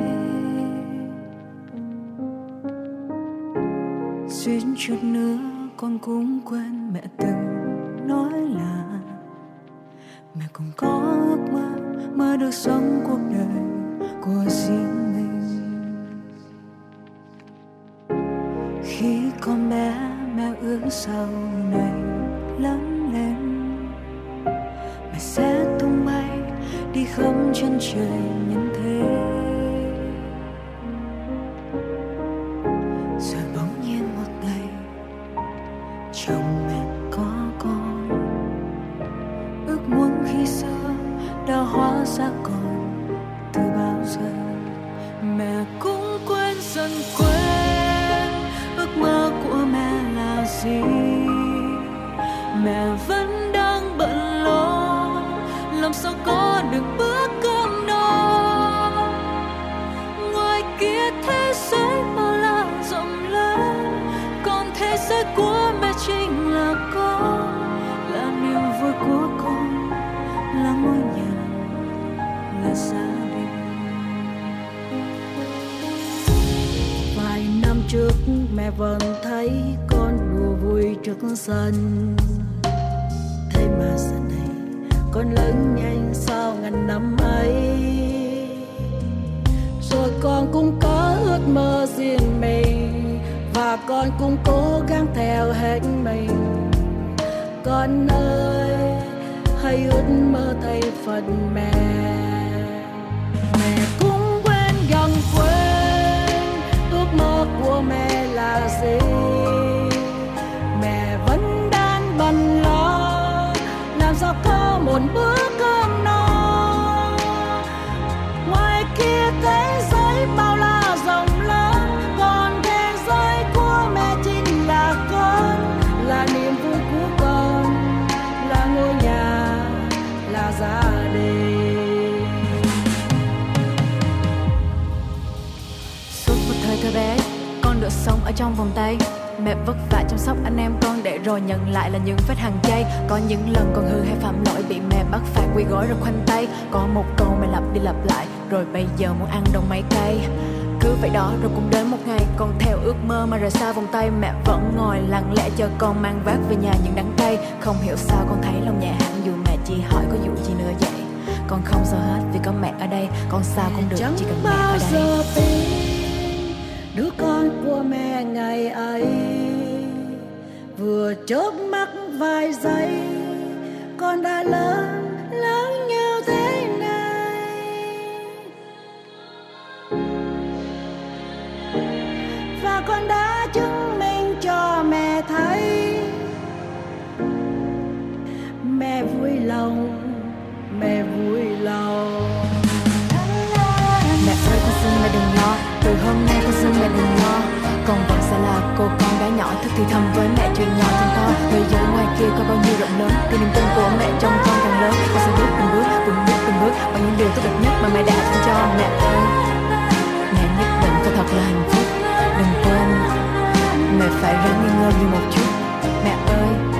Xuyên chút nữa, con cũng quên mẹ từng nói là mẹ cũng có ước mơ mơ được sống cuộc đời của riêng mình. Khi con bé mẹ ước sau này lớn lên, mẹ sẽ tung bay đi khắp chân trời những mẹ vẫn thấy con đùa vui trước sân. Thế mà giờ này con lớn nhanh sau ngàn năm ấy. Rồi con cũng có ước mơ riêng mình, và con cũng cố gắng theo hết mình. Con ơi, hãy ước mơ thay phần mẹ. Mẹ cũng quên gần quên ước mơ của mẹ gì mẹ vẫn đang bận lo làm sao có một bước. Trong vòng tay. Mẹ vất vả chăm sóc anh em con để rồi nhận lại là những vết hàng chay. Có những lần con hư hay phạm lỗi bị mẹ bắt phạt quy gói rồi khoanh tay. Có một câu mẹ lặp đi lặp lại rồi bây giờ muốn ăn đồng mấy cây cứ vậy đó rồi cũng đến một ngày con theo ước mơ mà rời xa vòng tay mẹ vẫn ngồi lặng lẽ chờ con mang vác về nhà những đắng cay. Không hiểu sao con thấy lòng nhẹ hẳn dù mẹ chỉ hỏi có vụ gì nữa vậy. Con không sao hết vì có mẹ ở đây con sao cũng được chẳng chỉ cần mẹ ở đây đứa con của mẹ ngày ấy vừa chớp mắt vài giây con đã lớn thức thì thầm với mẹ chuyện nhỏ chuyện to Thế giới ngoài kia có bao nhiêu rộng lớn Thì niềm tin của mẹ trong con càng lớn. Con sẽ bước từng bước, từng bước, từng bước Bằng những điều tốt đẹp nhất mà mẹ đã dành cho mẹ ơi. Mẹ nhất định phải thật là hạnh phúc. Đừng quên Mẹ phải ráng nghi ngờ như một chút. Mẹ ơi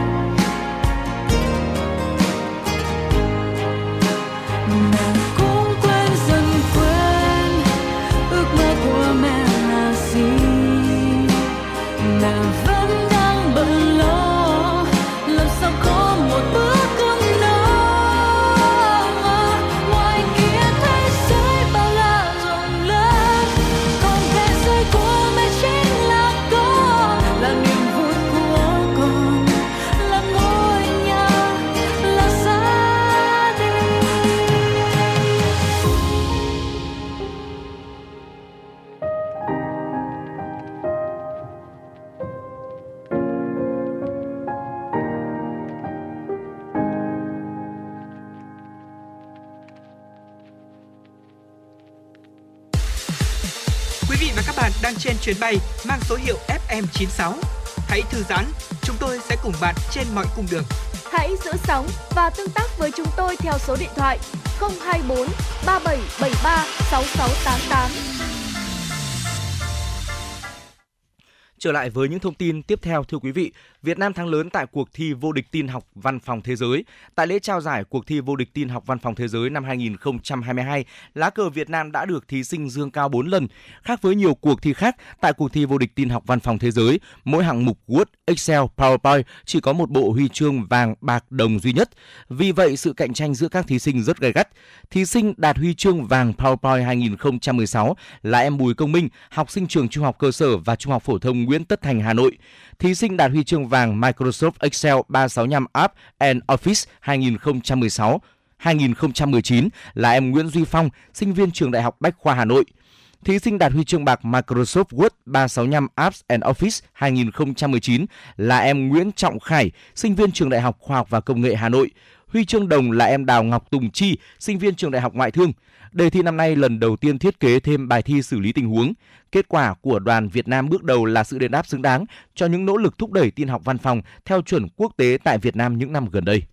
chuyến bay mang số hiệu FM96. Hãy thư giãn, chúng tôi sẽ cùng bạn trên mọi cung đường. Hãy giữ sóng và tương tác với chúng tôi theo số điện thoại 024 3773 6688. Trở lại với những thông tin tiếp theo thưa quý vị, Việt Nam thắng lớn tại cuộc thi vô địch tin học văn phòng thế giới. Tại lễ trao giải cuộc thi vô địch tin học văn phòng thế giới năm 2022, lá cờ Việt Nam đã được thí sinh dương cao 4 lần. Khác với nhiều cuộc thi khác, tại cuộc thi vô địch tin học văn phòng thế giới, mỗi hạng mục Word, Excel, PowerPoint chỉ có một bộ huy chương vàng, bạc, đồng duy nhất. Vì vậy, sự cạnh tranh giữa các thí sinh rất gay gắt. Thí sinh đạt huy chương vàng PowerPoint 2016 là em Bùi Công Minh, học sinh trường Trung học cơ sở và Trung học phổ thông Nguyễn Tất Thành, Hà Nội. Thí sinh đạt huy chương vàng Microsoft Excel 365 App and Office 2016 2019 là em Nguyễn Duy Phong, sinh viên trường Đại học Bách khoa Hà Nội. Thí sinh đạt huy chương bạc Microsoft Word 365 Apps and Office 2019 là em Nguyễn Trọng Khải, sinh viên trường Đại học Khoa học và Công nghệ Hà Nội. Huy chương đồng là em Đào Ngọc Tùng Chi, sinh viên trường Đại học Ngoại thương. Đề thi năm nay lần đầu tiên thiết kế thêm bài thi xử lý tình huống. Kết quả của đoàn Việt Nam bước đầu là sự đền đáp xứng đáng cho những nỗ lực thúc đẩy tin học văn phòng theo chuẩn quốc tế tại Việt Nam những năm gần đây.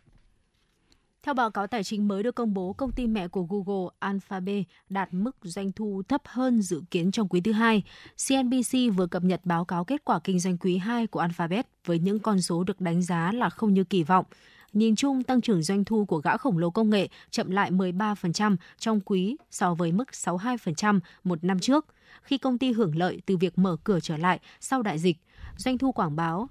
Theo báo cáo tài chính mới được công bố, công ty mẹ của Google Alphabet đạt mức doanh thu thấp hơn dự kiến trong quý thứ hai. CNBC vừa cập nhật báo cáo kết quả kinh doanh quý 2 của Alphabet với những con số được đánh giá là không như kỳ vọng. Nhìn chung, tăng trưởng doanh thu của gã khổng lồ công nghệ chậm lại 13% trong quý so với mức 62% một năm trước, khi công ty hưởng lợi từ việc mở cửa trở lại sau đại dịch. Doanh thu quảng báo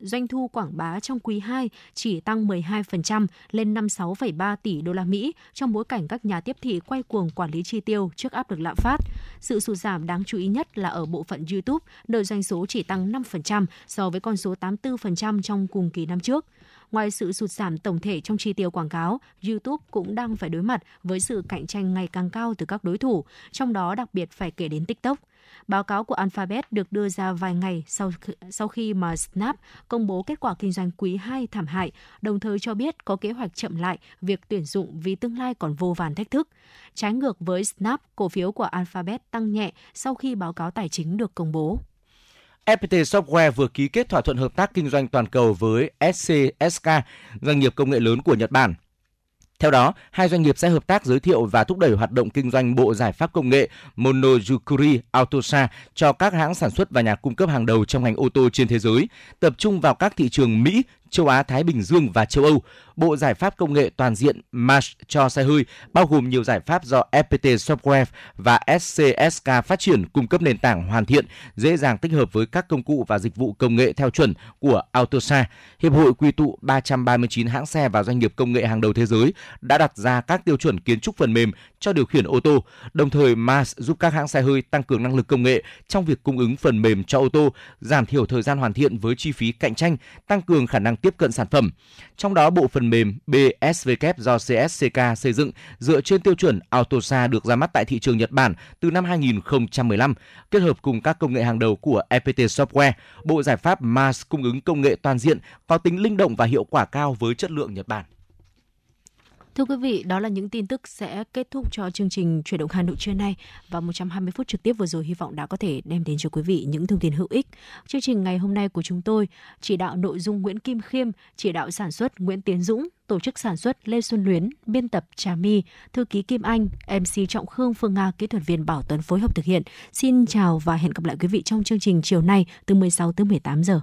doanh thu quảng bá trong quý 2 chỉ tăng 12% lên 56,3 tỷ đô la Mỹ trong bối cảnh các nhà tiếp thị quay cuồng quản lý chi tiêu trước áp lực lạm phát. Sự sụt giảm đáng chú ý nhất là ở bộ phận YouTube, nơi doanh số chỉ tăng 5% so với con số 84% trong cùng kỳ năm trước. Ngoài sự sụt giảm tổng thể trong chi tiêu quảng cáo, YouTube cũng đang phải đối mặt với sự cạnh tranh ngày càng cao từ các đối thủ, trong đó đặc biệt phải kể đến TikTok. Báo cáo của Alphabet được đưa ra vài ngày sau sau khi mà Snap công bố kết quả kinh doanh quý 2 thảm hại, đồng thời cho biết có kế hoạch chậm lại việc tuyển dụng vì tương lai còn vô vàn thách thức. Trái ngược với Snap, cổ phiếu của Alphabet tăng nhẹ sau khi báo cáo tài chính được công bố. FPT Software vừa ký kết thỏa thuận hợp tác kinh doanh toàn cầu với SCSK, doanh nghiệp công nghệ lớn của Nhật Bản. Theo đó, hai doanh nghiệp sẽ hợp tác giới thiệu và thúc đẩy hoạt động kinh doanh bộ giải pháp công nghệ Monozukuri Autosa cho các hãng sản xuất và nhà cung cấp hàng đầu trong ngành ô tô trên thế giới, tập trung vào các thị trường Mỹ, châu Á Thái Bình Dương và châu Âu. Bộ giải pháp công nghệ toàn diện MASH cho xe hơi bao gồm nhiều giải pháp do FPT Software và SCSK phát triển cung cấp nền tảng hoàn thiện, dễ dàng tích hợp với các công cụ và dịch vụ công nghệ theo chuẩn của Autosa. Hiệp hội quy tụ 339 hãng xe và doanh nghiệp công nghệ hàng đầu thế giới đã đặt ra các tiêu chuẩn kiến trúc phần mềm cho điều khiển ô tô. Đồng thời, MAS giúp các hãng xe hơi tăng cường năng lực công nghệ trong việc cung ứng phần mềm cho ô tô, giảm thiểu thời gian hoàn thiện với chi phí cạnh tranh, tăng cường khả năng tiếp cận sản phẩm. Trong đó, bộ phần mềm BSVK do CSCK xây dựng dựa trên tiêu chuẩn Autosa được ra mắt tại thị trường Nhật Bản từ năm 2015, kết hợp cùng các công nghệ hàng đầu của FPT Software. Bộ giải pháp MAS cung ứng công nghệ toàn diện có tính linh động và hiệu quả cao với chất lượng Nhật Bản. Thưa quý vị, đó là những tin tức sẽ kết thúc cho chương trình chuyển động Hà Nội trưa nay và 120 phút trực tiếp vừa rồi hy vọng đã có thể đem đến cho quý vị những thông tin hữu ích. Chương trình ngày hôm nay của chúng tôi chỉ đạo nội dung Nguyễn Kim Khiêm, chỉ đạo sản xuất Nguyễn Tiến Dũng, tổ chức sản xuất Lê Xuân Luyến, biên tập Trà My, thư ký Kim Anh, MC Trọng Khương, Phương Nga, kỹ thuật viên Bảo Tuấn phối hợp thực hiện. Xin chào và hẹn gặp lại quý vị trong chương trình chiều nay từ 16 tới 18 giờ.